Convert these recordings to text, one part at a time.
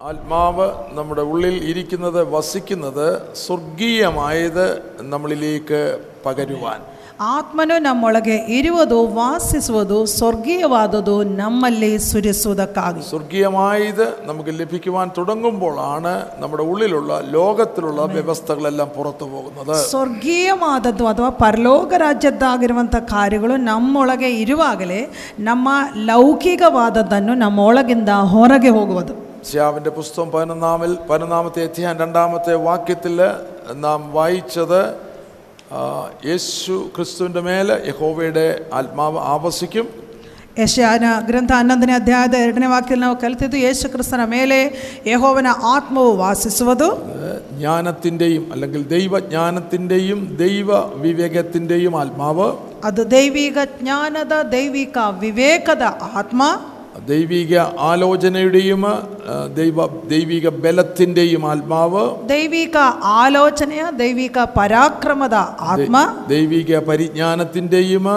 ആത്മാവ് നമ്മുടെ ഉള്ളിൽ ഇരിക്കുന്നത് വസിക്കുന്നത് സ്വർഗീയമായത് നമ്മളിലേക്ക് പകരുവാൻ ಆತ್ಮನು ನಮ್ಮೊಳಗೆ ಇರುವುದು ವಾಸಿಸುವುದು ಸ್ವರ್ಗೀಯವಾದುದು ನಮ್ಮಲ್ಲಿ ಸುರಿಸುವುದಕ್ಕಾಗಿ സ്വർഗീയമായത് നമുക്ക് ലഭിക്കുവാൻ തുടങ്ങുമ്പോഴാണ് നമ്മുടെ ഉള്ളിലുള്ള ലോകത്തിലുള്ള വ്യവസ്ഥകളെല്ലാം പുറത്തു പോകുന്നത് ಸ್ವರ್ಗೀಯವಾದದ್ದು ಅಥವಾ ಪರಲೋಕ ರಾಜ್ಯದ್ದಾಗಿರುವಂಥ ಕಾರ್ಯಗಳು ನಮ್ಮೊಳಗೆ ಇರುವಾಗಲೇ ನಮ್ಮ ಲೌಕಿಕವಾದದ್ದನ್ನು ನಮ್ಮೊಳಗಿಂದ ಹೊರಗೆ ಹೋಗುವುದು ശ്യാവിൻ്റെ പുസ്തകം പതിനൊന്നാമിൽ പതിനൊന്നാമത്തെ അധ്യായം രണ്ടാമത്തെ വാക്യത്തിൽ നാം വായിച്ചത് ആ, യേശു ക്രിസ്തുവിൻ്റെ മേലെ യഹോവയുടെ ആത്മാവ് ആവസിക്കും ಯಶಾನ ಗ್ರಂಥ ಹನ್ನೊಂದನೇ ಅಧ್ಯಾಯದ ಎರಡನೇ ವಾಕ್ಯದಲ್ಲಿ ನಾವು ಕಲಿತಿದ್ದು ಯೇಸು ಕ್ರಿಸ್ತನ ಮೇಲೆ ಯಹೋವನ ಆತ್ಮವು ವಾಸಿಸುವುದು ജ്ഞാനത്തിൻ്റെയും അല്ലെങ്കിൽ ദൈവജ്ഞാനത്തിൻ്റെയും ദൈവ വിവേകത്തിൻ്റെയും ആത്മാവ് ಅದು ದೈವಿಕ ಜ್ಞಾನದ ದೈವಿಕ ವಿವೇಕದ ಆತ್ಮ ദൈവിക ആലോചനയുടെയും ദൈവ ദൈവിക ബലത്തിന്റെയും ആത്മാവ്. ദൈവിക ആലോചന ദൈവിക പരാക്രമത ആത്മ. ദൈവിക പരിജ്ഞാനത്തിന്റെയും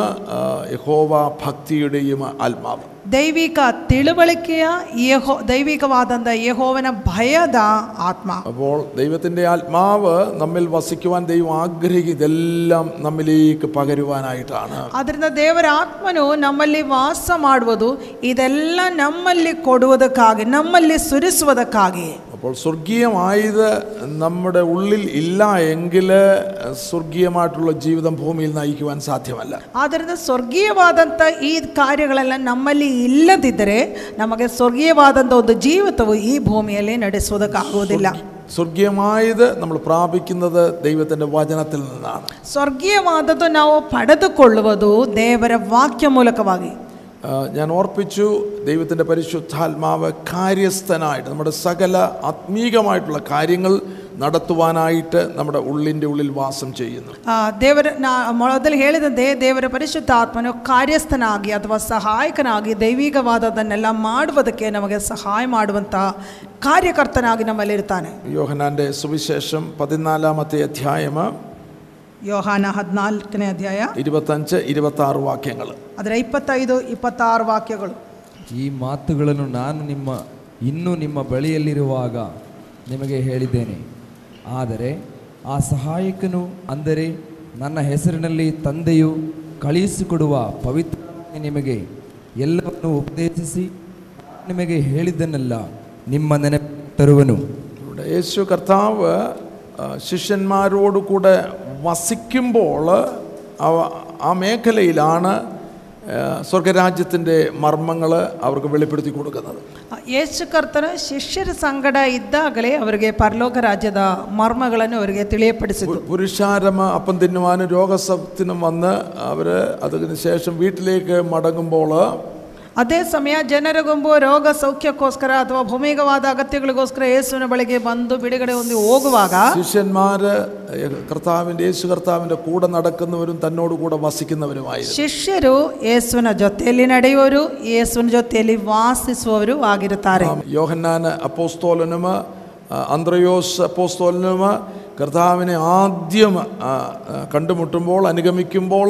യഹോവ ഭക്തിയുടെയും ആത്മാവ്. ದೈವಿಕ ತಿಳುವಳಿಕೆಯ ಯಹೋ ದೈವಿಕವಾದಂಥ ಯಹೋವನ ಭಯದ ಆತ್ಮ അപ്പോൾ ദൈവത്തിൻ്റെ ആത്മാവ് നമ്മിൽ വസിക്കുവാൻ ദൈവം ആഗ്രഹിക്കും ഇതെല്ലാം നമ്മിലേക്ക് പകരുവാനായിട്ടാണ് ಆದ್ದರಿಂದ ದೇವರ ಆತ್ಮನು ನಮ್ಮಲ್ಲಿ ವಾಸ ಮಾಡುವುದು ಇದೆಲ್ಲ ನಮ್ಮಲ್ಲಿ ಕೊಡುವುದಕ್ಕಾಗಿ ನಮ್ಮಲ್ಲಿ ಸುರಿಸುವುದಕ್ಕಾಗಿ അപ്പോൾ സ്വർഗീയമായത് നമ്മുടെ ഉള്ളിൽ ഇല്ല എങ്കിൽ സ്വർഗീയമായിട്ടുള്ള ജീവിതം ഭൂമിയിൽ നയിക്കുവാൻ സാധ്യമല്ല ಆದ್ದರಿಂದ ಸ್ವರ್ಗೀಯವಾದಂಥ ಈ ಕಾರ್ಯಗಳೆಲ್ಲ ನಮ್ಮಲ್ಲಿ ಇಲ್ಲದಿದ್ದರೆ ನಮಗೆ ಸ್ವರ್ಗೀಯವಾದಂಥ ಒಂದು ಜೀವಿತವು ಈ ಭೂಮಿಯಲ್ಲಿ ನಡೆಸುವುದಕ್ಕಾಗುವುದಿಲ್ಲ സ്വർഗീയമായത് നമ്മൾ പ്രാപിക്കുന്നത് ദൈവത്തിൻ്റെ വചനത്തിൽ നിന്നാണ് ಸ್ವರ್ಗೀಯವಾದದ್ದು ನಾವು ಪಡೆದುಕೊಳ್ಳುವುದು ದೇವರ ವಾಕ್ಯ ಮೂಲಕವಾಗಿ ആ, ഞാൻ ഓർപ്പിച്ചു ദൈവത്തിൻ്റെ പരിശുദ്ധാത്മാവ് കാര്യസ്ഥനായിട്ട് നമ്മുടെ സകല ആത്മീകമായിട്ടുള്ള കാര്യങ്ങൾ നടത്തുവാനായിട്ട് നമ്മുടെ ഉള്ളിൻ്റെ ഉള്ളിൽ വാസം ചെയ്യുന്നു ಆ, ದೇವರ ನಾ ಮೊದಲು ಹೇಳಿದಂತೆ ದೇವರ ಪರಿಶುದ್ಧ ಆತ್ಮನು ಕಾರ್ಯಸ್ಥನಾಗಿ ಅಥವಾ ಸಹಾಯಕನಾಗಿ ದೈವಿಕವಾದದನ್ನೆಲ್ಲ ಮಾಡುವುದಕ್ಕೆ ನಮಗೆ ಸಹಾಯ ಮಾಡುವಂಥ ಕಾರ್ಯಕರ್ತನಾಗಿ ನಮ್ಮಲ್ಲಿರ್ತಾನೆ യോഹനാൻ്റെ സുവിശേഷം പതിനാലാമത്തെ അധ്യായം ಯೋಹಾನ ಹದಿನಾಲ್ಕನೇ ಅಧ್ಯಾಯ ഇരുപത്തഞ്ച് ഇരുപത്തി ആറ് വാക്യങ്ങൾ ಅದರ ಇಪ್ಪತ್ತೈದು ಇಪ್ಪತ್ತಾರು ವಾಕ್ಯಗಳು ಈ ಮಾತುಗಳನ್ನು ನಾನು ನಿಮ್ಮ ಇನ್ನೂ ನಿಮ್ಮ ಬಳಿಯಲ್ಲಿರುವಾಗ ನಿಮಗೆ ಹೇಳಿದ್ದೇನೆ ಆದರೆ ಆ ಸಹಾಯಕನು ಅಂದರೆ ನನ್ನ ಹೆಸರಿನಲ್ಲಿ ತಂದೆಯು ಕಳುಹಿಸಿಕೊಡುವ ಪವಿತ್ರ ನಿಮಗೆ ಎಲ್ಲವನ್ನು ಉಪದೇಶಿಸಿ ನಿಮಗೆ ಹೇಳಿದ್ದನ್ನೆಲ್ಲ ನಿಮ್ಮ ನೆನಪು ತರುವನು ഇവിടെ യേശു കർത്താവ് ആ, ശിഷ്യന്മാരോട് കൂടെ വസിക്കുമ്പോൾ അവ- ആ മേഖലയിലാണ് ആ, സ്വർഗരാജ്യത്തിൻ്റെ മർമ്മങ്ങൾ അവർക്ക് വെളിപ്പെടുത്തി കൊടുക്കുന്നത് ಆ, ಯೇಸು ಕರ್ತನ ಶಿಷ್ಯರ ಸಂಗಡ ಇದ್ದಾಗಲೇ ಅವರಿಗೆ ಪರಲೋಕ ರಾಜ್ಯದ ಮರ್ಮಗಳನ್ನು ಅವರಿಗೆ ತಿಳಿಯಪಡಿಸಿತು പു- പുരുഷാരം അപ്പം തിന്നുവാനും രോഗസത്തിനും വന്ന് അവർ അതിന് ശേഷം വീട്ടിലേക്ക് മടങ്ങുമ്പോൾ ಅದೇ ಸಮಯ ಜನರ ಗುಂಪು ರೋಗ ಸೌಖ್ಯಕ್ಕೋಸ್ಕರ ಅಥವಾ ಭೂಮಿಗವಾದ ಅಗತ್ಯಗಳಿಗೋಸ್ಕರ ಯೇಸುವಿನ ಬಳಿಗೆ ಬಂದು ಬಿಡುಗಡೆ ಹೊಂದಿ ಹೋಗುವಾಗ ശിഷ്യന്മാര് കർത്താവിൻ്റെ യേശു കർത്താവിൻ്റെ കൂടെ നടക്കുന്നവരും തന്നോട് കൂടെ വസിക്കുന്നവരുമായിരുന്നു ಶಿಷ್ಯರು ಯೇಸುವಿನ ಜೊತೆಯಲ್ಲಿ ನಡೆಯುವವರು ಯೇಸುವಿನ ಜೊತೆಯಲ್ಲಿ ವಾಸಿಸುವವರು ಆಗಿರುತ್ತಾರೆ യോഹന്നാൻ അപ്പോസ്തോലനും ആ, അന്ത്രയോസ് അപ്പോസ്തോലനും കർത്താവിനെ ആദ്യം ആ, ആ, കണ്ടുമുട്ടുമ്പോൾ അനുഗമിക്കുമ്പോൾ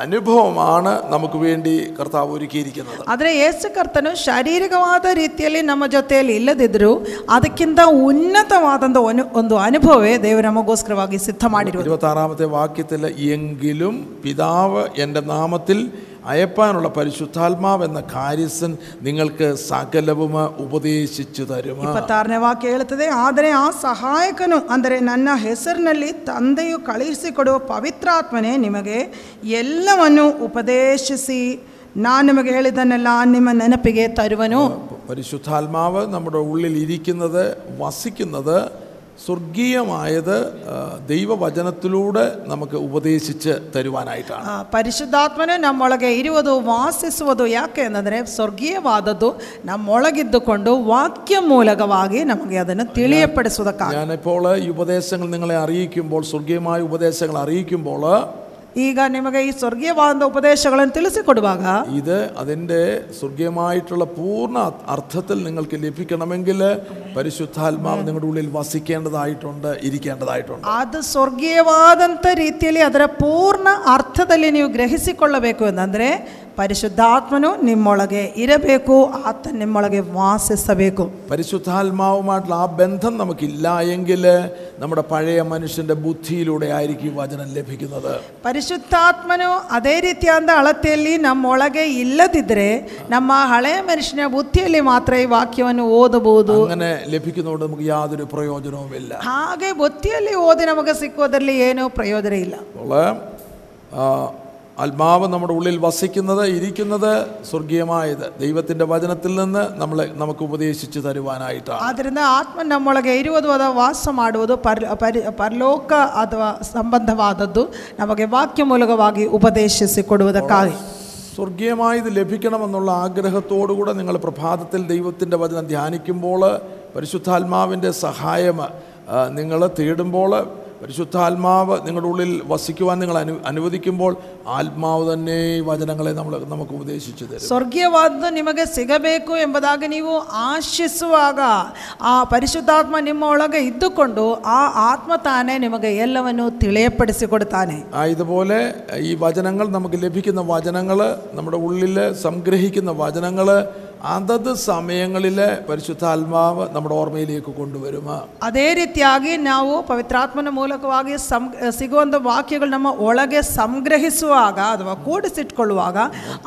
അനുഭവമാണ് നമുക്ക് വേണ്ടി കർത്താവ് ഒരുക്കിയിരിക്കുന്നത് ಆದರೆ ಯೇಸು ಕರ್ತನು ಶಾರೀರಿಕವಾದ ರೀತಿಯಲ್ಲಿ ನಮ್ಮ ಜೊತೆಯಲ್ಲಿ ಇಲ್ಲದಿದ್ದರೂ ಅದಕ್ಕಿಂತ ಉನ್ನತವಾದಂಥ ಒಂದು ಒಂದು ಅನುಭವವೇ ದೇವರು ನಮಗೋಸ್ಕರವಾಗಿ ಸಿದ್ಧ ಮಾಡಿರುವುದು ഇരുപത്താറാമത്തെ വാക്യത്തിൽ എങ്കിലും പിതാവ് എൻ്റെ നാമത്തിൽ അയപ്പാനുള്ള പരിശുദ്ധാത്മാവ് എന്ന കാര്യസ്ഥൻ നിങ്ങൾക്ക് സകലവും ഉപദേശിച്ചു തരും ಇಪ್ಪತ್ತಾರನೇ ವಾಕ್ಯ ಹೇಳುತ್ತದೆ ಆದರೆ ಆ ಸಹಾಯಕನು ಅಂದರೆ ನನ್ನ ಹೆಸರಿನಲ್ಲಿ ತಂದೆಯು ಕಳುಹಿಸಿಕೊಡುವ ಪವಿತ್ರಾತ್ಮನೇ ನಿಮಗೆ ಎಲ್ಲವನ್ನು ಉಪದೇಶಿಸಿ ನಾನು ನಿಮಗೆ ಹೇಳಿದ್ದನ್ನೆಲ್ಲ ನಿಮ್ಮ ನೆನಪಿಗೆ ತರುವನು പരിശുദ്ധാത്മാവ് നമ്മുടെ ഉള്ളിൽ ഇരിക്കുന്നത് വസിക്കുന്നത് സ്വർഗീയമായത് ആ, ദൈവവചനത്തിലൂടെ നമുക്ക് ഉപദേശിച്ച് തരുവാനായിട്ടാണ് ಆ, ಪರಿಶುದ್ಧಾತ್ಮನು ನಮ್ಮೊಳಗೆ ಇರುವುದು ವಾಸಿಸುವುದು ಯಾಕೆ ಅಂದರೆ ಸ್ವರ್ಗೀಯವಾದದ್ದು ನಮ್ಮೊಳಗಿದ್ದುಕೊಂಡು ವಾಕ್ಯ ಮೂಲಕವಾಗಿ ನಮಗೆ ಅದನ್ನು ತಿಳಿಯಪಡಿಸುವುದಕ್ಕಾಗಿ ഞാനിപ്പോൾ ഈ ഉപദേശങ്ങൾ നിങ്ങളെ അറിയിക്കുമ്പോൾ സ്വർഗീയമായ ഉപദേശങ്ങൾ അറിയിക്കുമ്പോൾ ಈಗ ನಿಮಗೆ ಈ ಸ್ವರ್ಗೀಯವಾದ ಉಪದೇಶಗಳನ್ನು ತಿಳಿಸಿಕೊಡುವಾಗ ഇത് അതിൻ്റെ സ്വർഗീയമായിട്ടുള്ള പൂർണ്ണ അർത്ഥത്തിൽ നിങ്ങൾക്ക് ലഭിക്കണമെങ്കിൽ പരിശുദ്ധാത്മാവ് നിങ്ങളുടെ ഉള്ളിൽ വസിക്കേണ്ടതായിട്ടുണ്ട് ഇരിക്കേണ്ടതായിട്ടുണ്ട് ಅದು ಸ್ವರ್ಗೀಯವಾದಂಥ ರೀತಿಯಲ್ಲಿ ಅದರ ಪೂರ್ಣ ಅರ್ಥದಲ್ಲಿ ನೀವು ಗ್ರಹಿಸಿಕೊಳ್ಳಬೇಕು ಎಂದರೆ ಪರಿಶುದ್ಧಾತ್ಮನು ನಿಮ್ಮೊಳಗೆ ಇರಬೇಕು ಆತ ನಿಮ್ಮೊಳಗೆ ವಾಸಿಸಬೇಕು പരിശുദ്ധാത്മാവുമായിട്ടുള്ള ആ ബന്ധം നമുക്കില്ല എങ്കിൽ നമ്മുടെ പഴയ മനുഷ്യൻ്റെ ബുദ്ധിയിലൂടെ ആയിരിക്കും ഈ വചനം ലഭിക്കുന്നത് ಪರಿಶುದ್ಧಾತ್ಮನು ಅದೇ ರೀತಿಯಾದ ಅಳತೆಯಲ್ಲಿ ನಮ್ಮೊಳಗೆ ಇಲ್ಲದಿದ್ದರೆ ನಮ್ಮ ಹಳೆಯ ಮನುಷ್ಯನ ಬುದ್ಧಿಯಲ್ಲಿ ಮಾತ್ರ ಈ ವಾಕ್ಯವನ್ನು ಓದಬಹುದು അങ്ങനെ ലഭിക്കുന്നതുകൊണ്ട് നമുക്ക് യാതൊരു പ്രയോജനവുമില്ല ಹಾಗೆ ಬುದ್ಧಿಯಲ್ಲಿ ಓದಿ ನಮಗೆ ಸಿಕ್ಕುವುದರಲ್ಲಿ ಏನೂ ಪ್ರಯೋಜನ ಇಲ್ಲ അപ്പോൾ ആ, ആത്മാവ് നമ്മുടെ ഉള്ളിൽ വസിക്കുന്നത് ഇരിക്കുന്നത് സ്വർഗീയമായത് ദൈവത്തിൻ്റെ വചനത്തിൽ നിന്ന് നമ്മളെ നമുക്ക് ഉപദേശിച്ച് തരുവാനായിട്ടാണ് ಆದ್ದರಿಂದ ಆತ್ಮ ನಮ್ಮೊಳಗೆ ಇರುವುದು ಅಥವಾ ವಾಸ ಮಾಡುವುದು ಪರ್ ಪರಿ ಪರಲೋಕ ಅಥವಾ ಸಂಬಂಧವಾದದ್ದು ನಮಗೆ ವಾಕ್ಯ ಮೂಲಕವಾಗಿ ಉಪದೇಶಿಸಿ ಕೊಡುವುದಕ್ಕಾಗಿ സ്വർഗീയമായത് ലഭിക്കണമെന്നുള്ള ആഗ്രഹത്തോടുകൂടെ നിങ്ങൾ പ്രഭാതത്തിൽ ദൈവത്തിൻ്റെ വചനം ധ്യാനിക്കുമ്പോൾ പരിശുദ്ധാത്മാവിൻ്റെ സഹായം നിങ്ങൾ തേടുമ്പോൾ പരിശുദ്ധാത്മാവ് നിങ്ങളുടെ ഉള്ളിൽ വസിക്കുവാൻ നിങ്ങൾ അനു അനുവദിക്കുമ്പോൾ ആത്മാവ് തന്നെ ഈ വചനങ്ങളെ നമ്മൾ നമുക്ക് ഉപദേശിച്ചു തരും ಸ್ವರ್ಗೀಯವಾದ್ದು ನಿಮಗೆ ಸಿಗಬೇಕು ಎಂಬುದಾಗಿ ನೀವು ಆಶಿಸುವಾಗ ಆ ಪರಿಶುದ್ಧಾತ್ಮ ನಿಮ್ಮ ಒಳಗೆ ಇದ್ದುಕೊಂಡು ಆ ಆತ್ಮ ತಾನೇ ನಿಮಗೆ ಎಲ್ಲವನ್ನು ತಿಳಿಯಪಡಿಸಿಕೊಡ್ತಾನೆ ആ ഇതുപോലെ ഈ വചനങ്ങൾ നമുക്ക് ലഭിക്കുന്ന വചനങ്ങൾ നമ്മുടെ ഉള്ളിൽ സംഗ്രഹിക്കുന്ന വചനങ്ങൾ അതത് സമയങ്ങളിൽ പരിശുദ്ധാത്മാവ് നമ്മുടെ ഓർമ്മയിലേക്ക് കൊണ്ടുവരും ಅದೇ ರೀತಿಯಾಗಿ ನಾವು ಪವಿತ್ರಾತ್ಮನ ಮೂಲಕವಾಗಿ ಸಂ ಸಿಗುವಂಥ ವಾಕ್ಯಗಳು ನಮ್ಮ ಒಳಗೆ ಸಂಗ್ರಹಿಸುವಾಗ ಅಥವಾ ಕೂಡಿಸಿಟ್ಕೊಳ್ಳುವಾಗ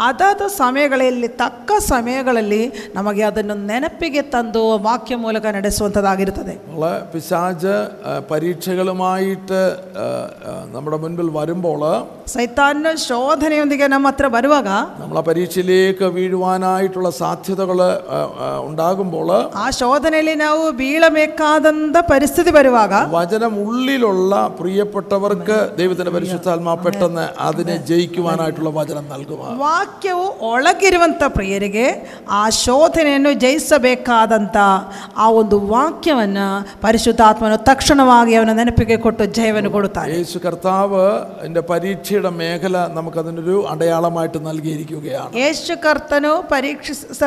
ಅದಾದ ಸಮಯಗಳಲ್ಲಿ ತಕ್ಕ ಸಮಯಗಳಲ್ಲಿ ನಮಗೆ ಅದನ್ನು ನೆನಪಿಗೆ ತಂದು ವಾಕ್ಯ ಮೂಲಕ ನಡೆಸುವಂಥದ್ದಾಗಿರುತ್ತದೆ നമ്മള് പിശാജ് ആ, പരീക്ഷകളുമായിട്ട് ആ, ആ, നമ്മുടെ മുൻപിൽ വരുമ്പോൾ ಸೈತಾನ್ನ ಶೋಧನೆಯೊಂದಿಗೆ ನಮ್ಮ ಹತ್ರ ಬರುವಾಗ നമ്മൾ ആ പരീക്ഷയിലേക്ക് വീഴുവാനായിട്ടുള്ള സാധ്യതകൾ ഉണ്ടാകുമ്പോൾ ಆ ಶೋಧನೆಯಲ್ಲಿ ನಾವು ಬೀಳಬೇಕಾದಂಥ ಪರಿಸ್ಥಿತಿ ಬರುವಾಗ വചനം ഉള്ളിലുള്ള പ്രിയപ്പെട്ടവർക്ക് ദൈവത്തിന്റെ പരിശുദ്ധാത്മാ പെട്ടെന്ന് അതിനെ ജയിക്കുവാനായിട്ടുള്ള വചനം നൽകുക ವಾಕ್ಯವು ಒಳಗಿರುವಂಥ ಪ್ರಿಯರಿಗೆ ಆ ಶೋಧನೆಯನ್ನು ಜಯಿಸಬೇಕಾದಂಥ ಆ ಒಂದು ವಾಕ್ಯವನ್ನು ಪರಿಶುದ್ಧಾತ್ಮನು ತಕ್ಷಣವಾಗಿ ಅವನ ನೆನಪಿಗೆ ಕೊಟ್ಟು ಜಯವನ್ನು ಕೊಡುತ್ತಾರೆ യേശു കർത്താവ് എൻ്റെ പരീക്ഷയുടെ മേഖല നമുക്കതിനൊരു അടയാളമായിട്ട് നൽകിയിരിക്കുകയാണ് ಯೇಸು ಕರ್ತನು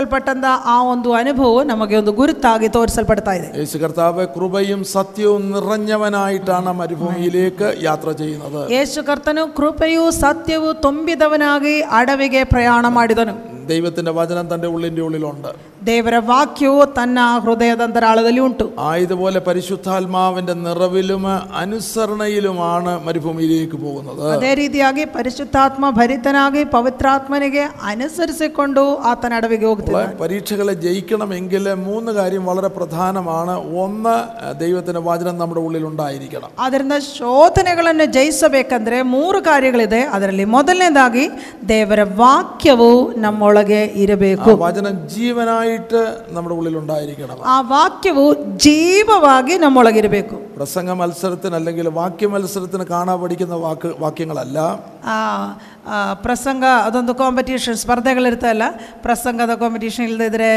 ಪರೀಕ್ಷಿಸಲ್ಪಟ್ಟಂತ ಆ ಒಂದು ಅನುಭವವು ನಮಗೆ ಒಂದು ಗುರುತಾಗಿ ತೋರಿಸಲ್ಪಡ್ತಾ ಇದೆ യേശു കർത്താവ് കൃപയും സത്യവും നിറഞ്ഞവനായിട്ടാണ് മരുഭൂമിയിലേക്ക് യാത്ര ചെയ്യുന്നത് ಯೇಸು ಕರ್ತನು ಕೃಪೆಯು ಸತ್ಯವು ತುಂಬಿದವನಾಗಿ ಅಡವಿಗೆ ಪ್ರಯಾಣ ಮಾಡಿದನು ദൈവത്തിന്റെ വചനം തൻ്റെ ഉള്ളിൻ്റെ ഉള്ളിലുണ്ട് ದೇವರ ವಾಕ್ಯವು ತನ್ನ ಹೃದಯದ ಅಂತರಾಳದಲ್ಲಿ ಉಂಟು ആയതുപോലെ പരിശുദ്ധാത്മാവിന്റെ നിറവിലും അനുസരണയിലുമാണ് മരുഭൂമിയിലേക്ക് പോകുന്നത് ಅದೇ ರೀತಿಯಾಗಿ ಪರಿಶುದ್ಧಾತ್ಮ ಭರಿತನಾಗಿ ಪವಿತ್ರಾತ್ಮನಿಗೆ ಅನುಸರಿಸಿಕೊಂಡು ಆತನ ಅಡವಿಗೆ ಹೋಗ್ತಿದ್ದಾನೆ പരീക്ഷകളെ ജയിക്കണമെങ്കിൽ മൂന്ന് കാര്യം വളരെ പ്രധാനമാണ് ഒന്ന് ദൈവത്തിന്റെ വചനം നമ്മുടെ ഉള്ളിൽ ഉണ്ടായിരിക്കണം ಆದ್ದರಿಂದ ಶೋಧನೆಗಳನ್ನು ಜಯಿಸಬೇಕಂದ್ರೆ ಮೂರು ಕಾರ್ಯಗಳಿದೆ ಅದರಲ್ಲಿ ಮೊದಲನೇದಾಗಿ ದೇವರ ವಾಕ್ಯವು ನಮ್ಮೊಳಗೆ ആ ಇರಬೇಕು വചനം ജീവനായിട്ട് നമ്മുടെ ഉള്ളിൽ ഉണ്ടായിരിക്കണം ಆ ವಾಕ್ಯವು ಜೀವವಾಗಿ ನಮ್ಮೊಳಗಿರಬೇಕು പ്രസംഗ മത്സരത്തിന് അല്ലെങ്കിൽ വാക്യ മത്സരത്തിന് കാണാൻ പഠിക്കുന്ന വാക്ക് വാക്യങ്ങളല്ല ಆ, ಆ, ಪ್ರಸಂಗ ಅದೊಂದು ಕಾಂಪಿಟೇಷನ್ ಸ್ಪರ್ಧೆಗಳಿರ್ತಲ್ಲ ಪ್ರಸಂಗದ ಕಾಂಪಿಟೇಷನ್ ಇಲ್ಲದಿದ್ರೆ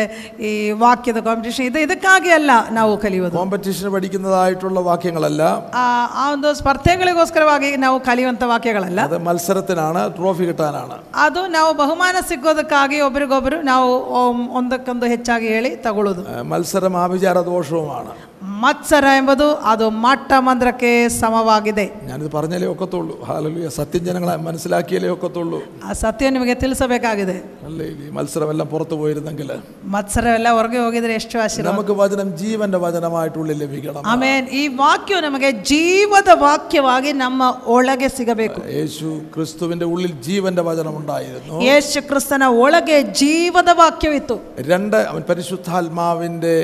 ಈ ವಾಕ್ಯದ ಕಾಂಪಿಟೇಷನ್ ಇದು ಇದಕ್ಕಾಗಿ ಅಲ್ಲ ನಾವು ಕಲಿಯೋದು കോമ്പറ്റീഷന് പഠിക്കുന്നതായിട്ടുള്ള വാക്യങ്ങളല്ല ಆ ಆ ಒಂದು ಸ್ಪರ್ಧೆಗಳಿಗೋಸ್ಕರವಾಗಿ ನಾವು ಕಲಿಯುವಂಥ ವಾಕ್ಯಗಳಲ್ಲ അത് മത്സരത്തിനാണ് ട്രോഫി കിട്ടാനാണ് ಅದು ನಾವು ಬಹುಮಾನ ಸಿಗೋದಕ್ಕಾಗಿ ಒಬ್ರಿಗೊಬ್ಬರು ನಾವು ಒಮ್- ಒಂದಕ್ಕೊಂದು ಹೆಚ್ಚಾಗಿ ಹೇಳಿ ತಗೊಳ್ಳೋದು ഏഹ് മത്സരം ആഭിചാര ദോഷവുമാണ് ಮತ್ಸರ ಎಂಬುದು ಅದು ಮಟ್ಟ ಮಂತ್ರಕ್ಕೆ ಸಮವಾಗಿದೆ ഞാനിത് പറഞ്ഞാലേ ഒക്കത്തുള്ളൂ ഹാലലുയ സത്യം ജനങ്ങളെ മനസ്സിലാക്കിയാലേ ഒക്കത്തുള്ളൂ ಆ ಸತ್ಯ ನಿಮಗೆ ತಿಳಿಸಬೇಕಾಗಿದೆ അല്ലേ ഈ മത്സരമെല്ലാം പുറത്തു പോയിരുന്നെങ്കിൽ ಮತ್ಸರ ಎಲ್ಲ ಹೊರಗೆ ಹೋಗಿದ್ರೆ ಎಷ್ಟು ಆಶೀರ್ವಾದ നമുക്ക് വചനം ജീവന്റെ വചനമായിട്ടുള്ളിൽ ലഭിക്കണം ಆಮೇಲೆ ಈ ವಾಕ್ಯವು ನಮಗೆ ಜೀವದ ವಾಕ್ಯವಾಗಿ ನಮ್ಮ ಒಳಗೆ ಸಿಗಬೇಕು യേശു ക്രിസ്തുവിന്റെ ഉള്ളിൽ ജീവന്റെ വചനം ഉണ്ടായിരുന്നു ಯೇಸು ಕ್ರಿಸ್ತನ ಒಳಗೆ ಜೀವದ ವಾಕ್ಯವಿತ್ತು രണ്ട് അവൻ പരിശുദ്ധാത്മാവിന്റെ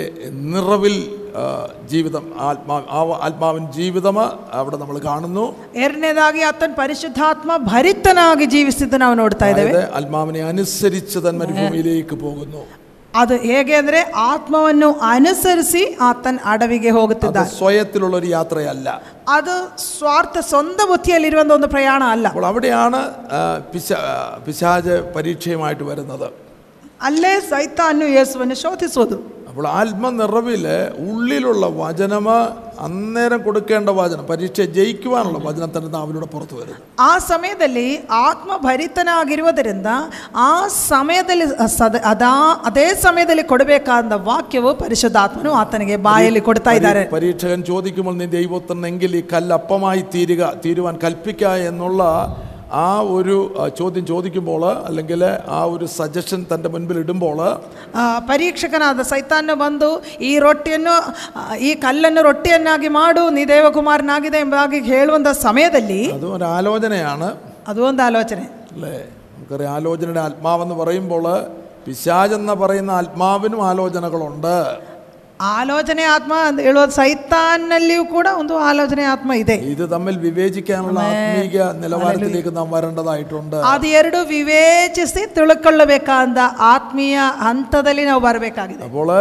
നിറവിൽ ആ, ജീവിതം ആത്മാ ആ ആത്മാവിൻ ജീവിതം അവിടെ നമ്മൾ കാണുന്നു ಎರಡನೇದಾಗಿ ಆತನ ಪರಿಶುದ್ಧಾತ್ಮ ಭರಿತನಾಗಿ ಜೀವಿಸಿದ್ದು ನಾವು ನೋಡ್ತಾ ಇದ್ದೇವೆ അതായത് ആത്മാവിനെ അനുസരിച്ച് തൻ മരുഭൂമിയിലേക്ക് പോകുന്നു ಅದು ಹೇಗೆ ಅಂದರೆ ಆತ್ಮವನ್ನು ಅನುಸರಿಸಿ ಆತನ ಅಡವಿಗೆ അത് ಹೋಗುತ್ತಿದ್ದಾನೆ സ്വയത്തിലുള്ള ഒരു യാത്രയല്ല ಅದು ಸ್ವಾರ್ಥ ಸ್ವಂತ ಬುದ್ಧಿಯಲ್ಲಿರುವಂಥ ಒಂದು ಪ್ರಯಾಣ ಅಲ್ಲ അപ്പോൾ അവിടെയാണ് ആ, പിശ ആ, പിശാച് പരീക്ഷയുമായിട്ട് വരുന്നത് ಅಲ್ಲೇ ಸೈತಾನು ಯೇಸುವನ್ನು ಶೋಧಿಸುವುದು അപ്പോൾ ആത്മനിറവിൽ ഉള്ളിലുള്ള വചനം അന്നേരം കൊടുക്കേണ്ട വചനം പരീക്ഷ ജയിക്കുവാനുള്ള വചനം തന്നെ നാവിലൂടെ പുറത്തു വരുന്നു ಆ ಸಮಯದಲ್ಲಿ ಆತ್ಮಭರಿತನಾಗಿರುವುದರಿಂದ ಆ ಸಮಯದಲ್ಲಿ ಸದ ಅದಾ ಅದೇ ಸಮಯದಲ್ಲಿ ಕೊಡಬೇಕಾದ ವಾಕ್ಯವು ಪರಿಶುದ್ಧಾತ್ಮನು ಆತನಿಗೆ ಬಾಯಲ್ಲಿ ಕೊಡ್ತಾ ಇದ್ದಾರೆ പരീക്ഷകൻ ചോദിക്കുമ്പോൾ നീ ദൈവത്തിനെങ്കിൽ ഈ കല്ലപ്പമായി തീരുക തീരുവാൻ കൽപ്പിക്കുക എന്നുള്ള ആ ഒരു ആ, ചോദ്യം ചോദിക്കുമ്പോൾ അല്ലെങ്കിൽ ആ ഒരു സജഷൻ തൻ്റെ മുൻപിൽ ഇടുമ്പോൾ ಆ, ಪರೀಕ್ಷಕನಾದ ಸೈತಾನು ಬಂದು ಈ ರೊಟ್ಟಿಯನ್ನು ಆ, ಈ ಕಲ್ಲನ್ನು ರೊಟ್ಟಿಯನ್ನಾಗಿ ಮಾಡು ನೀ ದೇವಕುಮಾರನಾಗಿದೆ ಎಂಬುದಾಗಿ ಹೇಳುವಂಥ ಸಮಯದಲ್ಲಿ അതും ഒരു ആലോചനയാണ് ಅದು ಒಂದು ಆಲೋಚನೆ അല്ലേ നമുക്കറിയാം ആലോചനയുടെ ആത്മാവെന്ന് പറയുമ്പോൾ പിശാജെന്ന് പറയുന്ന ആത്മാവിനും ആലോചനകളുണ്ട് ಆಲೋಚನೆ ಆತ್ಮ ಅಂತ ಹೇಳುವುದು ಸೈತಾನ್ನಲ್ಲಿಯೂ ಕೂಡ ಒಂದು ಆಲೋಚನೆ ಆತ್ಮ ಇದೆ ഇത് തമ്മിൽ വിവേചിക്കാനുള്ള ആത്മീക നിലവാരത്തിലേക്ക് നാം വരേണ്ടതായിട്ടുണ്ട് ಅದು ಎರಡು ವಿವೇಚಿಸಿ ತಿಳ್ಕೊಳ್ಳಬೇಕಾದ ಆತ್ಮೀಯ ಹಂತದಲ್ಲಿ ನಾವು ಬರಬೇಕಾಗಿದೆ അപ്പോൾ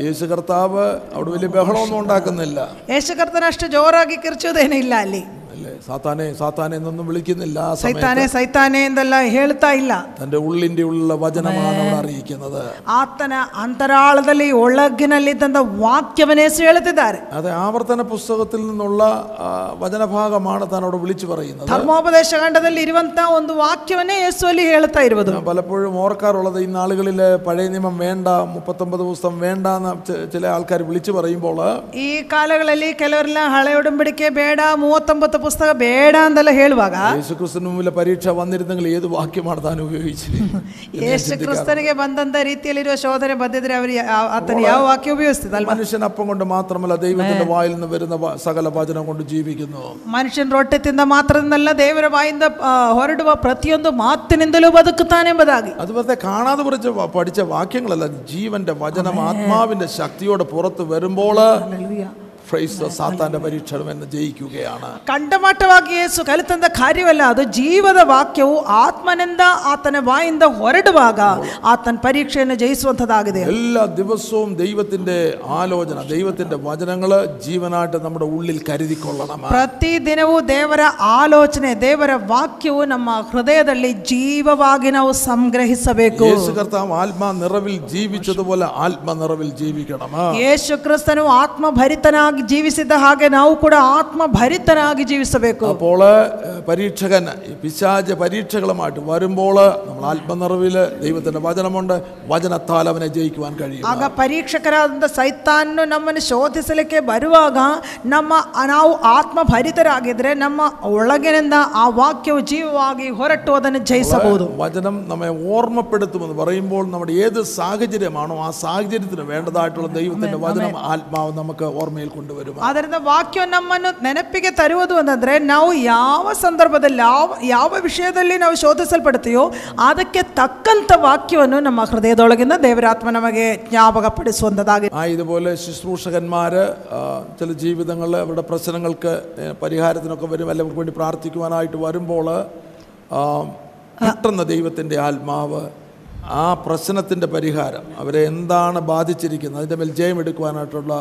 യേശു കർത്താവ് അവിടെ വലിയ ബഹളമൊന്നും ഉണ്ടാക്കുന്നില്ല ಯೇಸುಕರ್ತನಷ್ಟು ಜೋರಾಗಿ ಕಿರ್ಚೋದೇನೂ ಇಲ್ಲ ಅಲ್ಲಿ അല്ലേ സാത്താനെ സാത്താനെ എന്നൊന്നും വിളിക്കുന്നില്ല ആ സമയത്ത് ಸೈತಾನೆ ಸೈತಾನೆ ಎಂದೆಲ್ಲ ಹೇಳ್ತಾ ಇಲ್ಲ തൻ്റെ ഉള്ളിൻ്റെ ഉള്ളിലുള്ള വചനമാണ് അവിടെ അറിയിക്കുന്നത് ಆತನ ಅಂತರಾಳದಲ್ಲಿ ಒಳಗಿನಲ್ಲಿದ್ದಂಥ ವಾಕ್ಯವನ್ನೇ ಯೇಸು ಹೇಳುತ್ತಿದ್ದಾರೆ അത് ആവർത്തന പുസ്തകത്തിൽ നിന്നുള്ള ആ, വചനഭാഗമാണ് താൻ അവിടെ വിളിച്ചു പറയുന്നത് ಧರ್ಮೋಪದೇಶ ಖಂಡದಲ್ಲಿ ಇರುವಂತ ಒಂದು ವಾಕ್ಯವನ್ನೇ ಯೇಸು ಅಲ್ಲಿ ಹೇಳ್ತಾ ಇರುವುದು ഞാൻ പലപ്പോഴും ഓർക്കാറുള്ളത് ഈ നാളുകളിൽ പഴയ നിയമം വേണ്ട മുപ്പത്തൊമ്പത് പുസ്തകം വേണ്ട എന്ന് ചി- ചില ആൾക്കാർ വിളിച്ചു പറയുമ്പോൾ ಈ ಕಾಲಗಳಲ್ಲಿ ಕೆಲವರೆಲ್ಲ ಹಳೆ ಒಡಂಬಡಿಕೆ ಬೇಡ ಮೂವತ್ತೊಂಬತ್ತು ಪುಸ್ತಕ ಬೇಡ ಅಂತೆಲ್ಲ ಹೇಳುವಾಗ യേശുക്രിസ്തുവിന് മുമ്പിൽ പരീക്ഷ വന്നിരുന്നെങ്കിൽ ഏത് വാക്യമാണ് താൻ ഉപയോഗിച്ചത് ಯೇಸು ಕ್ರಿಸ್ತನಿಗೆ ಬಂದಂತ ರೀತಿಯಲ್ಲಿರುವ ಶೋಧನೆ ಬಂದಿದ್ರೆ ಅವರು ಆತನ ಯಾವ ವಾಕ್ಯ ಉಪಯೋಗಿಸ್ತಿದ್ದಲ್ವ മനുഷ്യൻ അപ്പം കൊണ്ട് മാത്രമല്ല ദൈവത്തിന്റെ വായിൽ നിന്ന് വരുന്ന വ- സകല വചനം കൊണ്ട് ജീവിക്കുന്നു ಮನುಷ್ಯನ ರೊಟ್ಟೆ ತಿಂದ ಮಾತ್ರದಿಂದಲ್ಲ ದೇವರ ಬಾಯಿಂದ ಆ, ಹೊರಡುವ ಪ್ರತಿಯೊಂದು ಮಾತಿನಿಂದಲೂ ಬದುಕುತ್ತಾನೆಂಬುದಾಗಿ അത് വെറുതെ കാണാതെ പഠിച്ച പഠിച്ച വാക്യങ്ങളല്ല ജീവന്റെ വചനം ആത്മാവിന്റെ ശക്തിയോടെ പുറത്ത് വരുമ്പോൾ ഫ്രൈസ് സാത്താന്റെ പരീക്ഷണം എന്ന് ജയിക്കുകയാണ് ಕಂಠಮಟ್ಟವಾಗಿ ಯೇಸು ಕಲಿತಂದ ಕಾರ್ಯವಲ್ಲ ಅದು ಜೀವದ ವಾಕ್ಯವು ಆತ್ಮನಿಂದ ಆತನ ಬಾಯಿಂದ ಹೊರಡುವಾಗ ಆತನ ಪರೀಕ್ಷೆಯನ್ನು ಜಯಿಸುವಂಥದ್ದಾಗಿದೆ എല്ലാ ദിവസവും ദൈവത്തിന്റെ ആലോചന ദൈവത്തിന്റെ വചനങ്ങള് ജീവനായിട്ട് നമ്മുടെ ഉള്ളിൽ കരുതിക്കൊള്ളണം ಪ್ರತಿ ದಿನವೂ ದೇವರ ಆಲೋಚನೆ ದೇವರ ವಾಕ್ಯವು ನಮ್ಮ ಹೃದಯದಲ್ಲಿ ಜೀವವಾಗಿ ನಾವು ಸಂಗ್ರಹಿಸಬೇಕು യേശു കർത്താവ് ആത്മാ നിറവിൽ ജീവിച്ചതുപോലെ ആത്മ നിറവിൽ ജീവിക്കണം ಯೇಸು ಕ್ರಿಸ್ತನು ಆತ್ಮಭರಿತನಾಗಿ ಜೀವಿಸಿದ ಹಾಗೆ ನಾವು ಕೂಡ ಆತ್ಮಭರಿತನಾಗಿ ಜೀವಿಸಬೇಕು അപ്പോൾ പരീക്ഷകൻ ഈ പിശാച പരീക്ഷകളുമായിട്ട് വരുമ്പോൾ നമ്മൾ ആത്മനിറവിൽ ദൈവത്തിന്റെ വചനമുണ്ട് വചനത്താൽ അവനെ ജയിക്കുവാൻ കഴിയും ಆಗ ಪರೀಕ್ಷಕರಾದಂಥ ಸೈತಾನ್ನು ನಮ್ಮನ್ನು ಶೋಧಿಸಲಿಕ್ಕೆ ಬರುವಾಗ ನಮ್ಮ ನಾವು ಆತ್ಮಭರಿತರಾಗಿದ್ರೆ ನಮ್ಮ ಒಳಗಿನಿಂದ ಆ ವಾಕ್ಯವು ಜೀವವಾಗಿ ಹೊರಟು ಅದನ್ನು ಜಯಿಸಬಹುದು വചനം നമ്മെ ഓർമ്മപ്പെടുത്തുമെന്ന് പറയുമ്പോൾ നമ്മുടെ ഏത് സാഹചര്യമാണോ ആ സാഹചര്യത്തിന് വേണ്ടതായിട്ടുള്ള ദൈവത്തിന്റെ വചനം ആത്മാവ് നമുക്ക് ഓർമ്മയിൽ കൊണ്ടുവരും ಆದ್ದರಿಂದ ವಾಕ್ಯ ನಮ್ಮನ್ನು ನೆನಪಿಗೆ ತರುವುದು ಅಂತಂದ್ರೆ ನಾವು ಯಾವ ಸಂದರ್ಭದಲ್ಲಿ ಯಾವ ಯಾವ ವಿಷಯದಲ್ಲಿ ನಾವು ಶೋಧಿಸಲ್ಪಡ್ತೀಯೋ ಅದಕ್ಕೆ ತಕ್ಕಂಥ ವಾಕ್ಯವನ್ನು ನಮ್ಮ ಹೃದಯದೊಳಗಿಂದ ದೇವರಾತ್ಮ ನಮಗೆ ಜ್ಞಾಪಕಪಡಿಸುವಂಥದ್ದಾಗಿದೆ ആ ഇതുപോലെ ശുശ്രൂഷകന്മാർ ചില ജീവിതങ്ങളിൽ അവരുടെ പ്രശ്നങ്ങൾക്ക് ഏ, പരിഹാരത്തിനൊക്കെ വരും എല്ലാവർക്കും വേണ്ടി പ്രാർത്ഥിക്കുവാനായിട്ട് വരുമ്പോൾ ആ, പെട്ടെന്ന് ദൈവത്തിൻ്റെ ആത്മാവ് ആ പ്രശ്നത്തിൻ്റെ പരിഹാരം അവരെ എന്താണ് ബാധിച്ചിരിക്കുന്നത് അതിൻ്റെ മേൽ ജയം എടുക്കുവാനായിട്ടുള്ള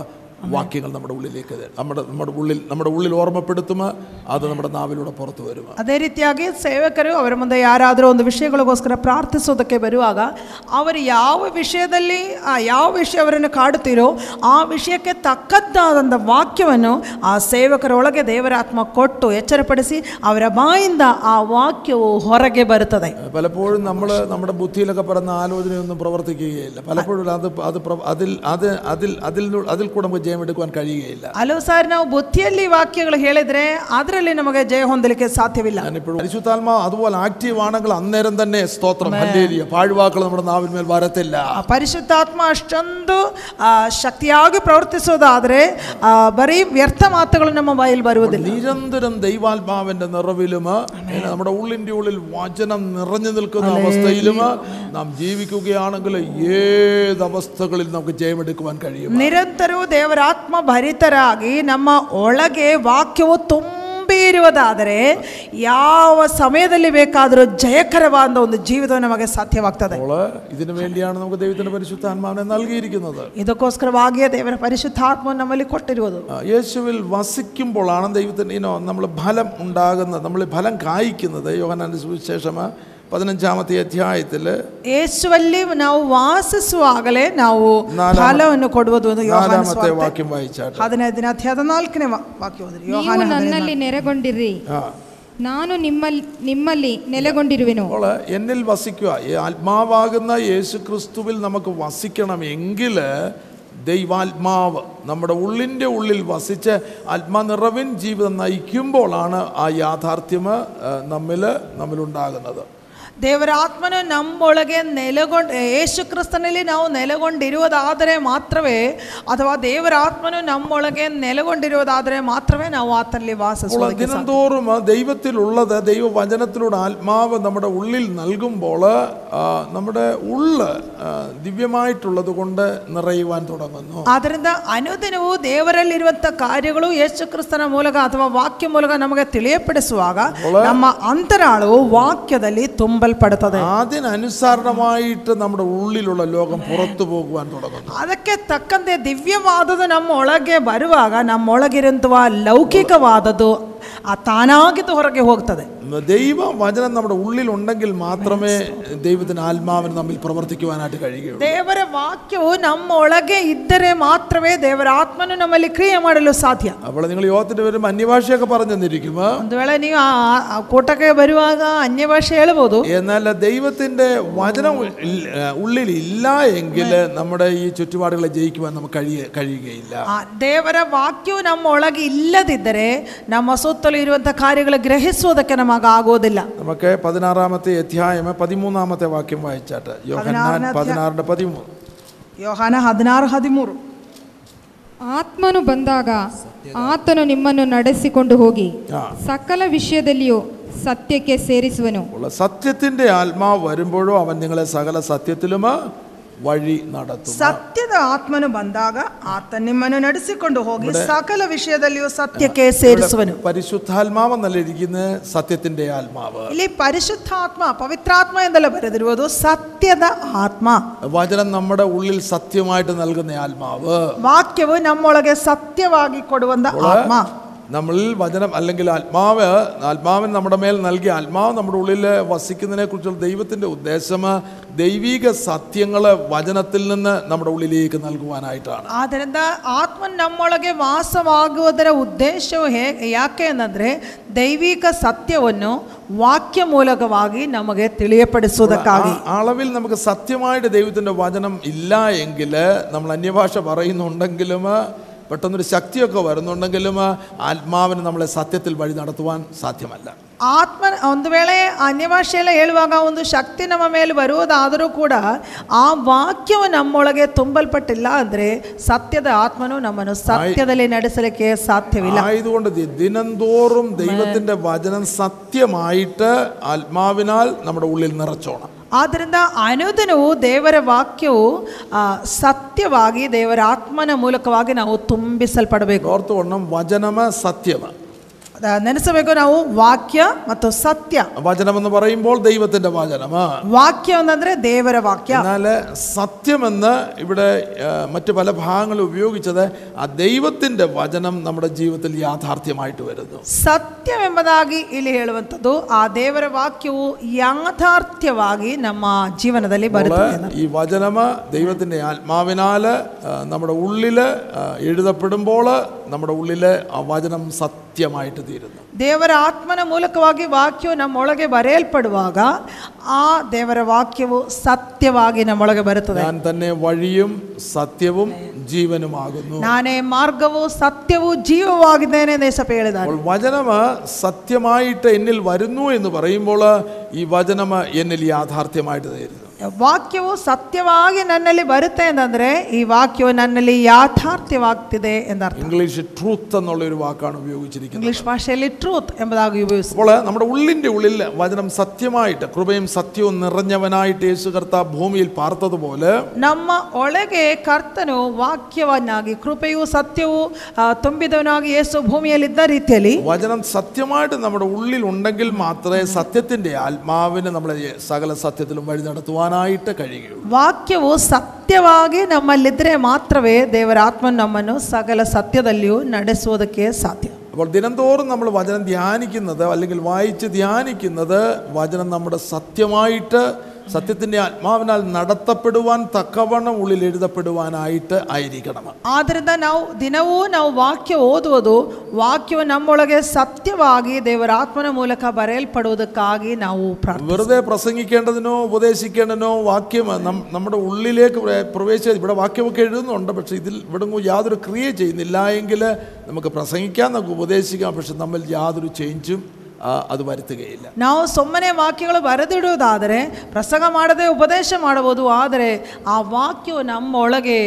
വാക്യങ്ങൾ നമ്മുടെ ഉള്ളിലേക്ക് തരും. നമ്മുടെ നമ്മുടെ ഉള്ളിൽ നമ്മുടെ ഉള്ളിൽ ഓർമ്മപ്പെടുത്തും അത് നമ്മുടെ നാവിലൂടെ പുറത്തു വരും ಅದೇ ರೀತಿಯಾಗಿ ಸೇವಕರು ಅವರ ಮುಂದೆ ಯಾರಾದರೂ ಒಂದು ವಿಷಯಗಳಿಗೋಸ್ಕರ ಪ್ರಾರ್ಥಿಸೋದಕ್ಕೆ ಬರುವಾಗ ಅವರು ಯಾವ ವಿಷಯದಲ್ಲಿ ಆ ಯಾವ ವಿಷಯ ಅವರನ್ನು ಕಾಡುತ್ತೀರೋ ಆ ವಿಷಯಕ್ಕೆ ತಕ್ಕದ್ದಾದಂಥ ವಾಕ್ಯವನ್ನು ಆ ಸೇವಕರ ಒಳಗೆ ದೇವರಾತ್ಮ ಕೊಟ್ಟು ಎಚ್ಚರಪಡಿಸಿ ಅವರ ಬಾಯಿಂದ ಆ ವಾಕ್ಯವು ಹೊರಗೆ ಬರುತ್ತದೆ പലപ്പോഴും നമ്മൾ നമ്മുടെ ബുദ്ധിയിലൊക്കെ പറയുന്ന ആലോചനയൊന്നും പ്രവർത്തിക്കുകയില്ല പലപ്പോഴും അത് അത് പ്ര- അതിൽ അത് അതിൽ അതിൽ അതിൽ കൂടെ നമുക്ക് ജയം എടുക്കുവാൻ കഴിയുകയില്ല ಹಲವು ಸಾರಿ ನಾವು ಬುದ್ಧಿಯಲ್ಲಿ ವಾಕ್ಯಗಳು ಹೇಳಿದರೆ ಅದರಲ್ಲಿ ನಮಗೆ ಜಯ ಹೊಂದಲಿಕ್ಕೆ ಸಾಧ್ಯವಿಲ್ಲ ഞാനിപ്പോഴും പരിശുദ്ധാത്മാ അതുപോലെ ആക്റ്റീവ് ആണെങ്കിൽ അന്നേരം തന്നെ സ്തോത്രം ഹല്ലേലൂയ പാഴ്വാക്കൾ നമ്മുടെ നാവിന്മേൽ വരത്തില്ല ಆ ಪರಿಶುದ್ಧಾತ್ಮ ಅಷ್ಟೊಂದು ಆ, ಶಕ್ತಿಯಾಗಿ ಪ್ರವರ್ತಿಸೋದಾದರೆ ಆ, ಬರೀ ವ್ಯರ್ಥ ಮಾತುಗಳು ನಮ್ಮ ಬಾಯಲ್ಲಿ ಬರುವುದಿಲ್ಲ നിരന്തരം ദൈവാത്മാവിന്റെ നിറവിലും പിന്നെ നമ്മുടെ ഉള്ളിന്റെ ഉള്ളിൽ വചനം നിറഞ്ഞു നിൽക്കുന്ന അവസ്ഥയിലും നാം ജീവിക്കുകയാണെങ്കിൽ ഏത് അവസ്ഥകളിൽ നമുക്ക് ജയമെടുക്കുവാൻ കഴിയും ನಿರಂತರವೂ ದೇವರ ಆತ್ಮ ಭರಿತರಾಗಿ ನಮ್ಮ ಒಳಗೆ ವಾಕ್ಯವು ತುಂಬಿ ಕ್ರಿಸ್ತನಲ್ಲಿ ಇರುವುದಾದರೆ ಯಾವ ಸಮಯದಲ್ಲಿ ಬೇಕಾದರೂ ಜಯಕರವಾದ ಒಂದು ಜೀವಿತ ನಮಗೆ ಸಾಧ್ಯವಾಗ್ತದೆ അപ്പോൾ ഇതിനു വേണ്ടിയാണ് നമുക്ക് ദൈവത്തിന്റെ പരിശുദ്ധാത്മാവിനെ നൽകിയിരിക്കുന്നത് ಇದಕ್ಕೋಸ್ಕರವಾಗಿಯೇ ದೇವರ ಪರಿಶುದ್ಧಾತ್ಮ ನಮ್ಮಲ್ಲಿ ಕೊಟ್ಟಿರುವುದು ആ, യേശുവിൽ വസിക്കുമ്പോഴാണ് ദൈവത്തിന് ഇനോ നമ്മൾ ഫലം ഉണ്ടാകുന്നത് നമ്മൾ ഫലം കായ്ക്കുന്നത് യോഹനാന്റെ സുവിശേഷം പതിനഞ്ചാമത്തെ അധ്യായത്തിൽ ಯೇಸುವಲ್ಲಿ ನಾವು ವಾಸಿಸುವಾಗಲೇ ನಾವು ನಾಲ್ಕು- ಫಲವನ್ನು ಕೊಡುವುದು ಎಂದು ಯೋಹಾನ നാലാമത്തെ ಸುವಾರ್ತೆ വാക്യം വായിച്ചാട്ട് ಹದಿನೈದನೇ ಅಧ್ಯಾಯದ ನಾಲ್ಕನೇ ವಾ- ವಾಕ್ಯ ಹೋದ್ರಿ ನೀವು ಯೋಹಾನ ಹದಿನೈದು ನನ್ನಲ್ಲಿ ನೆಲೆಗೊಂಡಿರ್ರಿ ആ ನಾನು ನಿಮ್ಮಲ್ಲಿ ನಿಮ್ಮಲ್ಲಿ ನೆಲೆಗೊಂಡಿರುವೆನು അപ്പോൾ എന്നിൽ വസിക്കുക ഈ ആത്മാവാകുന്ന യേശു ക്രിസ്തുവിൽ നമുക്ക് വസിക്കണമെങ്കിൽ ദൈവാത്മാവ് നമ്മുടെ ഉള്ളിൻ്റെ ഉള്ളിൽ വസിച്ച് ആത്മാനിറവിൻ ജീവിതം നയിക്കുമ്പോഴാണ് ആ യാഥാർത്ഥ്യം നമ്മിൽ നമ്മിലുണ്ടാകുന്നത് ದೇವರ ಆತ್ಮನು ನಮ್ಮೊಳಗೆ ನೆಲೆಗೊಂಡು ಯೇಸು ಕ್ರಿಸ್ತನಲ್ಲಿ ನಾವು ನೆಲೆಗೊಂಡಿರುವುದಾದರೆ ಮಾತ್ರವೇ ಅಥವಾ ದೇವರ ಆತ್ಮನು ನಮ್ಮೊಳಗೆ ನೆಲೆಗೊಂಡಿರುವುದಾದರೆ ಮಾತ್ರವೇ ನಾವು ಆತನಲ್ಲಿ അപ്പോൾ ವಾಸಿಸುವುದಕ್ಕೆ ಸಾಧ್ಯ. ദിനംതോറും ദൈവത്തിലുള്ളത് ദൈവവചനത്തിലൂടെ ആത്മാവ് നമ്മുടെ ഉള്ളിൽ നൽകുമ്പോൾ ആ, നമ്മുടെ ഉള്ള് ആ, ദിവ്യമായിട്ടുള്ളത് കൊണ്ട് നിറയുവാൻ തുടങ്ങുന്നു ಆದ್ದರಿಂದ ಅನುದಿನವೂ ದೇವರಲ್ಲಿರುವಂಥ ಕಾರ್ಯಗಳು ಯೇಸು ಕ್ರಿಸ್ತನ ಮೂಲಕ ಅಥವಾ ವಾಕ್ಯ ಮೂಲಕ ನಮಗೆ ತಿಳಿಯಪಡಿಸುವಾಗ ನಮ್ಮ ಅಂತರಾಳವು ವಾಕ್ಯದಲ್ಲಿ ತುಂಬಲ್ಪಡುತ್ತದೆ അതിനനുസരണമായിട്ട് നമ്മുടെ ഉള്ളിലുള്ള ലോകം പുറത്തു പോകുവാൻ തുടങ്ങുന്നു ಅದಕ್ಕೆ ತಕ್ಕಂತೆ ದಿವ್ಯವಾದದ್ದು ನಮ್ಮ ಒಳಗೆ ಬರುವಾಗ ನಮ್ಮೊಳಗಿರುವಂತಹ ಲೌಕಿಕವಾದದ್ದು ಆ ತಾನಾಗಿದ್ದು ಹೊರಗೆ ಹೋಗ್ತದೆ ദൈവ വചനം നമ്മുടെ ഉള്ളിൽ ഉണ്ടെങ്കിൽ മാത്രമേ ദൈവത്തിന് ആത്മാവിന് നമ്മിൽ പ്രവർത്തിക്കുവാനായിട്ട് കഴിയുകയുള്ളൂ ದೇವರ ವಾಕ್ಯವು ನಮ್ಮ ಒಳಗೆ ಇದ್ದರೆ ಮಾತ್ರವೇ ದೇವರ ಆತ್ಮನು ನಮ್ಮಲ್ಲಿ ಕ್ರಿಯೆ ಮಾಡಲು ಸಾಧ್ಯ അപ്പോൾ നിങ്ങൾ യോഗത്തിന് വരുമ്പോൾ അന്യഭാഷയൊക്കെ പറഞ്ഞു തന്നിരിക്കും ಒಂದು ವೇಳೆ ನೀವು ಆ- ಆ ಕೂಟಕ್ಕೆ ಬರುವಾಗ ಅನ್ಯ ಭಾಷೆ ಹೇಳ್ಬೋದು എന്നാൽ ദൈവത്തിൻ്റെ വചനം ഇല്ല- ഉള്ളിൽ ഇല്ല എങ്കിൽ നമ്മുടെ ഈ ചുറ്റുപാടുകളെ ജയിക്കുവാൻ നമുക്ക് കഴിയ കഴിയുകയില്ല ಆ ದೇವರ ವಾಕ್ಯವು ನಮ್ಮ ಒಳಗೆ ಇಲ್ಲದಿದ್ದರೆ ನಮ್ಮ ಸುತ್ತಲೂ ಇರುವಂಥ ಕಾರ್ಯಗಳು ಗ್ರಹಿಸುವುದಕ್ಕೆ ನಮಗಾಗೋದಿಲ್ಲ നമുക്ക് പതിനാറാമത്തെ അധ്യായം പതിമൂന്നാമത്തെ വാക്യം വായിച്ചാട്ട് യോഹന്നാൻ പതിനാറിന് അധ്യായം. പതിനാറിന്റെ പതിമൂന്ന് ಯೋಹಾನ ಹದಿನಾರು ಹದಿಮೂರು ಆತ್ಮನು ಬಂದಾಗ ಆತನು ನಿಮ್ಮನ್ನು ನಡೆಸಿಕೊಂಡು ಹೋಗಿ ആ. ಸಕಲ ವಿಷಯದಲ್ಲಿಯೂ ಸತ್ಯಕ್ಕೆ ಸೇರಿಸುವನು ഉള്ള സത്യത്തിന്റെ ആത്മാവ് വരുമ്പോഴോ അവൻ നിങ്ങളെ സകല സത്യത്തിലും വഴി നടത്തും ಸತ್ಯದ ಆತ್ಮನು ಬಂದಾಗ ಆತ ನಿಮ್ಮನ್ನು ನಡೆಸಿಕೊಂಡು ಹೋಗಿ ಸಕಲ ವಿಷಯದಲ್ಲಿಯೂ ಸತ್ಯಕ್ಕೆ ಸೇರಿಸುವನು പരിശുദ്ധാത്മാവെന്നല്ല ഇരിക്കുന്ന സത്യത്തിന്റെ ആത്മാവ് ಇಲ್ಲಿ ಪರಿಶುದ್ಧಾತ್ಮ ಪವಿತ್ರಾತ್ಮ ಎಂದೆಲ್ಲ ಬರೆದಿರುವುದು ಸತ್ಯದ ಆತ್ಮ വചനം നമ്മുടെ ഉള്ളിൽ സത്യമായിട്ട് നൽകുന്ന ആത്മാവ് ವಾಕ್ಯವು ನಮ್ಮೊಳಗೆ ಸತ್ಯವಾಗಿ ಕೊಡುವಂತ ಆತ್ಮ നമ്മളിൽ വചനം അല്ലെങ്കിൽ ആത്മാവ് ആത്മാവിന് നമ്മുടെ മേൽ നൽകിയ ആത്മാവ് നമ്മുടെ ഉള്ളിൽ വസിക്കുന്നതിനെ കുറിച്ചുള്ള ദൈവത്തിന്റെ ഉദ്ദേശം ദൈവിക സത്യങ്ങൾ വചനത്തിൽ നിന്ന് നമ്മുടെ ഉള്ളിലേക്ക് നൽകുവാനായിട്ടാണ് ಆದ್ದರಿಂದ ಆತ್ಮ ನಮ್ಮೊಳಗೆ ವಾಸವಾಗುವುದರ ಉದ್ದೇಶವು ಹೇ ಯಾಕೆ ಅಂತಂದ್ರೆ ದೈವಿಕ ಸತ್ಯವನ್ನು ವಾಕ್ಯ ಮೂಲಕವಾಗಿ ನಮಗೆ ತಿಳಿಯಪಡಿಸುವುದಕ್ಕಾಗಿ ആ അളവിൽ നമുക്ക് സത്യമായിട്ട് ദൈവത്തിന്റെ വചനം ഇല്ല എങ്കിൽ നമ്മൾ അന്യഭാഷ പറയുന്നുണ്ടെങ്കിലും പെട്ടെന്നൊരു ശക്തിയൊക്കെ വരുന്നുണ്ടെങ്കിലും ആത്മാവിന് നമ്മളെ സത്യത്തിൽ വഴി നടത്തുവാൻ സാധ്യമല്ല ಆತ್ಮ ಒಂದು ವೇಳೆ ಅನ್ಯಭಾಷೆಯಲ್ಲ ಹೇಳುವಾಗ ಒಂದು ಶಕ್ತಿ ನಮ್ಮ ಮೇಲೆ ಬರುವುದಾದರೂ ಕೂಡ ಆ ವಾಕ್ಯವು ನಮ್ಮೊಳಗೆ ತುಂಬಲ್ಪಟ್ಟಿಲ್ಲ ಅಂದರೆ ಸತ್ಯದ ಆತ್ಮನು ನಮ್ಮನ್ನು ಸತ್ಯದಲ್ಲಿ ನಡೆಸಲಿಕ್ಕೆ ಸಾಧ್ಯವಿಲ್ಲ ആയതുകൊണ്ട് ദി- ദിനംതോറും ദൈവത്തിന്റെ വചനം സത്യമായിട്ട് ആത്മാവിനാൽ നമ്മുടെ ഉള്ളിൽ നിറച്ചോണം ಆದ್ದರಿಂದ ಅನುದಿನವು ದೇವರ ವಾಕ್ಯವು ಸತ್ಯವಾಗಿ ದೇವರ ಆತ್ಮನ ಮೂಲಕವಾಗಿ ನಾವು ತುಂಬಿಸಲ್ಪಡಬೇಕು. ವಚನಮ ಸತ್ಯವ ನೆನೆಸಬೇಕು ನಾವು ವಾಕ್ಯ ಮತ್ತು ಸತ್ಯ വചനമെന്ന് പറയുമ്പോൾ ദൈവത്തിന്റെ വചനമ ವಾಕ್ಯ ಅಂತಂದ್ರೆ ದೇವರ ವಾಕ್ಯ എന്നാൽ സത്യമെന്ന് ഇവിടെ ആ, മറ്റ് പല ഭാഗങ്ങളിൽ ഉപയോഗിച്ചത് ആ ദൈവത്തിന്റെ വചനം നമ്മുടെ ജീവിതത്തിൽ യാഥാർത്ഥ്യമായിട്ട് വരുന്നു ಸತ್ಯವೆಂಬುದಾಗಿ ಇಲ್ಲಿ ಹೇಳುವಂಥದ್ದು ಆ ದೇವರ ವಾಕ್ಯವು ಯಾಥಾರ್ಥ್ಯವಾಗಿ ನಮ್ಮ ಜೀವನದಲ್ಲಿ ಬರುತ್ತದೆ അപ്പോൾ ഈ വചനം ദൈവത്തിന്റെ ആത്മാവിനാൽ ആ, നമ്മുടെ ഉള്ളിൽ ആ, എഴുതപ്പെടുമ്പോൾ നമ്മുടെ ഉള്ളിൽ ആ വചനം സത്യമായിട്ട് തീരുന്നു ದೇವರ ಆತ್ಮನ ಮೂಲಕವಾಗಿ ವಾಕ್ಯವು ನಮ್ಮೊಳಗೆ ಬರೆಯಲ್ಪಡುವಾಗ ಆ ದೇವರ ವಾಕ್ಯವು ಸತ್ಯವಾಗಿ ನಮ್ಮೊಳಗೆ ಬರುತ್ತದೆ ഞാൻ തന്നെ വഴിയും സത്യവും ജീവനുമാകുന്നു ನಾನೇ ಮಾರ್ಗವು ಸತ್ಯವು ಜೀವವಾಗಿದ್ದೇನೆ ಎಂದು യേശപ്പ ಹೇಳಿದ್ದಾರೆ അപ്പോൾ വചനം സത്യമായിട്ട് എന്നിൽ വരുന്നു എന്ന് പറയുമ്പോൾ ഈ വചനം എന്നിൽ യാഥാർത്ഥ്യമായിട്ട് തീരുന്നു ವಾಕ್ಯವು ಸತ್ಯವಾಗಿ ನನ್ನಲ್ಲಿ ಬರುತ್ತೆ ಅಂತಂದ್ರೆ ಈ ವಾಕ್ಯವು ನನ್ನಲ್ಲಿ ಯಾಥಾರ್ಥ್ಯವಾಗ್ತಿದೆ ಎಂದರ್ಥ ഇംഗ്ലീഷ് ട്രൂത്ത് എന്നുള്ള ഒരു വാക്കാണ് ഉപയോഗിച്ചിരിക്കുന്നത് ಇಂಗ್ಲಿಷ್ ಭಾಷೆಯಲ್ಲಿ ಟ್ರೂತ್ ಎಂಬುದಾಗಿ ಉಪಯೋಗಿಸಿ അപ്പോൾ നമ്മുടെ ഉള്ളിൻ്റെ ഉള്ളിൽ വചനം സത്യമായിട്ട് കൃപയും സത്യവും നിറഞ്ഞവനായിട്ട് യേശു കർത്താവ് ഭൂമിയിൽ പാർത്തതുപോലെ ನಮ್ಮ ಒಳಗೆ ಕರ್ತನು ವಾಕ್ಯವನ್ನಾಗಿ ಕೃಪೆಯು ಸತ್ಯವು ಆ, ತುಂಬಿದವನಾಗಿ ಯೇಸು ಭೂಮಿಯಲ್ಲಿದ್ದ ರೀತಿಯಲ್ಲಿ വചനം സത്യമായിട്ട് നമ്മുടെ ഉള്ളിൽ ഉണ്ടെങ്കിൽ മാത്രമേ സത്യത്തിൻ്റെ ആത്മാവിനെ നമ്മളെ സകല സത്യത്തിലും വഴി നടത്തുവാനായിട്ട് കഴിയുകയുള്ളൂ ವಾಕ್ಯವು ಸತ್ಯವಾಗಿ ನಮ್ಮಲ್ಲಿದ್ದರೆ ಮಾತ್ರವೇ ದೇವರ ಆತ್ಮ ನಮ್ಮನ್ನು ಸಕಲ ಸತ್ಯದಲ್ಲಿಯೂ ನಡೆಸುವುದಕ್ಕೆ ಸಾಧ್ಯ അപ്പോൾ ദിനംതോറും നമ്മൾ വചനം ധ്യാനിക്കുന്നത് അല്ലെങ്കിൽ വായിച്ച് ധ്യാനിക്കുന്നത് വചനം നമ്മുടെ സത്യമായിട്ട് സത്യത്തിൻ്റെ ആത്മാവിനാൽ നടത്തപ്പെടുവാൻ തക്കവണ്ണം ഉള്ളിൽ എഴുതപ്പെടുവാനായിട്ട് ആയിരിക്കണം ಆದ್ದರಿಂದ ನಾವು ದಿನವೂ ನಾವು ವಾಕ್ಯ ಓದುವುದು ವಾಕ್ಯವು ನಮ್ಮೊಳಗೆ ಸತ್ಯವಾಗಿ ದೇವರ ಆತ್ಮನ ಮೂಲಕ ಬರೆಯಲ್ಪಡುವುದಕ್ಕಾಗಿ ನಾವು ಪ್ರಾರ್ಥನೆ വെറുതെ പ്രസംഗിക്കേണ്ടതിനോ ഉപദേശിക്കേണ്ടതിനോ വാക്യം നം- നമ്മുടെ ഉള്ളിലേക്ക് പ്ര- പ്രവേശിച്ച ഇവിടെ വാക്യമൊക്കെ എഴുതുന്നുണ്ട് പക്ഷേ ഇതിൽ ഇവിടെ യാതൊരു ക്രിയ ചെയ്യുന്നില്ല എങ്കിൽ നമുക്ക് പ്രസംഗിക്കാം നമുക്ക് ഉപദേശിക്കാം പക്ഷെ നമ്മൾ യാതൊരു ചേഞ്ചും ആ, അത് വരുത്തുകയില്ല ನಾವು ಸುಮ್ಮನೆ ವಾಕ್ಯಗಳು ಬರೆದಿಡುವುದಾದರೆ ಪ್ರಸಂಗ ಮಾಡದೆ ಉಪದೇಶ ಮಾಡಬಹುದು ಆದರೆ ಆ ವಾಕ್ಯವು ನಮ್ಮೊಳಗೆ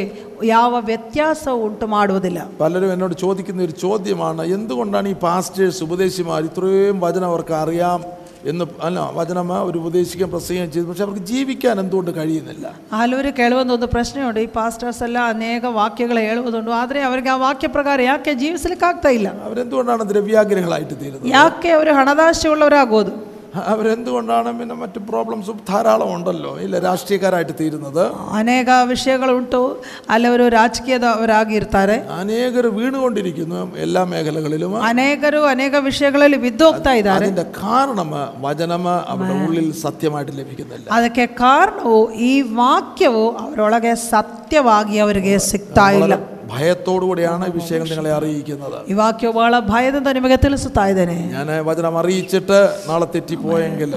ಯಾವ ವ್ಯತ್ಯಾಸ ಉಂಟು ಮಾಡುವುದಿಲ್ಲ പലരും എന്നോട് ചോദിക്കുന്ന ഒരു ചോദ്യമാണ് എന്തുകൊണ്ടാണ് ഈ പാസ്റ്റേഴ്സ് ഉപദേശിമാർ ഇത്രയും വചനം അവർക്ക് അറിയാം എന്ന് അല്ല വചനം ഒരു ഉപദേശിക്കാൻ പ്രസംഗം ചെയ്തു പക്ഷെ അവർക്ക് ജീവിക്കാൻ എന്തുകൊണ്ട് കഴിയുന്നില്ല ಹಲವರು ಕೇಳುವಂಥ ಒಂದು ಪ್ರಶ್ನೆಯುಂಟು ಈ ಪಾಸ್ಟರ್ಸ್ ಎಲ್ಲ ಅನೇಕ ವಾಕ್ಯಗಳು ಹೇಳುವುದುಂಟು ಆದರೆ ಅವರಿಗೆ ಆ ವಾಕ್ಯ ಪ್ರಕಾರ ಯಾಕೆ ಜೀವಿಸಲಿಕ್ಕೆ ಆಗ್ತಾ ಇಲ್ಲ അവരെന്തുകൊണ്ടാണ് ദ്രവ്യാഗ്രഹികളായിട്ട് തീരുന്നത് ಯಾಕೆ ಅವರು ಹಣದಾಶೆಯುಳ್ಳವರಾಗೋದು അവരെന്തുകൊണ്ടാണ് പിന്നെ മറ്റു പ്രോബ്ലംസും ധാരാളം ഉണ്ടല്ലോ ഇല്ല രാഷ്ട്രീയക്കാരായിട്ട് തീരുന്നത് ಅನೇಕ ವಿಷಯಗಳುಂಟು ಅಲ್ಲವರು ರಾಜಕೀಯದವರಾಗಿ ಇರ್ತಾರೆ അനേകർ വീണുകൊണ്ടിരിക്കുന്നു എല്ലാ മേഖലകളിലും ಅನೇಕರು ಅನೇಕ ವಿಷಯಗಳಲ್ಲಿ ಬಿದ್ದು ಹೋಗ್ತಾ ಇದ್ದಾರೆ അതിന്റെ കാരണം വചനം അവരുടെ ഉള്ളിൽ സത്യമായിട്ട് ലഭിക്കുന്നില്ല ಅದಕ್ಕೆ ಕಾರಣವು ಈ ವಾಕ್ಯವು ಅವರೊಳಗೆ ಸತ್ಯವಾಗಿ ಅವರಿಗೆ ಸಿಗ್ತಾ ಇಲ್ಲ ഭയത്തോടു കൂടിയാണ് ഈ വിഷയം നിങ്ങളെ അറിയിക്കുന്നത് ಈ ವಾಕ್ಯವು ಬಹಳ ಭಯದಿಂದ ನಿಮಗೆ ತಿಳಿಸುತ್ತಾ ಇದ್ದೇನೆ ഞാൻ വചനം അറിയിച്ചിട്ട് നാളെ തെറ്റിപ്പോയെങ്കിൽ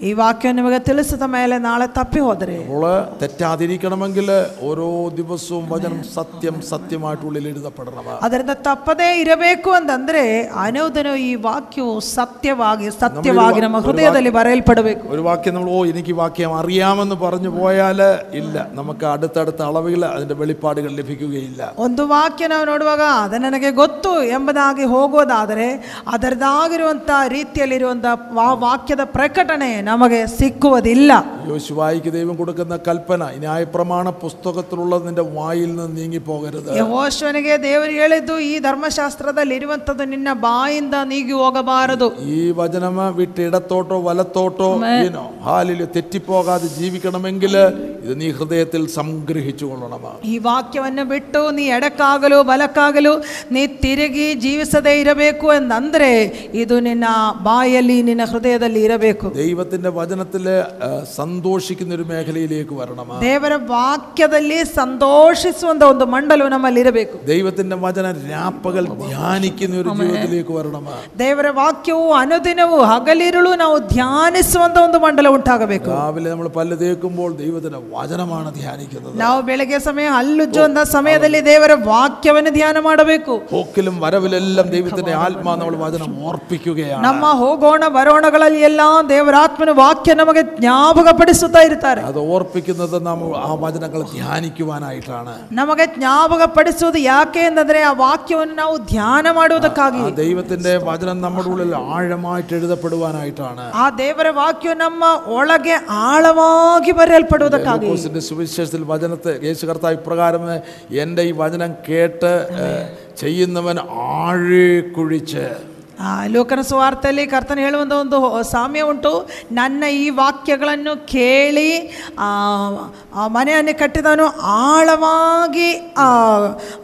ಈ ವಾಕ್ಯ ನಿಮಗೆ ತಿಳಿಸಿದ ಮೇಲೆ ನಾಳೆ ತಪ್ಪಿ ಹೋದರೆ അപ്പോൾ തെറ്റാതിരിക്കണമെങ്കിൽ ഓരോ ദിവസവും വചനം സത്യം സത്യമായിട്ട് ഉള്ളിൽ എഴുതപ്പെടണം ಅದರಿಂದ ತಪ್ಪದೇ ಇರಬೇಕು ಅಂತಂದ್ರೆ ಅನುದಿನ ಈ ವಾಕ್ಯವು ಸತ್ಯವಾಗಿ ಸತ್ಯವಾಗಿ ನಮ್ಮ ಹೃದಯದಲ್ಲಿ ಬರೆಯಲ್ಪಡಬೇಕು ഒരു വാക്യം നമ്മൾ ഓ എനിക്ക് ഈ വാക്യം അറിയാമെന്ന് പറഞ്ഞു പോയാൽ ഇല്ല നമുക്ക് അടുത്തടുത്ത അളവുകൾ അതിൻ്റെ വെളിപ്പാടുകൾ ലഭിക്കുകയില്ല ಒಂದು ವಾಕ್ಯ ನಾವು ನೋಡುವಾಗ ಅದು ನನಗೆ ಗೊತ್ತು ಎಂಬುದಾಗಿ ಹೋಗೋದಾದರೆ ಅದರದಾಗಿರುವಂಥ ರೀತಿಯಲ್ಲಿರುವಂಥ ವಾ- ವಾಕ್ಯದ ಪ್ರಕಟಣೆ ನಮಗೆ ಸಿಕ್ಕುವುದಿಲ್ಲ യോശുവായിക്ക് ദൈവം കൊടുക്കുന്ന കൽപ്പന ഈ ന്യായപ്രമാണ പുസ്തകത്തിലുള്ളത് നിന്റെ വായിൽ നിന്ന് നീങ്ങിപ്പോകരുത് ಯಹೋಶ್ವನಿಗೆ ದೇವರು ಹೇಳಿದ್ದು ಈ ಧರ್ಮಶಾಸ್ತ್ರದಲ್ಲಿ ಇರುವಂಥದ್ದು ನಿನ್ನ ಬಾಯಿಂದ ನೀಗಿ ಹೋಗಬಾರದು ഈ വചനം വിട്ട് ഇടത്തോട്ടോ വലത്തോട്ടോ ഈനോ ഹാലിൽ തെറ്റിപ്പോകാതെ ജീവിക്കണമെങ്കിൽ ഇത് നീ ഹൃദയത്തിൽ സംഗ്രഹിച്ചു കൊള്ളണം ಈ ವಾಕ್ಯವನ್ನು ಬಿಟ್ಟು ನೀ ಎಡಕ್ಕಾಗಲು ಬಲಕ್ಕಾಗಲು ನೀ ತಿರುಗಿ ಜೀವಿಸದೇ ಇರಬೇಕು ಎಂದಂದ್ರೆ ಇದು ನಿನ್ನ ಬಾಯಲ್ಲಿ ನಿನ್ನ ಹೃದಯದಲ್ಲಿ ಇರಬೇಕು ദൈവത്തിന്റെ വചനത്തിൽ സന്തോഷിക്കുന്ന ഒരു മേഖലയിലേക്ക് വരണം ದೇವರ ವಾಕ್ಯದಲ್ಲಿ ಸಂತೋಷಿಸುವಂತ ಒಂದು ಮಂಡಲವು ನಮ್ಮಲ್ಲಿ ಇರಬೇಕು ദൈവത്തിന്റെ വചനം രാപ്പകൽ ധ്യാനിക്കുന്ന ഒരു ജീവിതത്തിലേക്ക് വരണം ದೇವರ ವಾಕ್ಯವು ಅನುದಿನವೂ ಹಗಲಿರುಳು ನಾವು ಧ್ಯಾನಿಸುವಂತ ಒಂದು ಮಂಡಲ ಉಂಟಾಗಬೇಕು രാവിലെ നമ്മൾ പല്ല് തേക്കുമ്പോൾ ദൈവത്തിന്റെ വചനമാണ് ധ്യാനിക്കുന്നത് ನಾವು ಬೆಳಗ್ಗೆ ಸಮಯ ಹಲ್ಲುಜ್ಜುವಂತ ಸಮಯದಲ್ಲಿ ದೇವರ ವಾಕ್ಯವನ್ನು ಧ್ಯಾನ ಮಾಡಬೇಕು പോക്കിലും വരവിലെല്ലാം ദൈവത്തിന്റെ ആത്മാ നമ്മൾ വചനം ഓർപ്പിക്കുകയാണ് ನಮ್ಮ ಹೋಗೋಣ ಬರೋಣಗಳಲ್ಲಿ ಎಲ್ಲ ದೇವರ ಆತ್ಮನ ವಾಕ್ಯ ನಮಗೆ ಜ್ಞಾಪಕಪಡಿಸುತ್ತಾ ಇರ್ತಾರೆ അത് ഓർപ്പിക്കുന്നത് നാം ആ വചനങ്ങൾ ധ്യാനിക്കുവാനായിട്ടാണ് ನಮಗೆ ಜ್ಞಾಪಕಪಡಿಸುವುದು ಯಾಕೆ ಅಂತಂದ್ರೆ ಆ ವಾಕ್ಯವನ್ನು ನಾವು ಧ್ಯಾನ ಮಾಡುವುದಕ್ಕಾಗಿ ആ ദൈവത്തിന്റെ വചനം നമ്മുടെ ഉള്ളിൽ ആഴമായിട്ട് എഴുതപ്പെടുവാനായിട്ടാണ് ಆ ದೇವರ ವಾಕ್ಯವು ನಮ್ಮ ಒಳಗೆ ಆಳವಾಗಿ ಬರೆಯಲ್ಪಡುವುದಕ್ಕಾಗಿ ലൂക്കോസിന്റെ സുവിശേഷത്തിൽ വചനത്തെ യേശു കർത്താവ് ഇപ്രകാരം എൻ്റെ ഈ വചനം കേട്ട് ഏഹ്, ചെയ്യുന്നവൻ ആഴേ കുഴിച്ച് ಆ ಲೋಕನ ಸುವಾರ್ತೆಯಲ್ಲಿ ಕರ್ತನ ಹೇಳುವಂಥ ಒಂದು ಸಾಮ್ಯ ಉಂಟು ನನ್ನ ಈ ವಾಕ್ಯಗಳನ್ನು ಕೇಳಿ ಆ, ಆ ಮನೆಯನ್ನು ಕಟ್ಟಿದವನು ಆಳವಾಗಿ ಆ,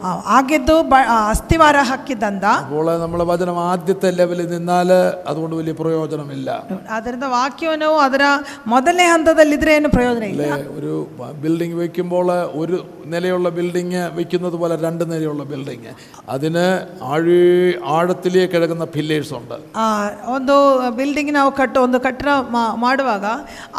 ಆ, ಆಗಿದ್ದು ಬ ಆ, ಅಸ್ಥಿವಾರ ಹಾಕಿದ್ದಂದ അപ്പോൾ നമ്മളെ വചനം ആദ്യത്തെ ലെവലിൽ നിന്നാൽ അതുകൊണ്ട് വലിയ പ്രയോജനമില്ല ಅದರಿಂದ ವಾಕ್ಯವನ್ನು ಅದರ ಮೊದಲನೇ ಹಂತದಲ್ಲಿದ್ರೆ ಏನು ಪ್ರಯೋಜನ ಇಲ್ಲ അല്ലേ ഒരു ബിൽഡിംഗ് വെക്കുമ്പോൾ ഒരു നിലയുള്ള ബിൽഡിങ് വെക്കുന്നത് പോലെ രണ്ട് നിലയുള്ള ബിൽഡിങ് അതിന് ആഴേ ആഴത്തിലേക്ക് കിടക്കുന്ന പില്ലേഴ്സ് ഉണ്ട് ಆ, ಒಂದು ಬಿಲ್ಡಿಂಗ್ ನಾವು ಕಟ್ಟು ಒಂದು ಕಟ್ಟಡ ಮಾ- ಮಾಡುವಾಗ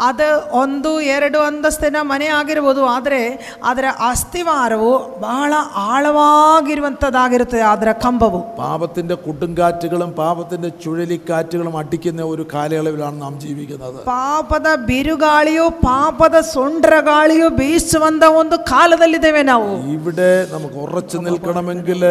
ಅದು ಒಂದು ಎರಡು ಅಂತಸ್ತಿನ ಮನೆ ಆಗಿರ್ಬೋದು ಆದರೆ ಅದರ ಅಸ್ಥಿವಾರವು ಬಹಳ ಆಳವಾಗಿರುವಂಥದ್ದಾಗಿರುತ್ತದೆ ಅದರ ಕಂಬವು പാപത്തിന്റെ കൊടുങ്കാറ്റുകളും പാപത്തിന്റെ ചുഴലിക്കാറ്റുകളും അടിക്കുന്ന ഒരു കാലയളവിലാണ് നാം ജീവിക്കുന്നത് ಪಾಪದ ಬಿರುಗಾಳಿಯು ಪಾಪದ ಸೊಂಡ್ರ ಗಾಳಿಯು ಬೀಸುವಂತ ಒಂದು ಕಾಲದಲ್ಲಿದ್ದೇವೆ ನಾವು ഇവിടെ നമുക്ക് ഉറച്ചു നിൽക്കണമെങ്കിൽ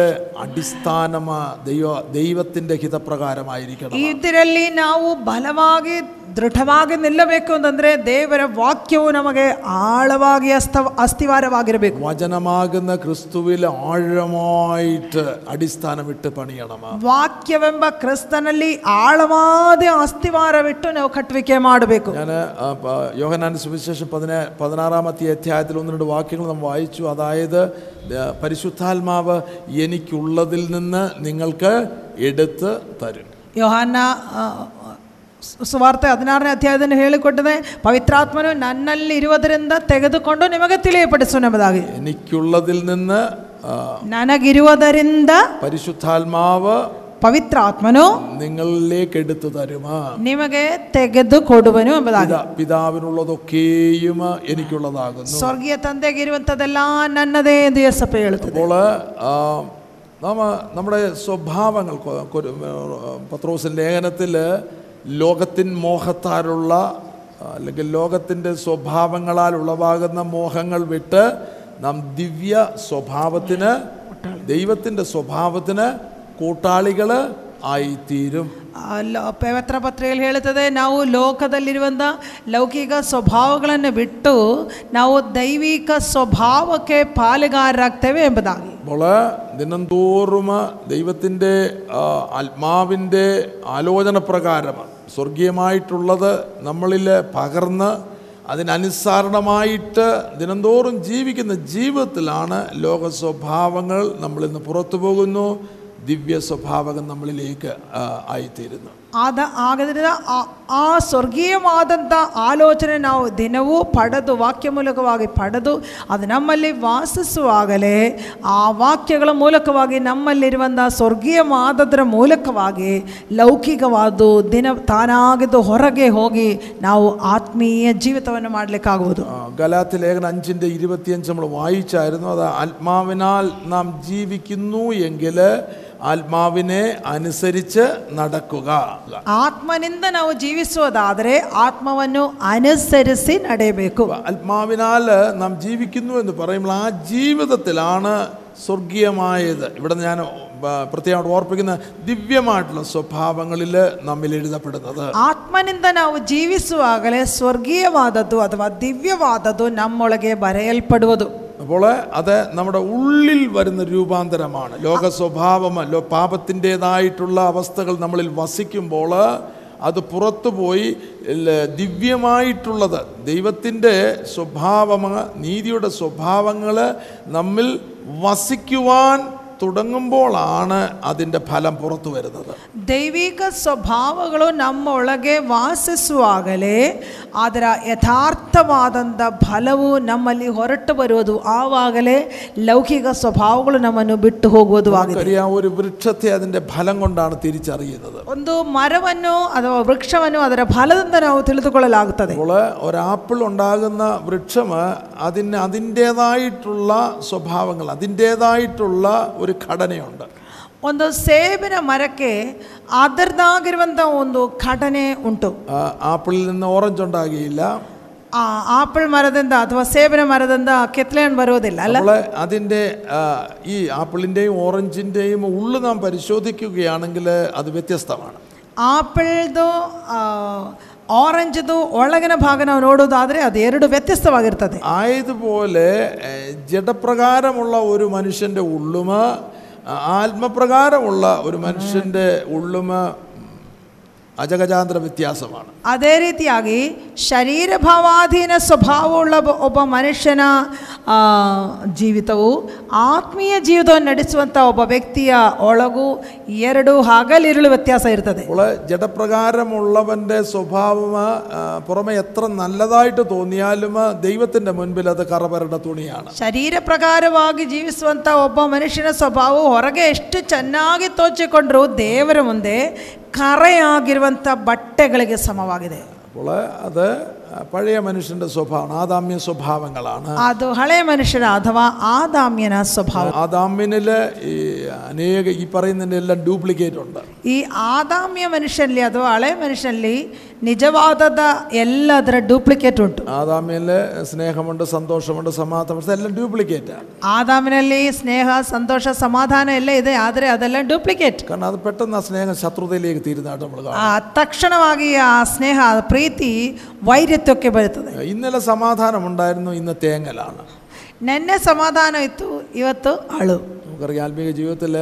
അടിസ്ഥാനമ ദൈവ ദൈവത്തിന്റെ ഹിതപ്രകാരമായിരിക്കണം ಇದರಲ್ಲಿ ನಾವು ಬಲವಾಗಿ ದೃಢವಾಗಿ ನಿಲ್ಲಬೇಕು ಅಂತಂದ್ರೆ ದೇವರ ವಾಕ್ಯವು ನಮಗೆ ಆಳವಾಗಿ ಅಸ್ತ ಅಸ್ಥಿವಾರವಾಗಿರಬೇಕು വചനമാകുന്ന ക്രിസ്തുവിൽ ആഴമായിട്ട് അടിസ്ഥാനമിട്ട് പണിയണം ವಾಕ್ಯವೆಂಬ ಕ್ರಿಸ್ತನಲ್ಲಿ ಆಳವಾದ ಅಸ್ಥಿವಾರವಿಟ್ಟು ನಾವು ಕಟ್ಟುವಿಕೆ ಮಾಡಬೇಕು ഞാൻ യോഹനാൻ സുവിശേഷം പതിന പതിനാറാമത്തെ അധ്യായത്തിൽ ഒന്ന് രണ്ട് വാക്യങ്ങൾ നാം വായിച്ചു അതായത് ആ, പരിശുദ്ധാത്മാവ് എനിക്കുള്ളതിൽ നിന്ന് നിങ്ങൾക്ക് എടുത്ത് തരും ಯೋಹಾನ ಆ, ಸು- ಸುವಾರ್ತೆ ಹದಿನಾರನೇ ಅಧ್ಯಾಯದಲ್ಲಿ ಹೇಳಿಕೊಟ್ಟಿದೆ ಪವಿತ್ರಾತ್ಮನು ನನ್ನಲ್ಲಿ ಇರುವುದರಿಂದ ತೆಗೆದುಕೊಂಡು ನಿಮಗೆ ತಿಳಿಯಪಡಿಸುವುದಾಗಿ എനിക്കുള്ളതിൽ നിന്ന് ആ, ನನಗಿರುವುದರಿಂದ പരിശുദ്ധാത്മാവ് ಪವಿತ್ರಾತ್ಮನು നിങ്ങളിലേക്ക് എടുത്തു തരുമാ ನಿಮಗೆ ತೆಗೆದುಕೊಡುವನು ಎಂಬುದಾಗಿ പിതാ- പിതാവിനുള്ളതൊക്കെയും എനിക്കുള്ളതാകുന്നു ಸ್ವರ್ಗೀಯ ತಂದೆಗಿರುವಂಥದ್ದೆಲ್ಲ ನನ್ನದೇ ಎಂದು ಯೇಸಪ್ಪ ಹೇಳುತ್ತದೆ അപ്പോൾ ആ, നാം നമ്മുടെ സ്വഭാവങ്ങൾ കൊ- കൊരു- പത്രോസിൻ ലേഖനത്തിൽ ലോകത്തിൻ മോഹത്താലുള്ള അല്ലെങ്കിൽ ലോകത്തിൻ്റെ സ്വഭാവങ്ങളാൽ ഉളവാകുന്ന മോഹങ്ങൾ വിട്ട് നാം ദിവ്യ സ്വഭാവത്തിന് ദൈവത്തിൻ്റെ സ്വഭാവത്തിന് കൂട്ടാളികൾ ആയിത്തീരും ಆ, ಲ- ಪವಿತ್ರ ಪತ್ರಿಕೆಯಲ್ಲಿ ಹೇಳುತ್ತದೆ ನಾವು ಲೋಕದಲ್ಲಿರುವಂಥ ಲೌಕಿಕ ಸ್ವಭಾವಗಳನ್ನು ಬಿಟ್ಟು ನಾವು ದೈವಿಕ ಸ್ವಭಾವಕ್ಕೆ ಪಾಲುಗಾರರಾಗ್ತೇವೆ ಎಂಬುದಾಗಿ അപ്പോൾ ദിനംതോറും ദൈവത്തിന്റെ ആത്മാവിന്റെ ആലോചന പ്രകാരമാണ്. സ്വർഗീയമായിട്ടുള്ളത് നമ്മളിൽ പകർന്ന് അതിനനുസരണമായിട്ട് ദിനംതോറും ജീവിക്കുന്ന ജീവിതത്തിലാണ് ലോക സ്വഭാവങ്ങൾ നമ്മളിന്ന് പുറത്തു പോകുന്നു ദിവ്യ സ്വഭാവകം നമ്മളിലേക്ക് ആയിത്തീരുന്നു. ಆದ ಆಗದ್ರಿಂದ ಆ- ಆ ಸ್ವರ್ಗೀಯವಾದಂಥ ಆಲೋಚನೆ ನಾವು ದಿನವೂ ಪಡೆದು ವಾಕ್ಯ ಮೂಲಕವಾಗಿ ಪಡೆದು ಅದು ನಮ್ಮಲ್ಲಿ ವಾಸಿಸುವಾಗಲೇ ಆ ವಾಕ್ಯಗಳ ಮೂಲಕವಾಗಿ ನಮ್ಮಲ್ಲಿರುವಂಥ ಸ್ವರ್ಗೀಯವಾದದ್ರ ಮೂಲಕವಾಗಿ ಲೌಕಿಕವಾದ ದಿನ ತಾನಾಗಿದ್ದು ಹೊರಗೆ ಹೋಗಿ ನಾವು ಆತ್ಮೀಯ ಜೀವಿತವನ್ನು ಮಾಡಲಿಕ್ಕಾಗುವುದು ആ, ഗലാത്തി ലേഖനം അഞ്ചിൻ്റെ ഇരുപത്തിയഞ്ച് നമ്മൾ വായിച്ചായിരുന്നു അത് ആത്മാവിനാൽ നാം ജീവിക്കുന്നു എങ്കിൽ ആത്മാവിനെ അനുസരിച്ച് നടക്കുക ಆತ್ಮನಿಂದ ನಾವು ಜೀವಿಸುವುದಾದರೆ ಆತ್ಮವನ್ನು ಅನುಸರಿಸಿ ನಡೆಯಬೇಕು ആത്മാവിനാൽ നാം ജീവിക്കുന്നു എന്ന് പറയുമ്പോൾ ആ ജീവിതത്തിലാണ് സ്വർഗീയമായത് ഇവിടെ ഞാൻ ആ, പ്രത്യേകമായിട്ട് ഓർപ്പിക്കുന്ന ദിവ്യമായിട്ടുള്ള സ്വഭാവങ്ങളിൽ നമ്മിൽ എഴുതപ്പെടുന്നത് ಆತ್ಮನಿಂದ ನಾವು ಜೀವಿಸುವಾಗಲೇ ಸ್ವರ್ಗೀಯವಾದದ್ದು ಅಥವಾ ದಿವ್ಯವಾದದ್ದು ನಮ್ಮೊಳಗೆ ಬರೆಯಲ್ಪಡುವುದು അപ്പോൾ അത് നമ്മുടെ ഉള്ളിൽ വരുന്ന രൂപാന്തരമാണ്. ലോക സ്വഭാവം ലോ പാപത്തിന്റെതായിട്ടുള്ള അവസ്ഥകൾ നമ്മളിൽ വസിക്കുമ്പോൾ അത് പുറത്തു പോയി ദിവ്യമായിട്ടുള്ളത് ദൈവത്തിന്റെ സ്വഭാവം നീതിയുടെ സ്വഭാവങ്ങൾ നമ്മിൽ വസിക്കുവാൻ തുടങ്ങുമ്പോഴാണ് അതിൻ്റെ ഫലം പുറത്തു വരുന്നത് ದೈವಿಕ ಸ್ವಭಾವಗಳು ನಮ್ಮೊಳಗೆ ವಾಸಿಸುವಾಗಲೇ ಅದರ ಯಥಾರ್ಥವಾದಂಥ ಫಲವು ನಮ್ಮಲ್ಲಿ ಹೊರಟು ಬರುವುದು ಆವಾಗಲೇ ಲೌಕಿಕ ಸ್ವಭಾವಗಳು ನಮ್ಮನ್ನು ಬಿಟ್ಟು ಹೋಗುವುದು ಆಗಿದೆ നമുക്കറിയാം ഒരു വൃക്ഷത്തെ അതിൻ്റെ ഫലം കൊണ്ടാണ് തിരിച്ചറിയുന്നത് ಒಂದು ಮರವನ್ನು ಅಥವಾ ವೃಕ್ಷವನ್ನು ಅದರ ಫಲದಿಂದ ನಾವು ತಿಳಿದುಕೊಳ್ಳಲಾಗುತ್ತದೆ അപ്പോൾ ഒരാപ്പിൾ ഉണ്ടാകുന്ന വൃക്ഷം അതിന് അതിൻ്റേതായിട്ടുള്ള സ്വഭാവങ്ങൾ അതിൻ്റേതായിട്ടുള്ള ഒരു ഘടനയുണ്ട് ಒಂದು ಸೇಬಿನ ಮರಕ್ಕೆ ಅದರದಾಗಿರುವಂಥ ಒಂದು ಘಟನೆ ಉಂಟು ആ, ആപ്പിളിൽ നിന്ന് ഓറഞ്ച് ഉണ്ടാകുകയില്ല ಆ ಆಪಲ್ ಮರದಿಂದ ಅಥವಾ ಸೇಬಿನ ಮರದಿಂದ ಕಿತ್ಲೆ ಹಣ್ಣು ಬರುವುದಿಲ್ಲ ಅಲ್ಲ അപ്പോൾ അതിൻ്റെ ആ, ഈ ആപ്പിളിൻ്റെയും ഓറഞ്ചിൻ്റെയും ഉള്ളു നാം പരിശോധിക്കുകയാണെങ്കിൽ അത് വ്യത്യസ്തമാണ് ಆಪಲ್ದು ಆರೆಂಜ್ದು ಒಳಗಿನ ಭಾಗ ನಾವು ನೋಡೋದಾದರೆ ಅದು ಎರಡು ವ್ಯತ್ಯಸ್ತವಾಗಿರ್ತದೆ ആയതുപോലെ ഏ, ജഡപ്രകാരമുള്ള ഒരു മനുഷ്യൻ്റെ ഉള്ളുമ ആ, ആത്മപ്രകാരമുള്ള ഒരു മനുഷ്യൻ്റെ ഉള്ളുമ അജഗജാന്തര വ്യത്യാസമാണ് ಅದೇ ರೀತಿಯಾಗಿ ಶರೀರ ಭಾವಾಧೀನ ಸ್ವಭಾವವುಳ್ಳ ಒಬ್ಬ- ಒಬ್ಬ ಮನುಷ್ಯನ ಆ, ಜೀವಿತವು ಆತ್ಮೀಯ ಜೀವಿತವನ್ನು ನಡೆಸುವಂಥ ಒಬ್ಬ ವ್ಯಕ್ತಿಯ ಒಳಗೂ ಎರಡು ಹಗಲಿರುಳು ವ್ಯತ್ಯಾಸ ಇರ್ತದೆ അപ്പോൾ ജഡപ്രകാരമുള്ളവൻ്റെ സ്വഭാവം ആ, പുറമെ എത്ര നല്ലതായിട്ട് തോന്നിയാലും ദൈവത്തിൻ്റെ മുൻപിൽ അത് കറപരണ്ട തുണിയാണ് ಶರೀರ ಪ್ರಕಾರವಾಗಿ ಜೀವಿಸುವಂಥ ಒಬ್ಬ ಮನುಷ್ಯನ ಸ್ವಭಾವವು ಹೊರಗೆ ಎಷ್ಟು ಚೆನ್ನಾಗಿ ತೋಚಿಕೊಂಡ್ರೂ ದೇವರ ಮುಂದೆ ಕರೆಯಾಗಿರುವಂಥ ಬಟ್ಟೆಗಳಿಗೆ ಸಮವಾಗಿದೆ അപ്പോൾ അത് പഴയ മനുഷ്യൻ്റെ സ്വഭാവമാണ് ആദാമ്യ സ്വഭാവങ്ങളാണ് ಅದು ಹಳೆ ಮನುಷ್ಯನ ಅಥವಾ ಆದಾಮ್ಯನ ಸ್ವಭಾವ ആദാമ്യനിൽ ഈ അനേക ഈ പറയുന്നതിൻ്റെ എല്ലാം ഡ്യൂപ്ലിക്കേറ്റ് ഉണ്ട് ಈ ಆದಾಮ್ಯ ಮನುಷ್ಯನಲ್ಲಿ ಅಥವಾ ಹಳೆ ಮನುಷ್ಯನಲ್ಲಿ ನಿಜವಾದದ ಎಲ್ಲದರ ಡೂಪ್ಲಿಕೇಟ್ ಉಂಟು ആദാമ്യനിൽ സ്നേഹമുണ്ട് സന്തോഷമുണ്ട് സമാധാനമുണ്ട് എല്ലാം ഡ്യൂപ്ലിക്കേറ്റാണ് ಆದಾಮಿನಲ್ಲಿ ಸ್ನೇಹ ಸಂತೋಷ ಸಮಾಧಾನ ಎಲ್ಲ ಇದೆ ಆದರೆ ಅದೆಲ್ಲ ಡೂಪ್ಲಿಕೇಟ್ കാരണം അത് പെട്ടെന്ന് ആ സ്നേഹം ശത്രുതയിലേക്ക് തീരുന്നതായിട്ട് നമ്മൾ കാണും ಆ ತಕ್ಷಣವಾಗಿ ಆ ಸ್ನೇಹ ಆ ಪ್ರೀತಿ ವೈರತ್ವಕ್ಕೆ ಬರುತ್ತದೆ ഇന്നലെ സമാധാനം ഉണ്ടായിരുന്നു ഇന്ന് തേങ്ങലാണ് ನೆನ್ನೆ ಸಮಾಧಾನ ಇತ್ತು ಇವತ್ತು ಅಳು നമുക്കറിയാം ആത്മീയ ജീവിതത്തിൽ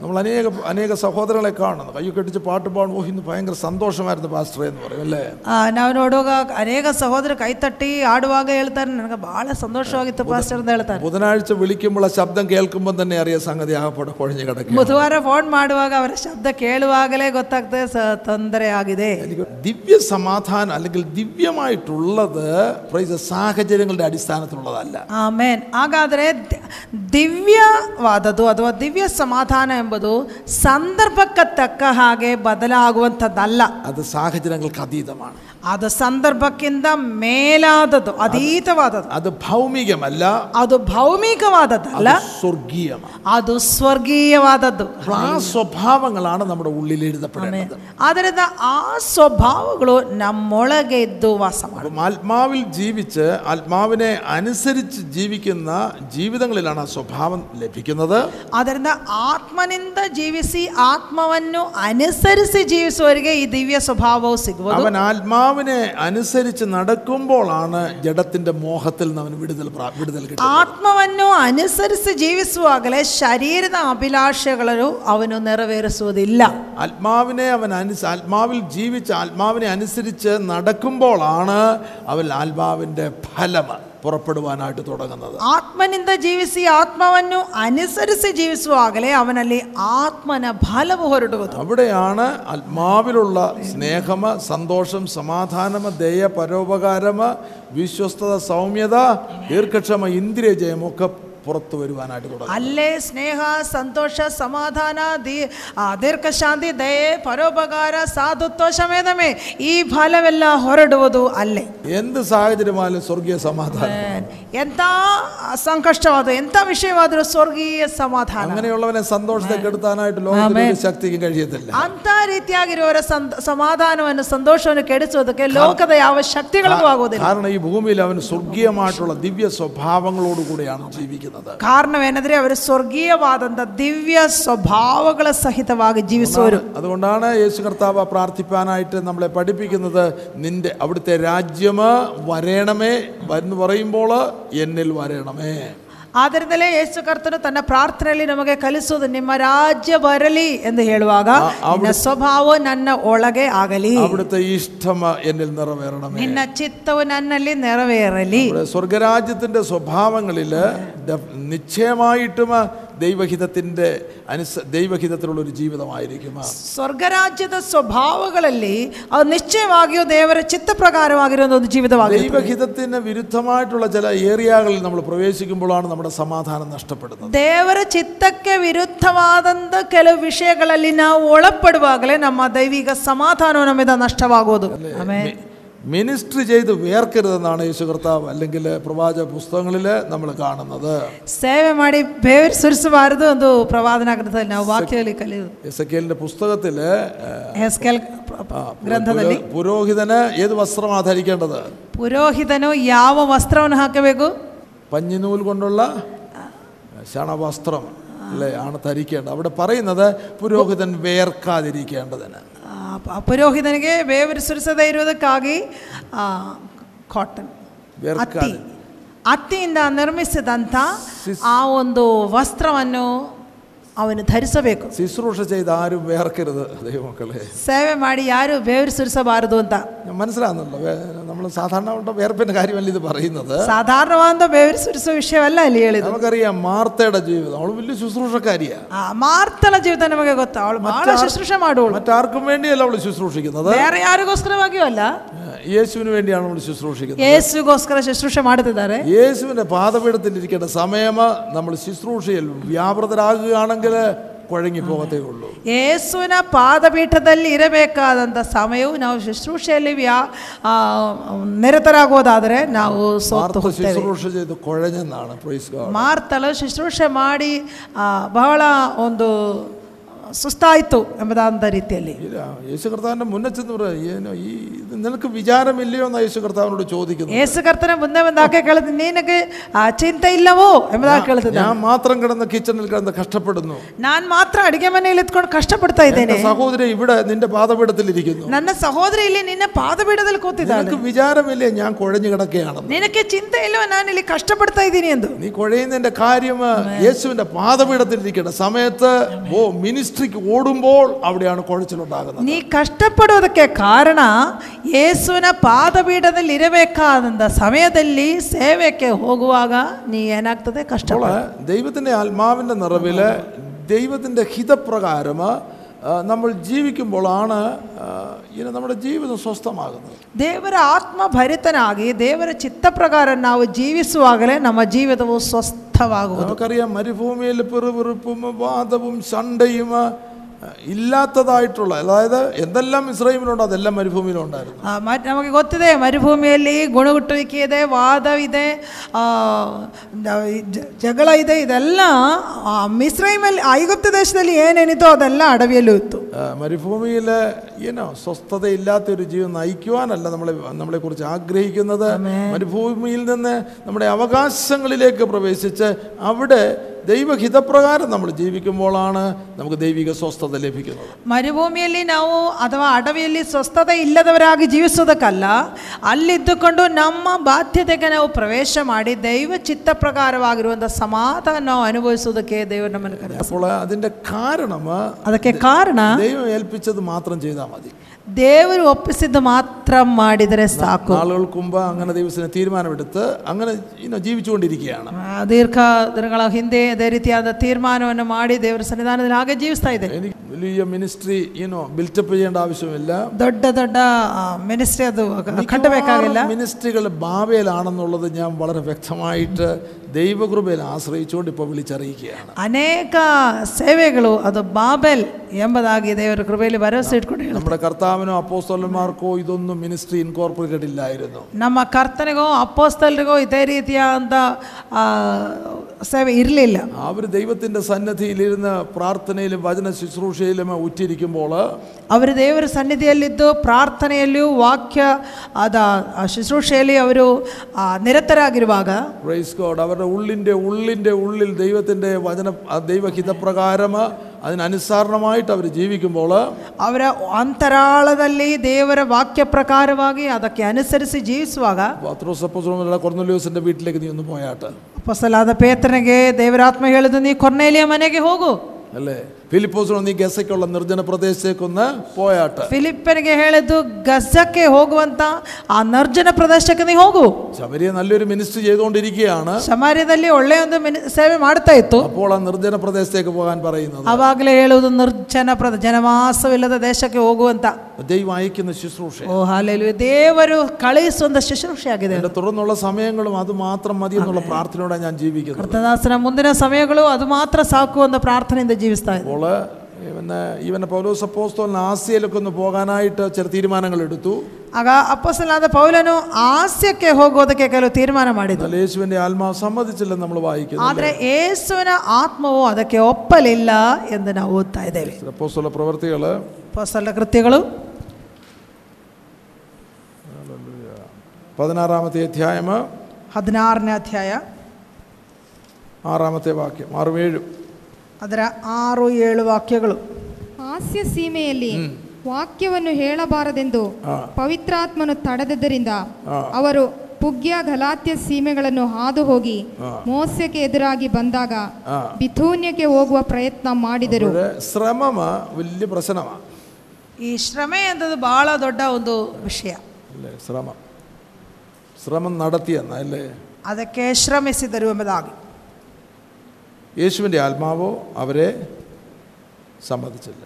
നമ്മൾ അനേക അനേക സഹോദരങ്ങളെ കാണുന്നു കയ്യൊക്കെ കെട്ടിച്ച് പാട്ട് പാടും ഓ ഇന്ന് ഭയങ്കര സന്തോഷമായിരുന്നു പാസ്റ്ററെ എന്ന് പറയും അല്ലേ ಆ, ನಾವು ನೋಡುವಾಗ ಅನೇಕ ಸಹೋದರ ಕೈ ತಟ್ಟಿ ಆಡುವಾಗ ಹೇಳ್ತಾರೆ ನನಗೆ ಬಹಳ ಸಂತೋಷವಾಗಿತ್ತು ಪಾಸ್ಟರ್ ಅಂತ ಹೇಳ್ತಾರೆ ബുധനാഴ്ച വിളിക്കുമ്പോൾ ആ ശബ്ദം കേൾക്കുമ്പോൾ തന്നെ അറിയാം സംഗതി ആകപ്പെടെ കുഴഞ്ഞു കിടക്കുക ಬುಧವಾರ ಫೋನ್ ಮಾಡುವಾಗ ಅವರ ಶಬ್ದ ಕೇಳುವಾಗಲೇ ಗೊತ್ತಾಗ್ತದೆ ಸ ತೊಂದರೆ ಆಗಿದೆ എനിക്ക് ദിവ്യ സമാധാനം അല്ലെങ്കിൽ ദിവ്യമായിട്ടുള്ളത് പ്രൈസ് സാഹചര്യങ്ങളുടെ അടിസ്ഥാനത്തിലുള്ളതല്ല ಆಮೇನ್ ಹಾಗಾದರೆ ದಿ- ದಿವ್ಯವಾದದ್ದು ಅಥವಾ ದಿವ್ಯ സമാധാനം എന്നത് സന്ദർഭക്കെ തക്കഹാകെ ബദലാകുവാൻ അത് സാഹചര്യങ്ങൾക്ക് അതീതമാണ്. അത് സന്ദർഭക്കിന്ത? മേലാതത് അതീതവാദത് അത് ഭൗമികമല്ല. അത് ഭൗമികവാദത്തല്ല സ്വർഗീയം അത് സ്വർഗീയവാദത് ആ സ്വഭാവങ്ങളാണ് നമ്മുടെ ഉള്ളിൽ എഴുതപ്പെടുന്നത് അതിന് ആ സ്വഭാവങ്ങളോ നമ്മളകെ ദുവാസമാണ് ആത്മാവിൽ ജീവിച്ച് ആത്മാവിനെ അനുസരിച്ച് ജീവിക്കുന്ന ജീവിതങ്ങളിലാണ് ആ സ്വഭാവം ലഭിക്കുന്നത്. അതിന് ആത്മനിന്ത ജീവിസി ആത്മവന്നു അനുസരിച്ച് ജീവിച്ചു ഈ ദിവ്യ സ്വഭാവവും സിഗ്വൻ ആത്മാവ് ആത്മാവിനെ അനുസരിച്ച് നടക്കുമ്പോഴാണ് ജഡത്തിന്റെ മോഹത്തിൽ നിന്ന് അവന് വിടുതൽ പ്രാ- വിടുതൽ കിട്ടുന്നത് ಆತ್ಮವನ್ನು ಅನುಸರಿಸಿ ಜೀವಿಸುವಾಗಲೇ ಶರೀರದ ಅಭಿಲಾಷೆಗಳು ಅವನು ನೆರವೇರಿಸುವುದಿಲ್ಲ ആത്മാവിനെ അവൻ അനുസ ആത്മാവിൽ ജീവിച്ച് ആത്മാവിനെ അനുസരിച്ച് നടക്കുമ്പോഴാണ് അവൻ ആത്മാവിൻ്റെ ഫലം പുറപ്പെടുവാനായിട്ട് തുടങ്ങുന്നത് ಆತ್ಮನಿಂದ ಜೀವಿಸಿ ಆತ್ಮವನ್ನು ಅನುಸರಿಸಿ ಜೀವಿಸುವಾಗಲೇ ಅವನಲ್ಲಿ ಆತ್ಮನ ಫಲವು ಹೊರಡುವುದು അവിടെയാണ് ആത്മാവിലുള്ള സ്നേഹം സന്തോഷം സമാധാനം ദയ പരോപകാരം വിശ്വസ്തത സൗമ്യത ദീർഘക്ഷമ ഇന്ദ്രിയ ജയമൊക്കെ പുറത്തു വരുവാനായിട്ട് തുടങ്ങും ಅಲ್ಲೇ ಸ್ನೇಹ ಸಂತೋಷ ಸಮಾಧಾನ ದಿ ಆ, ದೀರ್ಘ ಶಾಂತಿ ದಯೆ ಪರೋಪಕಾರ ಸಾಧುತ್ವ ಶಮೇದಮೆ ಈ ಫಲವೆಲ್ಲ ಹೊರಡುವುದು ಅಲ್ಲೇ എന്ത് സാഹചര്യമായാലും സ്വർഗീയ സമാധാനം ಎಂಥ ಸಂಕಷ್ಟವಾದ ಎಂಥ ವಿಷಯವಾದರೂ ಸ್ವರ್ಗೀಯ ಸಮಾಧಾನ അങ്ങനെയുള്ളവനെ സന്തോഷത്തെ കെടുത്താനായിട്ട് ലോകത്തിന് ഒരു ശക്തിക്കും കഴിയത്തില്ല ಅಂತ ರೀತಿಯಾಗಿರುವವರ ಸಂತ- ಸಮಾಧಾನವನ್ನು ಸಂತೋಷವನ್ನು ಕೆಡಿಸುವುದಕ್ಕೆ ಲೋಕದ ಯಾವ ಶಕ್ತಿಗಳಿಗೂ ಆಗುವುದಿಲ್ಲ കാരണം ഈ ഭൂമിയിൽ അവൻ സ്വർഗീയമായിട്ടുള്ള ദിവ്യ സ്വഭാവങ്ങളോടുകൂടിയാണ് ജീവിക്കുന്നത് ജീവിക്കുന്നത് കാരണം എന്നതിരെ അവർ സ്വർഗീയവാദം ദിവ്യ സ്വഭാവങ്ങളെ സഹിതമാകെ ജീവിച്ചവരും. അതുകൊണ്ടാണ് യേശു കർത്താവ് പ്രാർത്ഥിപ്പാനായിട്ട് നമ്മളെ പഠിപ്പിക്കുന്നത്. നിന്റെ അവിടുത്തെ രാജ്യം വരേണമേ എന്ന് പറയുമ്പോൾ എന്നിൽ വരേണമേ. ಆದ್ದರಿಂದಲೇ ಯೇಸು ಕರ್ತನು ತನ್ನ ಪ್ರಾರ್ಥನೆಯಲ್ಲಿ ನಮಗೆ ಕಲಿಸುವುದು ನಿಮ್ಮ ರಾಜ್ಯ ಬರಲಿ ಎಂದು ಹೇಳುವಾಗ ನಿನ್ನ ಸ್ವಭಾವ ನನ್ನ ಒಳಗೆ ಆಗಲಿ അവിടുത്തെ ഇഷ്ടം എന്നിൽ നിറവേറണമേ ನಿನ್ನ ಚಿತ್ತವು ನನ್ನಲ್ಲಿ ನೆರವೇರಲಿ ഇവിടെ സ്വർഗരാജ്യത്തിൻ്റെ സ്വഭാവങ്ങളിൽ നിശ്ചയമായിട്ടും ദൈവഹിതത്തിൻ്റെ അനുസ ദൈവഹിതത്തിലുള്ള ഒരു ജീവിതമായിരിക്കും ಸ್ವರ್ಗರಾಜ್ಯದ ಸ್ವಭಾವಗಳಲ್ಲಿ ಅದು ನಿಶ್ಚಯವಾಗಿಯೂ ದೇವರ ಚಿತ್ತ ಪ್ರಕಾರವಾಗಿರುವ ಒಂದು ಜೀವಿತವಾಗಿರುತ್ತದೆ ദൈവഹിതത്തിന് വിരുദ്ധമായിട്ടുള്ള ചില ഏരിയകളിൽ നമ്മൾ പ്രവേശിക്കുമ്പോഴാണ് നമ്മുടെ സമാധാനം നഷ്ടപ്പെടുന്നത് ದೇವರ ಚಿತ್ತಕ್ಕೆ ವಿರುದ್ಧವಾದಂಥ ಕೆಲವು ವಿಷಯಗಳಲ್ಲಿ ನಾವು ಒಳಪಡುವಾಗಲೇ ನಮ್ಮ ದೈವಿಕ ಸಮಾಧಾನವು ನಮ್ಮಿಂದ ನಷ್ಟವಾಗುವುದು ಆಮೇಲೆ മിനിസ്ട്രി ചെയ്ത് വേർക്കരുതെന്നാണ് യേശു കർത്താവ് അല്ലെങ്കിൽ പ്രവാചക പുസ്തകങ്ങളിൽ നമ്മൾ കാണുന്നത് ಸೇವೆ ಮಾಡಿ ಬೇರೆ ಸುರಿಸಬಾರದು ಒಂದು ಪ್ರವಾದನ ಗ್ರಂಥದಲ್ಲಿ ನಾವು ವಾಕ್ಯದಲ್ಲಿ ಕಲಿಯುವುದು എസ് എ കെലിൻ്റെ പുസ്തകത്തിൽ ಹೆಸ್ಕೆಲ್ ಗ್ರಂಥದಲ್ಲಿ പുരോഹിതന് ഏത് വസ്ത്രമാണ് ധരിക്കേണ്ടത് ಪುರೋಹಿತನು ಯಾವ ವಸ್ತ್ರವನ್ನು ಹಾಕಬೇಕು പഞ്ഞിനൂൽ കൊണ്ടുള്ള ശണവസ്ത്രം അല്ലേ ആണ് ധരിക്കേണ്ടത് അവിടെ പറയുന്നത് പുരോഹിതൻ വേർക്കാതിരിക്കേണ്ടതിന് ಆ, ಪ- ಪುರೋಹಿತನಿಗೆ ಬೇವರು ಸುರಿಸದೇ ಇರುವುದಕ್ಕಾಗಿ ಕಾಟನ್ ಅತ್ತಿ. ಅತ್ತಿಯಿಂದ ನಿರ್ಮಿಸಿದಂಥ ಆ ಒಂದು ವಸ್ತ್ರವನ್ನು ಅವನು ಧರಿಸಬೇಕು ശുശ്രൂഷ ചെയ്ത് ആരും വേർക്കരുത് ദൈവമക്കളെ ಸೇವೆ ಮಾಡಿ ಯಾರು ಬೇವರು ಸುರಿಸಬಾರದು ಅಂತ ഞാൻ മനസ്സിലാകുന്നുണ്ടോ നമ്മൾ സാധാരണ ഉള്ള വേർപ്പിൻ്റെ കാര്യമല്ല ഇത് പറയുന്നത് ಸಾಧಾರಣವಾದ ಬೇವರು ಸುರಿಸೋ ವಿಷಯವಲ್ಲ ಇಲ್ಲಿ ಹೇಳಿದ್ದು നമുക്കറിയാം മാർത്തയുടെ ജീവിതം അവൾ വലിയ ശുശ്രൂഷക്കാരിയാണ് ಆ ಮಾರ್ತನ ಜೀವಿತ ನಮಗೆ ಗೊತ್ತಾ ಅವಳು ಬಹಳ ಶುಶ್ರೂಷೆ ಮಾಡುವಳು മറ്റാർക്കും വേണ്ടിയല്ല അവൾ ശുശ്രൂഷിക്കുന്നത് ಬೇರೆ ಯಾರಿಗೋಸ್ಕರವಾಗಿಯೂ ಅಲ್ಲ യേശുവിന് വേണ്ടിയാണ് അവൾ ശുശ്രൂഷിക്കുന്നത് ಯೇಸುಗೋಸ್ಕರ ಶುಶ್ರೂಷೆ ಮಾಡುತ್ತಿದ್ದಾರೆ യേശുവിൻ്റെ പാദപീഠത്തിൽ ഇരിക്കേണ്ട സമയം നമ്മൾ ശുശ്രൂഷയിൽ വ്യാപൃതരാകുകയാണെങ്കിൽ ಆಗಲ ಕೊಡಂಗಿ ಹೋಗತೇ ಉಳ್ಳು ಯೇಸುವಿನ ಪಾದಪೀಠದಲ್ಲಿ ಇರಬೇಕಾದಂಥ ಸಮಯವು ನಾವು ಶುಶ್ರೂಷೆಯಲ್ಲಿ ವ್ಯಾ ನಿರತರಾಗೋದಾದರೆ ನಾವು ಮಾರ್ತಲು ಶುಶ್ರೂಷೆ ಮಾಡಿ ಬಹಳ ಒಂದು ಸುಸ್ತಾಯಿತು ಎಂಬುದಾದ ರೀತಿಯಲ್ಲಿ ഇല്ല യേശു കർത്താവിൻ്റെ മുന്നേ ചെന്ന് പറ ಏನೋ ഈ ഇത് നിനക്ക് വിചാരമില്ലയോ എന്നാണ് യേശു കർത്താവിനോട് ചോദിക്കുന്നത് ಯೇಸು ಕರ್ತನ ಮುಂದೆ ಬಂದಾಕೆ ಕೇಳಿದ ನಿನಗೆ ಆ ಚಿಂತೆ ಇಲ್ಲವೋ ಎಂಬುದಾಗಿ ಕೇಳ್ತಿದ್ದ ഞാൻ മാത്രം കിടന്ന് കിച്ചണിൽ കിടന്ന് കഷ്ടപ്പെടുന്നു ನಾನು ಮಾತ್ರ ಅಡಿಗೆ ಮನೆಯಲ್ಲಿ ಇತ್ಕೊಂಡು ಕಷ್ಟಪಡ್ತಾ ಇದ್ದೇನೆ എന്റെ സഹോദരി ഇവിടെ നിന്റെ പാദപീഠത്തിൽ ഇരിക്കുന്നു ನನ್ನ ಸಹೋದರಿ ಇಲ್ಲಿ ನಿನ್ನ ಪಾದಪೀಠದಲ್ಲಿ ಕೂತಿದ್ದಾಳೆ നിനക്ക് വിചാരമില്ലേ ഞാൻ കുഴഞ്ഞു കിടക്കുകയാണെന്ന് ನಿನಗೆ ಚಿಂತೆ ಇಲ್ಲವೋ ನಾನು ಇಲ್ಲಿ ಕಷ್ಟಪಡ್ತಾ ಇದ್ದೀನಿ ಎಂದು നീ കുഴയുന്നതിന്റെ കാര്യം യേശുവിന്റെ പാദപീഠത്തിൽ ഇരിക്കേണ്ട സമയത്ത് ഓ മിനിസ്ട്രിക്ക് ഓടുമ്പോൾ അവിടെയാണ് കുഴച്ചിലുണ്ടാകുന്നത് ನೀ ಕಷ್ಟಪಡುವುದಕ್ಕೆ ಕಾರಣ ಯೇಸುವಿನ ಪಾದಪೀಠದಲ್ಲಿ ಇರಬೇಕಾದಂಥ ಸಮಯದಲ್ಲಿ ಸೇವೆಗೆ ಹೋಗುವಾಗ ನೀ ಏನಾಗ್ತದೆ ಕಷ್ಟ അപ്പോൾ ദൈവത്തിന്റെ ആത്മാവിന്റെ നിറവില് ദൈവത്തിന്റെ ഹിതപ്രകാരം ആ, നമ്മൾ ജീവിക്കുമ്പോഴാണ് ആ, ഇങ്ങനെ നമ്മുടെ ജീവിതം സ്വസ്ഥമാകുന്നത് ದೇವರ ಆತ್ಮ ಭರಿತನಾಗಿ ದೇವರ ಚಿತ್ತ ಪ್ರಕಾರ ನಾವು ಜೀವಿಸುವಾಗಲೇ ನಮ್ಮ ಜೀವಿತವು ಸ್ವಸ್ಥವಾಗುವುದು നമുക്കറിയാം മരുഭൂമിയിൽ പിറുപിറുപ്പും വാദവും ശണ്ടയും ആ, ഇല്ലാത്തതായിട്ടുള്ള അതായത് എന്തെല്ലാം ഇസ്രൈമിലുണ്ടോ അതെല്ലാം മരുഭൂമിയിലുണ്ടായിരുന്നു ಆ, ಮ- ನಮಗೆ ಗೊತ್ತಿದೆ ಮರುಭೂಮಿಯಲ್ಲಿ ಗುಣಗುಟ್ಟುವಿಕೆ ಇದೆ ವಾದವಿದೆ ಆ, ದ- ಜ- ಜಗಳ ಇದೆ ಇದೆಲ್ಲ ಆ, ಮಿಸ್ರೈಮಲ್ಲಿ ಐಗುಪ್ತ ದೇಶದಲ್ಲಿ ಏನೇನಿತ್ತೋ ಅದೆಲ್ಲ ಅಡವಿಯಲ್ಲೂ ಇತ್ತು ആ, മരുഭൂമിയിൽ ഇനോ സ്വസ്ഥതയില്ലാത്ത ഒരു ജീവിതം നയിക്കുവാനല്ല നമ്മളെ നമ്മളെ കുറിച്ച് ആഗ്രഹിക്കുന്നത് മരുഭൂമിയിൽ നിന്ന് നമ്മുടെ അവകാശങ്ങളിലേക്ക് പ്രവേശിച്ച് അവിടെ ദൈവഹിതപ്രകാരം നമ്മൾ ജീവിക്കുമ്പോഴാണ് നമുക്ക് ദൈവിക സ്വസ്ഥത ലഭിക്കുന്നത് ಮರುಭೂಮಿಯಲ್ಲಿ ನಾವು ಅಥವಾ ಅಡವಿಯಲ್ಲಿ ಸ್ವಸ್ಥತೆ ಇಲ್ಲದವರಾಗಿ ಜೀವಿಸೋದಕ್ಕಲ್ಲ ಅಲ್ಲಿದ್ದುಕೊಂಡು ನಮ್ಮ ಬಾಧ್ಯತೆಗೆ ನಾವು ಪ್ರವೇಶ ಮಾಡಿ ದೈವ ಚಿತ್ತ ಪ್ರಕಾರವಾಗಿರುವಂಥ ಸಮಾಧಾನ ನಾವು ಅನುಭವಿಸೋದಕ್ಕೆ ದೇವರು ನಮ್ಮನ್ನು ಕರೆ അപ്പോൾ അതിൻ്റെ കാരണം ಅದಕ್ಕೆ ಕಾರಣ ദൈവം ഏൽപ്പിച്ചത് മാത്രം ചെയ്താൽ മതി ದೇವರು ಒಪ್ಪಿಸಿದ್ದು ಮಾತ್ರ ಮಾಡಿದರೆ ಸಾಕು നാളുകൾക്ക് മുമ്പ് അങ്ങനെ ദൈവത്തിന് തീരുമാനമെടുത്ത് അങ്ങനെ ഇനോ ജീവിച്ചുകൊണ്ടിരിക്കുകയാണ് ಆ, ದೀರ್ಘ ದಿನಗಳ ಹಿಂದೆ ಅದೇ ರೀತಿಯಾದ ತೀರ್ಮಾನವನ್ನು ಮಾಡಿ ದೇವರ ಸನ್ನಿಧಾನದಲ್ಲಿ ಹಾಗೆ ಜೀವಿಸ್ತಾ ಇದೆ എനിക്ക് വലിയ മിനിസ്ട്രി ഇനോ ബിൽറ്റപ്പ് ചെയ്യേണ്ട ആവശ്യമില്ല ದೊಡ್ಡ ದೊಡ್ಡ ಮಿನಿಸ್ಟ್ರಿ ಅದು ಕಟ್ಟಬೇಕಾಗಿಲ್ಲ മിനിസ്ട്രികൾ ബാബയിലാണെന്നുള്ളത് ഞാൻ വളരെ വ്യക്തമായിട്ട് ദൈവകൃപയിൽ ആശ്രയിച്ചുകൊണ്ട് ഇപ്പോൾ വിളിച്ചറിയിക്കുകയാണ് ಅನೇಕ ಸೇವೆಗಳು ಅದು ಬಾಬೆಲ್ ಎಂಬುದಾಗಿ ದೇವರ ಕೃಪೆಯಲ್ಲಿ ಭರವಸೆ ಇಟ್ಕೊಂಡು ಹೇಳಿ നമ്മുടെ കർത്താവിനോ അപ്പോസ്തലന്മാർക്കോ ഇതൊന്നും മിനിസ്ട്രി ഇൻകോർപ്പറേറ്റഡ് ഇല്ലായിരുന്നു ನಮ್ಮ ಕರ್ತನಿಗೋ ಅಪ್ಪೋಸ್ತಲರಿಗೋ ಇದೇ ರೀತಿಯಾದ ಆ, ಸೇವೆ ಇರಲಿಲ್ಲ അവർ ദൈവത്തിൻ്റെ സന്നദ്ധിയിലിരുന്ന് പ്രാർത്ഥനയിലും വചന ശുശ്രൂഷയിലും ഉറ്റിരിക്കുമ്പോൾ ಅವರು ದೇವರ ಸನ್ನಿಧಿಯಲ್ಲಿದ್ದು ಪ್ರಾರ್ಥನೆಯಲ್ಲಿಯೂ ವಾಕ್ಯ ಅದ ಆ ಶುಶ್ರೂಷೆಯಲ್ಲಿ ಅವರು ಆ, ನಿರತರಾಗಿರುವಾಗ പ്രൈസ് ഗോഡ് അവരുടെ ഉള്ളിൻ്റെ ഉള്ളിൻ്റെ ഉള്ളിൽ ദൈവത്തിൻ്റെ വചന ആ ദൈവഹിതപ്രകാരം അതിനനുസരണമായിട്ട് അവർ ജീവിക്കുമ്പോൾ ಅವರ ಅಂತರಾಳದಲ್ಲಿ ದೇವರ ವಾಕ್ಯ ಪ್ರಕಾರವಾಗಿ ಅದಕ್ಕೆ ಅನುಸರಿಸಿ ಜೀವಿಸುವಾಗ പത്രോസപ്പോസുള്ള കൊർന്നലിയോസിൻ്റെ വീട്ടിലേക്ക് നീ ഒന്ന് പോയാട്ട് ಅಪೊಸ್ತಲಾದ ಪೇತ್ರನಿಗೆ ದೇವರಾತ್ಮ ಹೇಳಿದು ನೀ ಕೊರ್ನೇಲಿಯ ಮನೆಗೆ ಹೋಗು അല്ലേ ഫിലിപ്പോസിനോ നീ ഗസയ്ക്കുള്ള നിർജ്ജന പ്രദേശത്തേക്കൊന്ന് പോയാട്ട് ಫಿಲಿಪ್ಪನಿಗೆ ಹೇಳಿದ್ದು ಗಜ್ಜಕ್ಕೆ ಹೋಗುವಂತ ಆ ನಿರ್ಜನ ಪ್ರದೇಶಕ್ಕೆ ನೀ ಹೋಗು ശബരിയെ നല്ലൊരു മിനിസ്ട്രി ചെയ്തുകൊണ്ടിരിക്കുകയാണ് ಸಮಾರ್ಯದಲ್ಲಿ ಒಳ್ಳೆಯ ಒಂದು ಮಿನಿ- ಸೇವೆ ಮಾಡ್ತಾ ಇತ್ತು അപ്പോൾ ആ നിർജ്ജന പ്രദേശത്തേക്ക് പോകാൻ പറയുന്നത് ಅವಾಗಲೇ ಹೇಳುವುದು ನಿರ್ಜನ ಪ್ರದ ಜನವಾಸವಿಲ್ಲದ ದೇಶಕ್ಕೆ ಹೋಗುವಂತ ദൈവം അയക്കുന്ന ശുശ്രൂഷ ಓ ಹಾಲೆಲು ದೇವರು ಕಳುಹಿಸುವಂತ ಶುಶ್ರೂಷೆ ಆಗಿದೆ എൻ്റെ തുടർന്നുള്ള സമയങ്ങളും അത് മാത്രം മതി എന്നുള്ള പ്രാർത്ഥനയോടെ ഞാൻ ജീവിക്കുന്നത് ಕರ್ತದಾಸನ ಮುಂದಿನ ಸಮಯಗಳು ಅದು ಮಾತ್ರ ಸಾಕು ಅಂತ ಪ್ರಾರ್ಥನೆಯಿಂದ ಜೀವಿಸ್ತಾ ಇದೆ അപ്പോൾ ഇവന് ഇവനെ പൗലോസ് അപ്പോസ്തോലിന് ആസിയയിലൊക്കെ ഒന്ന് പോകാനായിട്ട് ചില തീരുമാനങ്ങൾ എടുത്തു ಆಗ ಅಪ್ಪಸಲಾದ ಪೌಲನು ಹಾಸ್ಯಕ್ಕೆ ಹೋಗೋದಕ್ಕೆ ಕೆಲವು ತೀರ್ಮಾನ ಮಾಡಿದ್ರು എന്നാൽ യേശുവിൻ്റെ ആത്മാവ് സമ്മതിച്ചില്ലെന്ന് നമ്മൾ വായിക്കുന്നു ಆದರೆ ಏಸುವಿನ ಆತ್ಮವು ಅದಕ್ಕೆ ಒಪ್ಪಲಿಲ್ಲ ಎಂದು ನಾವು ಓದ್ತಾ ಇದ್ದೇವೆ അപ്പോസ്തല പ്രവർത്തികൾ ಅಪೊಸ್ತಲರ ಕೃತ್ಯಗಳು പതിനാറാമത്തെ അധ്യായം ಹದಿನಾರನೇ ಅಧ್ಯಾಯ ആറാമത്തെ വാക്യം ആറും ഏഴും ಅದರ ಆರು ಏಳು ವಾಕ್ಯಗಳು ಹಾಸ್ಯ ಸೀಮೆಯಲ್ಲಿ ವಾಕ್ಯವನ್ನು ಹೇಳಬಾರದೆಂದು ಪವಿತ್ರಾತ್ಮನು ತಡೆದದ್ದರಿಂದ ಅವರು ಪುಗ್ಯ ಗಲಾತ್ಯ ಸೀಮೆಗಳನ್ನು ಹಾದು ಹೋಗಿ ಮೋಸಕ್ಕೆ ಎದುರಾಗಿ ಬಂದಾಗ ആ ಬಿಥೂನ್ಯಕ್ಕೆ ಹೋಗುವ ಪ್ರಯತ್ನ ಮಾಡಿದರು ഒരു ശ്രമം വലിയ പ്രശ്നമാണ് ಈ ಶ್ರಮೆ ಎಂಥದ್ದು ಬಹಳ ದೊಡ್ಡ ಒಂದು ವಿಷಯ അല്ലേ ശ്രമം ശ്രമം നടത്തിയെന്ന അല്ലേ ಅದಕ್ಕೆ ಶ್ರಮಿಸಿದರು ಎಂಬುದಾಗಿ യേശുവിൻ്റെ ആത്മാവോ അവരെ സമ്മതിച്ചില്ല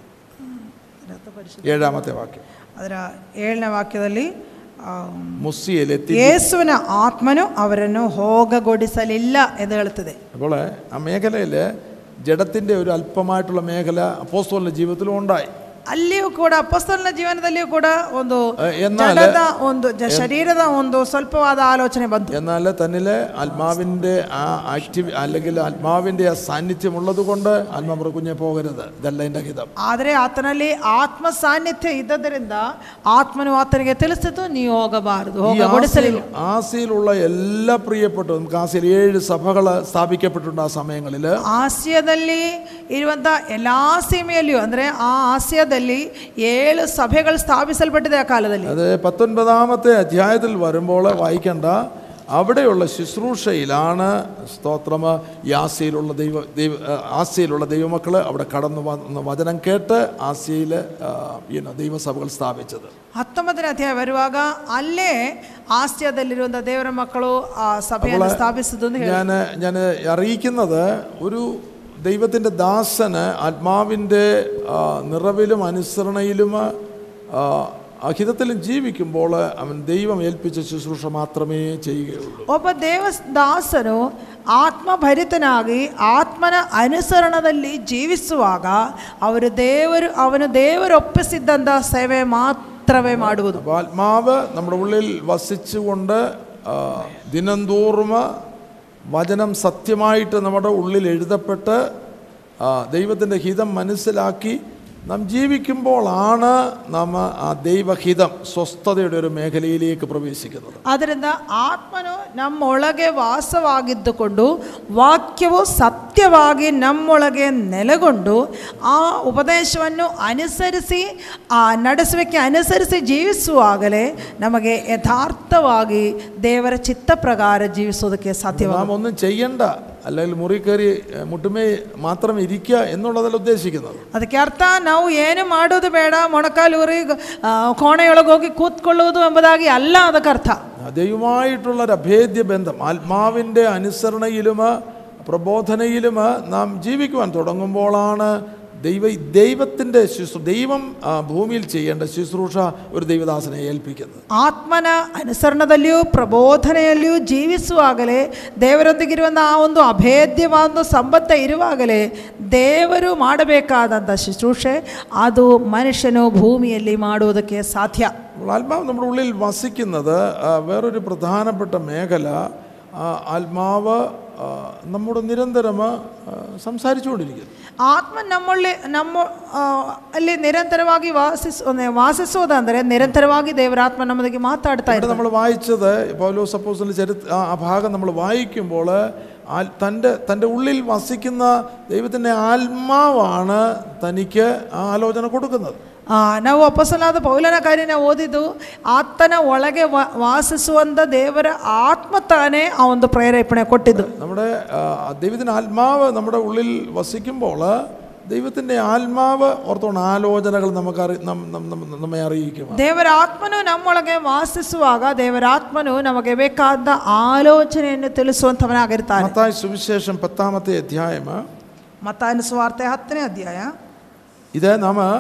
ഏഴാമത്തെ വാക്യം ಅದರ ಏಳನೇ ವಾಕ್ಯದಲ್ಲಿ ಆ, മുസ്സിയിലെത്തി ಯೇಸುವಿನ ಆತ್ಮನು ಅವರನ್ನು ಹೋಗಗೊಡಿಸಲಿಲ್ಲ ಎಂದು ಹೇಳುತ್ತದೆ അപ്പോൾ ആ മേഖലയിൽ ജഡത്തിൻ്റെ ഒരു അല്പമായിട്ടുള്ള മേഖല അപ്പോസ്തോലിൻ്റെ ജീവിതത്തിലും ഉണ്ടായി ಅಲ್ಲಿಯೂ ಕೂಡ ಅಪಸ್ತಲನ ಜೀವನದಲ್ಲಿಯೂ ಕೂಡ ಒಂದು ಅಹ್, എന്നാൽ- ಜಡದ ಒಂದು ಜ- ಶರೀರದ ಒಂದು ಸ್ವಲ್ಪವಾದ ಆಲೋಚನೆ ಬಂತು എന്നാൽ തന്നിൽ ആത്മാവിൻ്റെ ആ ആക്റ്റീവ് അല്ലെങ്കിൽ ആത്മാവിൻ്റെ ആ സാന്നിധ്യം ഉള്ളത് കൊണ്ട് ആത്മാപ്ര കുഞ്ഞെ പോകരുത് ഇതല്ല എൻ്റെ ഹിതം ಆದರೆ ಆತನಲ್ಲಿ ಆತ್ಮ ಸಾನ್ನಿಧ್ಯ ಇದ್ದದರಿಂದ ಆತ್ಮನು ಆತನಿಗೆ ತಿಳಿಸಿತು ನೀವು ಹೋಗಬಾರದು ഈ ಹೋಗಗೊಡಿಸಲಿಲ್ಲ ആസിയിൽ- ആസിയിലുള്ള എല്ലാ പ്രിയപ്പെട്ട നമുക്ക് ആസിയിൽ ഏഴ് സഭകൾ സ്ഥാപിക്കപ്പെട്ടിട്ടുണ്ട് ആ സമയങ്ങളിൽ ಆಸಿಯಾದಲ್ಲಿ ಇರುವಂಥ ಎಲ್ಲ ಸೀಮೆಯಲ್ಲಿಯೂ ಅಂದರೆ ಆ ಆಸಿಯಾದಲ್ಲಿ ಏಳು ಸಭೆಗಳು ಸ್ಥಾಪಿಸಲ್ಪಟ್ಟಿದೆ ಆ ಕಾಲದಲ್ಲಿ അത് പത്തൊൻപതാമത്തെ അധ്യായത്തിൽ വരുമ്പോൾ വായിക്കേണ്ട അവിടെയുള്ള ശുശ്രൂഷയിലാണ് സ്തോത്രം ഈ ആസിയിലുള്ള ദൈവ ദൈവ ആ, ആസിയയിലുള്ള ദൈവമക്കൾ അവിടെ കടന്നു വന്ന് വചനം കേട്ട് ആസിയയിൽ ഈനോ ദൈവസഭകൾ സ്ഥാപിച്ചത് ಹತ್ತೊಂಬತ್ತನೇ ಅಧ್ಯಾಯ ಬರುವಾಗ ಅಲ್ಲೇ ಆಸ್ಯದಲ್ಲಿರುವಂಥ ದೇವರ ಮಕ್ಕಳು ಆ ಸಭೆಯನ್ನು ಸ್ಥಾಪಿಸಿದ್ದು ಅಂತ ಹೇಳಿ ഞാൻ ഞാൻ അറിയിക്കുന്നത് ഒരു ദൈവത്തിൻ്റെ ദാസന് ആത്മാവിൻ്റെ ആ, നിറവിലും അനുസരണയിലും ആ, അഹിതത്തിലും ജീവിക്കുമ്പോൾ അവൻ ദൈവം ഏൽപ്പിച്ച ശുശ്രൂഷ മാത്രമേ ചെയ്യുകയുള്ളൂ ಒಬ್ಬ ದೇವ ದಾಸನು ಆತ್ಮಭರಿತನಾಗಿ ಆತ್ಮನ ಅನುಸರಣದಲ್ಲಿ ಜೀವಿಸುವಾಗ ಅವರು ದೇವರು ಅವನು ದೇವರೊಪ್ಪಿಸಿದ್ದಂಥ ಸೇವೆ ಮಾತ್ರವೇ ಮಾಡುವುದು അപ്പോൾ ആത്മാവ് നമ്മുടെ ഉള്ളിൽ വസിച്ചുകൊണ്ട് ആ, ദിനംതോറും വചനം സത്യമായിട്ട് നമ്മുടെ ഉള്ളിൽ എഴുതപ്പെട്ട് ദൈവത്തിന്റെ ഹിതം മനസ്സിലാക്കി നാം ജീവിക്കുമ്പോഴാണ് നാം ആ ദൈവഹിതം സ്വസ്ഥതയുടെ ഒരു മേഖലയിലേക്ക് പ്രവേശിക്കുന്നത് ಆದ್ದರಿಂದ ಆತ್ಮನು ನಮ್ಮೊಳಗೆ ವಾಸವಾಗಿದ್ದುಕೊಂಡು ವಾಕ್ಯವು ಸತ್ಯವಾಗಿ ನಮ್ಮೊಳಗೆ ನೆಲೆಗೊಂಡು ಆ ಉಪದೇಶವನ್ನು ಅನುಸರಿಸಿ ಆ ನಡೆಸುವಿಕೆ ಅನುಸರಿಸಿ ಜೀವಿಸುವಾಗಲೇ ನಮಗೆ ಯಥಾರ್ಥವಾಗಿ ದೇವರ ಚಿತ್ತ ಪ್ರಕಾರ ಜೀವಿಸೋದಕ್ಕೆ ಸಾಧ್ಯವಾಗುತ್ತೆ നാം ഒന്നും ചെയ്യണ്ട അല്ലെങ്കിൽ മുറി കയറി ഏ, മുട്ടുമേ മാത്രം ഇരിക്കുക എന്നുള്ളതല്ല ഉദ്ദേശിക്കുന്നത് ಅದಕ್ಕೆ ಅರ್ಥ ನಾವು ಏನು ಮಾಡೋದು ಬೇಡ ಮೊಣಕಾಲೂರಿ ಆ, ಕೋಣೆಯೊಳಗೆ ಹೋಗಿ ಕೂತ್ಕೊಳ್ಳುವುದು ಎಂಬುದಾಗಿ ಅಲ್ಲ ಅದಕ್ಕೆ ಅರ್ಥ ദൈവമായിട്ടുള്ള ഒരു അഭേദ്യ ബന്ധം ആത്മാവിൻ്റെ അനുസരണയിലും പ്രബോധനയിലും നാം ജീവിക്കുവാൻ തുടങ്ങുമ്പോഴാണ് ദൈവ ദൈവത്തിൻ്റെ ശുശ്രൂ ദൈവം ആ, ഭൂമിയിൽ ചെയ്യേണ്ട ശുശ്രൂഷ ഒരു ദൈവദാസനെ ഏൽപ്പിക്കുന്നത് ಆತ್ಮನ ಅನುಸರಣದಲ್ಲಿಯೂ ಪ್ರಬೋಧನೆಯಲ್ಲಿಯೂ ಜೀವಿಸುವಾಗಲೇ ದೇವರೊಂದಿಗಿರುವಂಥ ಆ ಒಂದು ಅಭೇದ್ಯವಾದ ಒಂದು ಸಂಬಂಧ ಇರುವಾಗಲೇ ದೇವರು ಮಾಡಬೇಕಾದಂಥ ಶುಶ್ರೂಷೆ ಅದು ಮನುಷ್ಯನು ಭೂಮಿಯಲ್ಲಿ ಮಾಡುವುದಕ್ಕೆ ಸಾಧ್ಯ അപ്പോൾ ആത്മാവ് നമ്മുടെ ഉള്ളിൽ വസിക്കുന്നത് ആ, വേറൊരു പ്രധാനപ്പെട്ട മേഖല ആ, ആത്മാവ് ആ, നമ്മോട് നിരന്തരം ആ, സംസാരിച്ചുകൊണ്ടിരിക്കുന്നു ಆತ್ಮ ನಮ್ಮಲ್ಲಿ ನಮ್ಮ ಆ, ಅಲ್ಲಿ ನಿರಂತರವಾಗಿ ವಾಸಿಸ್ ವಾಸಿಸುವುದಂದರೆ ನಿರಂತರವಾಗಿ ದೇವರಾತ್ಮ ನಮ್ಮೊಂದಿಗೆ ಮಾತಾಡ್ತಾ ഇവിടെ ಇರ್ತಾರೆ നമ്മൾ വായിച്ചത് പൗലോ സപ്പോസിൻ്റെ ചരിത്ര ആ ആ ഭാഗം നമ്മൾ വായിക്കുമ്പോൾ ആ- തൻ്റെ തൻ്റെ ഉള്ളിൽ വസിക്കുന്ന ദൈവത്തിൻ്റെ ആത്മാവാണ് തനിക്ക് ആ ആലോചന കൊടുക്കുന്നത് ಆ, ನಾವು ಅಪಸಲಾದ ಪೌಲನ ಕಾರ್ಯ ನಾವು ಓದಿದ್ದು ಆತನ ಒಳಗೆ ವಾ- ವಾಸಿಸುವಂಥ ದೇವರ ಆತ್ಮ ತಾನೇ ಆ ಒಂದು ಪ್ರೇರೇಪಣೆ ಕೊಟ್ಟಿದ್ದು നമ്മുടെ ആ, ദൈവത്തിൻ്റെ ആത്മാവ് നമ്മുടെ ഉള്ളിൽ വസിക്കുമ്പോൾ ദൈവത്തിൻ്റെ ആത്മാവ് ഓർത്തോണം ആലോചനകൾ നമുക്ക് അറി നം- നം- നം- നമ്മെ അറിയിക്കും ದೇವರ ಆತ್ಮನು ನಮ್ಮೊಳಗೆ ವಾಸಿಸುವಾಗ ದೇವರ ಆತ್ಮನು ನಮಗೆ ಬೇಕಾದ ಆಲೋಚನೆಯನ್ನು ತಿಳಿಸುವಂಥವನಾಗಿರ್ತಾನೆ മത്തായി സുവിശേഷം പത്താമത്തെ അധ്യായം ಮತ್ತಾಯನ ಸುವಾರ್ತೆ ಹತ್ತನೇ ಅಧ್ಯಾಯ ഇത് നാം ആ,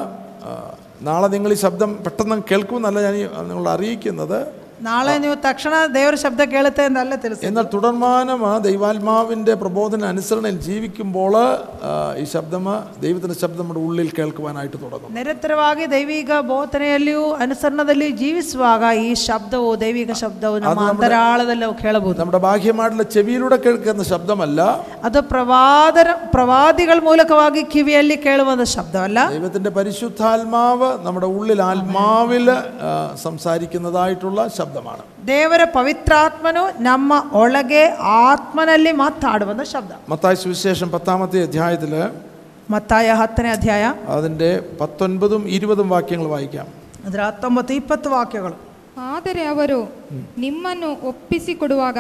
നാളെ നിങ്ങൾ ഈ ശബ്ദം പെട്ടെന്ന് കേൾക്കുമെന്നല്ല ഞാൻ നിങ്ങൾ അറിയിക്കുന്നത്. ನಾಳೆ ನೀವು ತಕ್ಷಣ ದೇವರ ಶಬ್ದ ಕೇಳುತ್ತೆ ಎಂದಲ್ಲ ತಿಳಿಸಿ എന്നാൽ തുടർമാനം ദൈവാത്മാവിൻ്റെ പ്രബോധന അനുസരണയിൽ ജീവിക്കുമ്പോൾ ആ, ഈ ശബ്ദം ദൈവത്തിൻ്റെ ശബ്ദം നമ്മുടെ ഉള്ളിൽ കേൾക്കുവാനായിട്ട് തുടങ്ങും ನಿರಂತರವಾಗಿ ದೈವಿಕ ಬೋಧನೆಯಲ್ಲಿಯೂ ಅನುಸರಣದಲ್ಲಿ ಜೀವಿಸುವಾಗ ಈ ಶಬ್ದವು ದೈವಿಕ ಶಬ್ದವು ನಮ್ಮ ಅಂತರಾಳದಲ್ಲಿ ನಾವು ಕೇಳಬಹುದು നമ്മുടെ ബാഹ്യമായിട്ടുള്ള ചെവിയിലൂടെ കേൾക്കുന്ന ശബ്ദമല്ല ಅದು ಪ್ರವಾದರ ಪ್ರವಾದಿಗಳ ಮೂಲಕವಾಗಿ ಕಿವಿಯಲ್ಲಿ ಕೇಳುವಂಥ ಶಬ್ದವಲ್ಲ ദൈവത്തിൻ്റെ പരിശുദ്ധാത്മാവ് നമ്മുടെ ഉള്ളിൽ ആത്മാവിൽ ആ, സംസാരിക്കുന്നതായിട്ടുള്ള ശബ്ദമാണ് ದೇವರ ಪವಿತ್ರಾತ್ಮನು ನಮ್ಮ ಒಳಗೆ ಆತ್ಮನಲ್ಲಿ ಮಾತಾಡುವಂಥ ಶಬ್ದ മത്തായി സുവിശേഷം പത്താമത്തെ അധ്യായത്തിൽ ಮತ್ತಾಯ ಹತ್ತನೇ ಅಧ್ಯಾಯ അതിൻ്റെ പത്തൊൻപതും ഇരുപതും വാക്യങ്ങൾ വായിക്കാം ಅದರ ಹತ್ತೊಂಬತ್ತು ಇಪ್ಪತ್ತು ವಾಕ್ಯಗಳು ಆದರೆ ಅವರು ನಿಮ್ಮನ್ನು ಒಪ್ಪಿಸಿಕೊಡುವಾಗ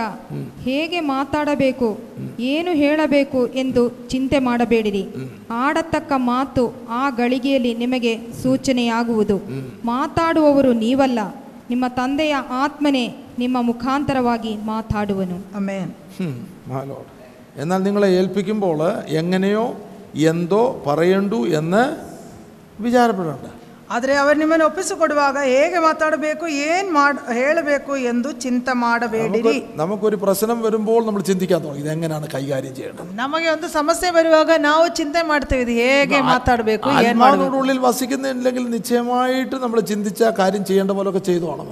ಹೇಗೆ ಮಾತಾಡಬೇಕು ಏನು ಹೇಳಬೇಕು ಎಂದು ಚಿಂತೆ ಮಾಡಬೇಡಿರಿ ಆಡತಕ್ಕ ಮಾತು ಆ ಗಳಿಗೆಯಲ್ಲಿ ನಿಮಗೆ ಸೂಚನೆಯಾಗುವುದು ಮಾತಾಡುವವರು ನೀವಲ್ಲ ನಿಮ್ಮ ತಂದೆಯ ಆತ್ಮನೇ ನಿಮ್ಮ ಮುಖಾಂತರವಾಗಿ ಮಾತಾಡುವನು അമേൻ ഹും, my Lord. എന്നാൽ നിങ്ങളെ ഏൽപ്പിക്കുമ്പോൾ എങ്ങനെയോ എന്തോ പറയണ്ടു എന്ന് വിചാരപ്പെടേണ്ട ಆದರೆ ಅವರು ನಿಮ್ಮನ್ನು ಒಪ್ಪಿಸಿಕೊಡುವಾಗ ಹೇಗೆ ಮಾತಾಡಬೇಕು ಏನು ಮಾಡ್ ಹೇಳಬೇಕು ಎಂದು ಚಿಂತೆ ಮಾಡಬೇಡಿರಿ നമുക്ക് നമുക്കൊരു പ്രശ്നം വരുമ്പോൾ നമ്മൾ ചിന്തിക്കാൻ തുടങ്ങി ഇതെങ്ങനെയാണ് കൈകാര്യം ചെയ്യേണ്ടത് ನಮಗೆ ಒಂದು ಸಮಸ್ಯೆ ಬರುವಾಗ ನಾವು ಚಿಂತೆ ಮಾಡ್ತೇವೆ ಇದು ಹೇಗೆ ಮಾತಾಡಬೇಕು ಏನು ಮಾಡಬೇಕು ആത്മാവിനോട് ഉള്ളിൽ വസിക്കുന്നില്ലെങ്കിൽ നിശ്ചയമായിട്ട് നമ്മൾ ചിന്തിച്ച ആ കാര്യം ചെയ്യേണ്ട പോലൊക്കെ ചെയ്തു വേണം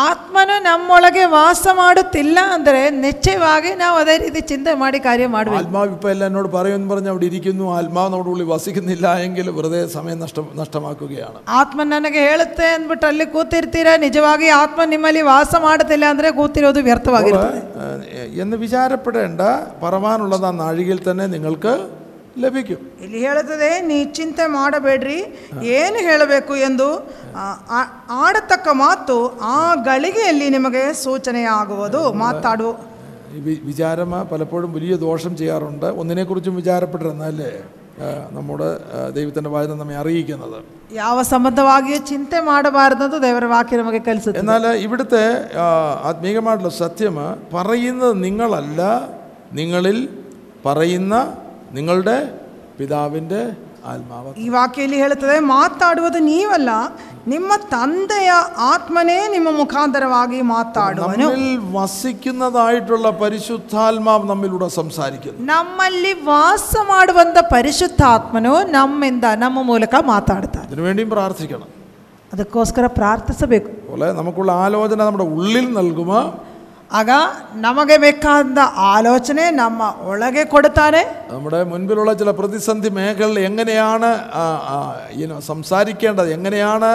ಆತ್ಮನು ನಮ್ಮೊಳಗೆ ವಾಸ ಮಾಡುತ್ತಿಲ್ಲ ಅಂದರೆ ನಿಶ್ಚಯವಾಗಿ ನಾವು ಅದೇ ರೀತಿ ಚಿಂತೆ ಮಾಡಿ ಕಾರ್ಯ ಮಾಡಬೇಕು ആത്മാവ് ഇപ്പം എല്ലാം എന്നോട് പറയുമെന്ന് പറഞ്ഞ് അവിടെ ഇരിക്കുന്നു ആത്മാവ് നമ്മുടെ ഉള്ളിൽ വസിക്കുന്നില്ല എങ്കിൽ വെറുതെ സമയം നഷ്ടം നഷ്ടമാക്കുകയാണ് ಆತ್ಮ ನನಗೆ ಹೇಳುತ್ತೆ ಅಂದ್ಬಿಟ್ಟು ಅಲ್ಲಿ ಕೂತಿರ್ತೀರಾ ನಿಜವಾಗಿ ಆತ್ಮ ನಿಮ್ಮಲ್ಲಿ ವಾಸ ಮಾಡುತ್ತಿಲ್ಲ ಅಂದರೆ ಕೂತಿರೋದು ವ್ಯರ್ಥವಾಗಿರ್ತದೆ ഏഹ്, എന്ന് വിചാരപ്പെടേണ്ട പറവാനുള്ളത് ആ നാഴികയിൽ തന്നെ നിങ്ങൾക്ക് ലഭിക്കും ಇಲ್ಲಿ ಹೇಳುತ್ತದೆ ನೀ ಚಿಂತೆ ಮಾಡಬೇಡ್ರಿ ಏನು ಹೇಳಬೇಕು ಎಂದು ಆ, ಆ- ಆಡತಕ್ಕ ಮಾತು ಆ ಗಳಿಗೆಯಲ್ಲಿ ನಿಮಗೆ ಸೂಚನೆಯಾಗುವುದು ಮಾತಾಡು ഈ വി- വിചാരം പലപ്പോഴും വലിയ ദോഷം ചെയ്യാറുണ്ട് ഒന്നിനെക്കുറിച്ചും വിചാരപ്പെട്ടിരുന്നല്ലേ ഏഹ്, നമ്മുടെ ഏഹ്, ദൈവത്തിൻ്റെ വചനം നമ്മെ അറിയിക്കുന്നത് ಯಾವ ಸಂಬಂಧವಾಗಿಯೂ ಚಿಂತೆ ಮಾಡಬಾರದು ದೇವರ ವಾಕ್ಯ ನಮಗೆ ಕಲಿಸುತ್ತೆ എന്നാൽ ഇവിടുത്തെ ആ, ആത്മീകമായിട്ടുള്ള സത്യം പറയുന്നത് നിങ്ങളല്ല നിങ്ങളിൽ പറയുന്ന നിങ്ങളുടെ പിതാവിൻ്റെ ആത്മാവ് ಈ ವಾಕ್ಯ ಇಲ್ಲಿ ಹೇಳುತ್ತದೆ ಮಾತಾಡುವುದು ನೀವಲ್ಲ ನಿಮ್ಮ ತಂದೆಯ ಆತ್ಮನೇ ನಿಮ್ಮ ಮುಖಾಂತರವಾಗಿ ಮಾತಾಡುವನು നമ്മിൽ വസിക്കുന്നതായിട്ടുള്ള പരിശുദ്ധാത്മാവ് നമ്മിലൂടെ സംസാരിക്കുന്നു ನಮ್ಮಲ್ಲಿ ವಾಸ ಮಾಡುವಂತ ಪರಿಶುದ್ಧಾತ್ಮನು ನಮ್ಮಿಂದ ನಮ್ಮ ಮೂಲಕ ಮಾತಾಡ್ತಾನೆ അതിനു വേണ്ടിയും പ്രാർത്ഥിക്കണം ಅದಕ್ಕೋಸ್ಕರ ಪ್ರಾರ್ಥಿಸಬೇಕು അതുപോലെ നമുക്കുള്ള ആലോചന നമ്മുടെ ഉള്ളിൽ നൽകുമ്പോൾ ಆಗ ನಮಗೆ ಬೇಕಾದ ಆಲೋಚನೆ ನಮ್ಮ ಒಳಗೆ ಕೊಡುತ್ತಾನೆ നമ്മുടെ മുൻപിലുള്ള ചില പ്രതിസന്ധി മേഖലകൾ എങ്ങനെയാണ് ആ, ആ, you know, സംസാരിക്കേണ്ടത് എങ്ങനെയാണ്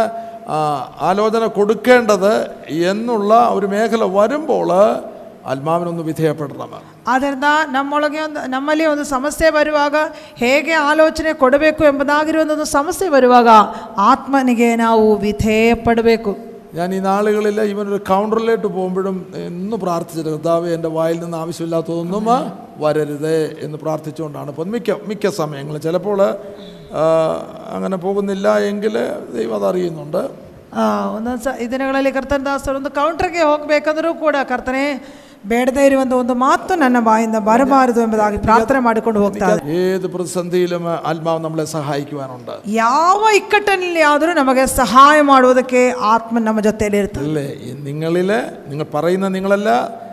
ആ, ആലോചന കൊടുക്കേണ്ടത് എന്നുള്ള ഒരു മേഖല വരുമ്പോൾ ആത്മാവിനൊന്ന് വിധേയപ്പെടണം ಆದ್ದರಿಂದ ನಮ್ಮೊಳಗೆ ಒಂದು ನಮ್ಮಲ್ಲಿ ಒಂದು ಸಮಸ್ಯೆ ಬರುವಾಗ ಹೇಗೆ ಆಲೋಚನೆ ಕೊಡಬೇಕು ಎಂಬುದಾಗಿರುವ ಒಂದು ಸಮಸ್ಯೆ ಬರುವಾಗ ಆತ್ಮನಿಗೆ ನಾವು ವಿಧೇಯಪಡಬೇಕು ഞാൻ ഈ നാളുകളിൽ ഇവനൊരു കൗണ്ടറിലേക്ക് പോകുമ്പോഴും എന്ന് പ്രാർത്ഥിച്ചിട്ട് കർത്താവ് എൻ്റെ വായിൽ നിന്ന് ആവശ്യമില്ലാത്തതൊന്നും വരരുത് എന്ന് പ്രാർത്ഥിച്ചുകൊണ്ടാണ് ഇപ്പോൾ മിക്ക മിക്ക സമയങ്ങളിൽ ചിലപ്പോൾ ആ, അങ്ങനെ പോകുന്നില്ല എങ്കിൽ ദൈവം അതറിയുന്നുണ്ട് ಆ, ಒಂದೊಂದು ಸ ಈ ದಿನಗಳಲ್ಲಿ ಕರ್ತನ ದಾಸರು ಒಂದು ಕೌಂಟರ್ಗೆ ಹೋಗಬೇಕಾದರೂ ಕೂಡ ಕರ್ತನೆ ಬೇಡದೇ ಇರುವಂಥ ಒಂದು ಮಾತು ನನ್ನ ಬಾಯಿಂದ ಬರಬಾರದು ಎಂಬುದಾಗಿ ಪ್ರಾರ್ಥನೆ ಮಾಡಿಕೊಂಡು ಹೋಗ್ತಾರೆ ഏത് പ്രതിസന്ധിയിലും ആത്മാവ് നമ്മളെ സഹായിക്കുവാനുണ്ട് ಯಾವ ಇಕ್ಕಟ್ಟಿನಲ್ಲಿ ಆದರೂ ನಮಗೆ ಸಹಾಯ ಮಾಡುವುದಕ್ಕೆ ಆತ್ಮ ನಮ್ಮ ಜೊತೆಯಲ್ಲಿ ಇರ್ತದೆ അല്ലേ ഈ നിങ്ങളിൽ നിങ്ങൾ പറയുന്ന നിങ്ങളല്ല ആ,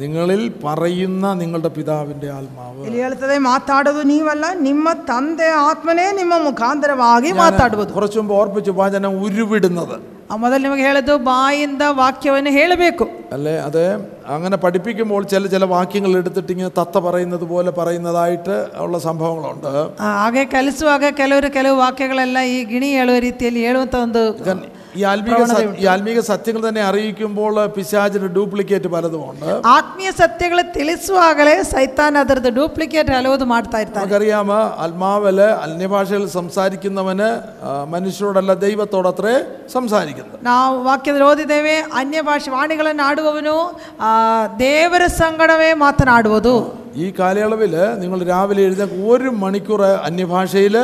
നിങ്ങളിൽ പറയുന്ന നിങ്ങളുടെ പിതാവിൻ്റെ ആത്മാവ് ಇಲ್ಲಿ ಹೇಳ್ತದೆ ಮಾತಾಡೋದು ನೀವಲ್ಲ ನಿಮ್ಮ ತಂದೆ ಆತ್ಮನೇ ನಿಮ್ಮ ಮುಖಾಂತರವಾಗಿ ಮಾತಾಡುವುದು കുറച്ചു മുമ്പ് ഓർപ്പിച്ചു വചനം ഉരുവിടുന്നത് ಆ ಮೊದಲು ನಿಮಗೆ ಹೇಳಿದ್ದು ಬಾಯಿಂದ ವಾಕ್ಯವನ್ನು ಹೇಳಬೇಕು അല്ലേ അത് അങ്ങനെ പഠിപ്പിക്കുമ്പോൾ ചില ചില വാക്യങ്ങൾ എടുത്തിട്ട് ഇങ്ങനെ തത്ത പറയുന്നത് പോലെ പറയുന്നതായിട്ട് ഉള്ള സംഭവങ്ങളുണ്ട് ಆ, ಹಾಗೆ ಕಲಿಸುವಾಗ ಕೆಲವರು ಕೆಲವು ವಾಕ್ಯಗಳೆಲ್ಲ ಈ ಗಿಣಿ ಹೇಳುವ ರೀತಿಯಲ್ಲಿ ಹೇಳುವಂಥ ಒಂದು ഞാൻ ഈ ആത്മീക സ- ഈ ആത്മീക സത്യങ്ങൾ തന്നെ അറിയിക്കുമ്പോൾ പിശാചിന് ഡ്യൂപ്ലിക്കേറ്റ് പലതുമുണ്ട് ಆತ್ಮೀಯ ಸತ್ಯಗಳು ತಿಳಿಸುವಾಗಲೇ ಸೈತಾನ್ ಅದರದ್ದು ಡೂಪ್ಲಿಕೇಟ್ ಹಲವುದು ಮಾಡ್ತಾ ಇರ್ತಾರೆ നമുക്കറിയാം ആത്മാവില് അന്യഭാഷയിൽ സംസാരിക്കുന്നവന് ആ, മനുഷ്യരോടല്ല ദൈവത്തോടത്രേ സംസാരിക്കുന്നത് ನಾವು ವಾಕ್ಯದಲ್ಲಿ ಓದಿದ್ದೇವೆ ಅನ್ಯ ಭಾಷೆ ವಾಣಿಗಳನ್ನು ಆಡುವವನು ಆ, ದೇವರ ಸಂಗಡವೇ ಮಾತನಾಡುವುದು ഈ കാലയളവിൽ നിങ്ങൾ രാവിലെ എഴുന്നേക്ക് ഒരു മണിക്കൂർ അന്യഭാഷയിൽ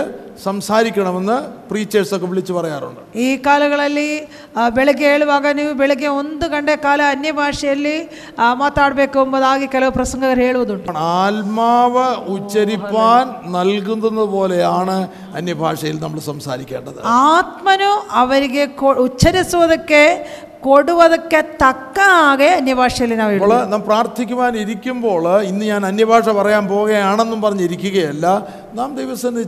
സംസാരിക്കണമെന്ന് പ്രീച്ചേഴ്സൊക്കെ വിളിച്ചു പറയാറുണ്ട് ಈ ಕಾಲಗಳಲ್ಲಿ ಆ, ಬೆಳಗ್ಗೆ ಹೇಳುವಾಗ ನೀವು ಬೆಳಗ್ಗೆ ಒಂದು ಗಂಟೆ ಕಾಲ ಅನ್ಯ ಭಾಷೆಯಲ್ಲಿ ಆ, ಮಾತಾಡಬೇಕು ಎಂಬುದಾಗಿ ಕೆಲವು ಪ್ರಸಂಗರು ಹೇಳುವುದುಂಟು ആത്മാവ് ഉച്ചരിപ്പാൻ നൽകുന്നത് പോലെയാണ് അന്യഭാഷയിൽ നമ്മൾ സംസാരിക്കേണ്ടത് ಆತ್ಮನು ಅವರಿಗೆ ಕೊ- കൊടുവതൊക്കെ തക്ക ആകെ അന്യഭാഷയിൽ അപ്പോൾ നാം പ്രാർത്ഥിക്കുവാൻ ഇരിക്കുമ്പോൾ ഇന്ന് ഞാൻ അന്യഭാഷ പറയാൻ പോവുകയാണെന്നും പറഞ്ഞിരിക്കുകയല്ല നാം ദൈവസന്നിധി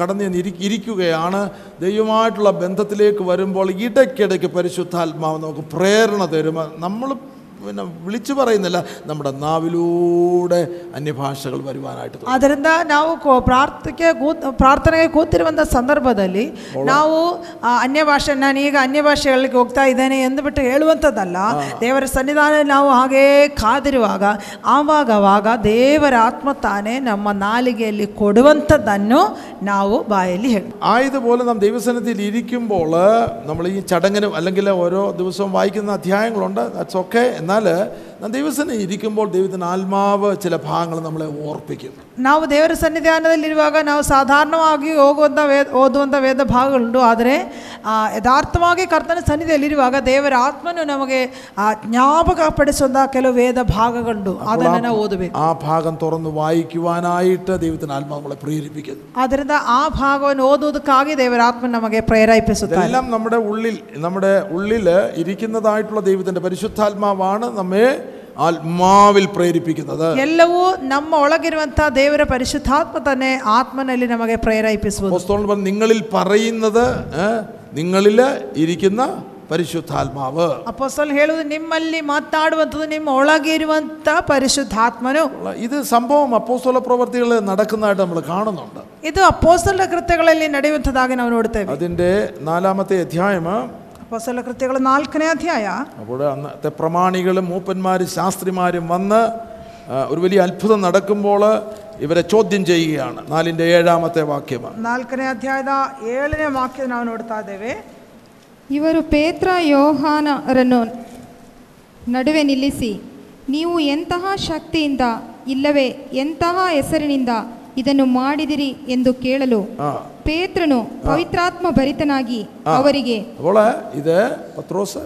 കടന്ന് ഇരിക്കുകയാണ്. ദൈവമായിട്ടുള്ള ബന്ധത്തിലേക്ക് വരുമ്പോൾ ഇടയ്ക്കിടയ്ക്ക് പരിശുദ്ധാത്മാവ് നമുക്ക് പ്രേരണ തരും. നമ്മൾ പിന്നെ വിളിച്ചു പറയുന്നില്ല നമ്മുടെ നാവിലൂടെ അന്യഭാഷകൾ വരുവാനായിട്ട് തുടങ്ങും. ಅದರಿಂದ ನಾವು ಕೋ- ಪ್ರಾರ್ಥಕ್ಕೆ ಕೂತ್ ಪ್ರಾರ್ಥನೆಗೆ ಕೂತಿರುವಂಥ ಸಂದರ್ಭದಲ್ಲಿ ನಾವು ಆ, ಅನ್ಯ ಭಾಷೆ ನಾನು ಈಗ ಅನ್ಯ ಭಾಷೆ ಹೇಳಲಿಕ್ಕೆ ಹೋಗ್ತಾ ಇದ್ದೇನೆ ಎಂದುಬಿಟ್ಟು ಹೇಳುವಂಥದ್ದಲ್ಲ ದೇವರ ಸನ್ನಿಧಾನ ನಾವು ಹಾಗೇ ಕಾದಿರುವಾಗ ಆವಾಗವಾಗ ದೇವರ ಆತ್ಮ ತಾನೇ ನಮ್ಮ ನಾಲಿಗೆಯಲ್ಲಿ ಕೊಡುವಂಥದ್ದನ್ನು ನಾವು ಬಾಯಲ್ಲಿ ಹೇಳಿ ആയതുപോലെ നാം ദൈവസന്നിധിയിൽ ഇരിക്കുമ്പോൾ നമ്മൾ ഈ ചടങ്ങിനും അല്ലെങ്കിൽ ഓരോ ദിവസവും വായിക്കുന്ന അധ്യായങ്ങളുണ്ട് ദാറ്റ്സ് ഓക്കെ എന്നാൽ നാം ദൈവസന്നിധി ഇരിക്കുമ്പോൾ ദൈവത്തിൻ്റെ ആത്മാവ് ചില ഭാഗങ്ങൾ നമ്മളെ ഓർപ്പിക്കും ನಾವು ದೇವರ ಸನ್ನಿಧಾನದಲ್ಲಿರುವಾಗ ನಾವು ಸಾಧಾರಣವಾಗಿ ಹೋಗುವಂಥ ವೇದ ಓದುವಂಥ ವೇದ ಭಾಗಗಳುಂಟು ಆದರೆ ಆ, ಯಥಾರ್ಥವಾಗಿ ಕರ್ತನ ಸನ್ನಿಧಿಯಲ್ಲಿರುವಾಗ ದೇವರ ಆತ್ಮನು ನಮಗೆ ಆ, ಜ್ಞಾಪಕಪಡಿಸುವಂಥ ಕೆಲವು ವೇದ ಭಾಗಗಳುಂಟು ಅದನ್ನು ನಾವು ಓದಬೇಕು ആ ഭാഗം തുറന്ന് വായിക്കുവാനായിട്ട് ദൈവത്തിൻ്റെ ആത്മാവ് നമ്മളെ പ്രേരിപ്പിക്കുന്നു ಆದ್ದರಿಂದ ಆ ಭಾಗವನ್ನು ಓದುವುದಕ್ಕಾಗಿ ದೇವರ ಆತ್ಮ ನಮಗೆ ಪ್ರೇರೇಪಿಸುತ್ತಾರೆ ഇതെല്ലാം നമ്മുടെ ഉള്ളിൽ നമ്മുടെ ഉള്ളിൽ ഇരിക്കുന്നതായിട്ടുള്ള ദൈവത്തിൻ്റെ പരിശുദ്ധാത്മാവാണ് നമ്മെ ആത്മാവിൽ പ്രേരിപ്പിക്കുന്നത് ಎಲ್ಲವೂ ನಮ್ಮ ಒಳಗಿರುವಂಥ ದೇವರ ಪರಿಶುದ್ಧಾತ್ಮ ತನ್ನೇ ಆತ್ಮನಲ್ಲಿ ನಮಗೆ ಪ್ರೇರೇಪಿಸುವುದು അപ്പോസ്തലൻ പറഞ്ഞു നിങ്ങളിൽ പറയുന്നത് ഏ, നിങ്ങളിൽ ഇരിക്കുന്ന പരിശുദ്ധാത്മാവ് ಅಪೋಸ್ತಲ್ ಹೇಳುವುದು ನಿಮ್ಮಲ್ಲಿ ಮಾತಾಡುವಂಥದ್ದು ನಿಮ್ಮ ಒಳಗಿರುವಂಥ ಪರಿಶುದ್ಧಾತ್ಮನು ഇത് സംഭവം അപ്പോസ്തല പ്രവർത്തികൾ നടക്കുന്നതായിട്ട് നമ്മൾ കാണുന്നുണ്ട് ಇದು ಅಪೋಸ್ತಲ ಕೃತ್ಯಗಳಲ್ಲಿ ನಡೆಯುವಂಥದ್ದಾಗಿ ನಾವು ನೋಡ್ತೇವೆ അതിൻ്റെ നാലാമത്തെ അധ്യായം ಅಪೋಸ್ತಲ ಕೃತ್ಯಗಳ ನಾಲ್ಕನೇ ಅಧ್ಯಾಯ അപ്പോൾ അന്നത്തെ പ്രമാണികളും മൂപ്പന്മാരും ശാസ്ത്രിമാരും വന്ന് ആ, ഒരു വലിയ അത്ഭുതം നടക്കുമ്പോൾ ഇവരെ ചോദ്യം ചെയ്യുകയാണ് നാലിൻ്റെ ഏഴാമത്തെ വാക്യം ನಾಲ್ಕನೇ ಅಧ್ಯಾಯದ ಏಳನೇ ವಾಕ್ಯ ನಾವು ನೋಡ್ತಾ ಇದ್ದೇವೆ ಇವರು ಪೇತ್ರ ಯೋಹಾನರನ್ನು ನಡುವೆ ನಿಲ್ಲಿಸಿ ನೀವು ಎಂತಹ ಶಕ್ತಿಯಿಂದ ಇಲ್ಲವೇ ಎಂತಹ ಹೆಸರಿನಿಂದ ಇದನ್ನು ಮಾಡಿದಿರಿ ಎಂದು ಕೇಳಲು ആ ಪೇತ್ರನು ಪವಿತ್ರಾತ್ಮ ಭರಿತನಾಗಿ ಅವರಿಗೆ അപ്പോൾ ഇത് പത്രോസ്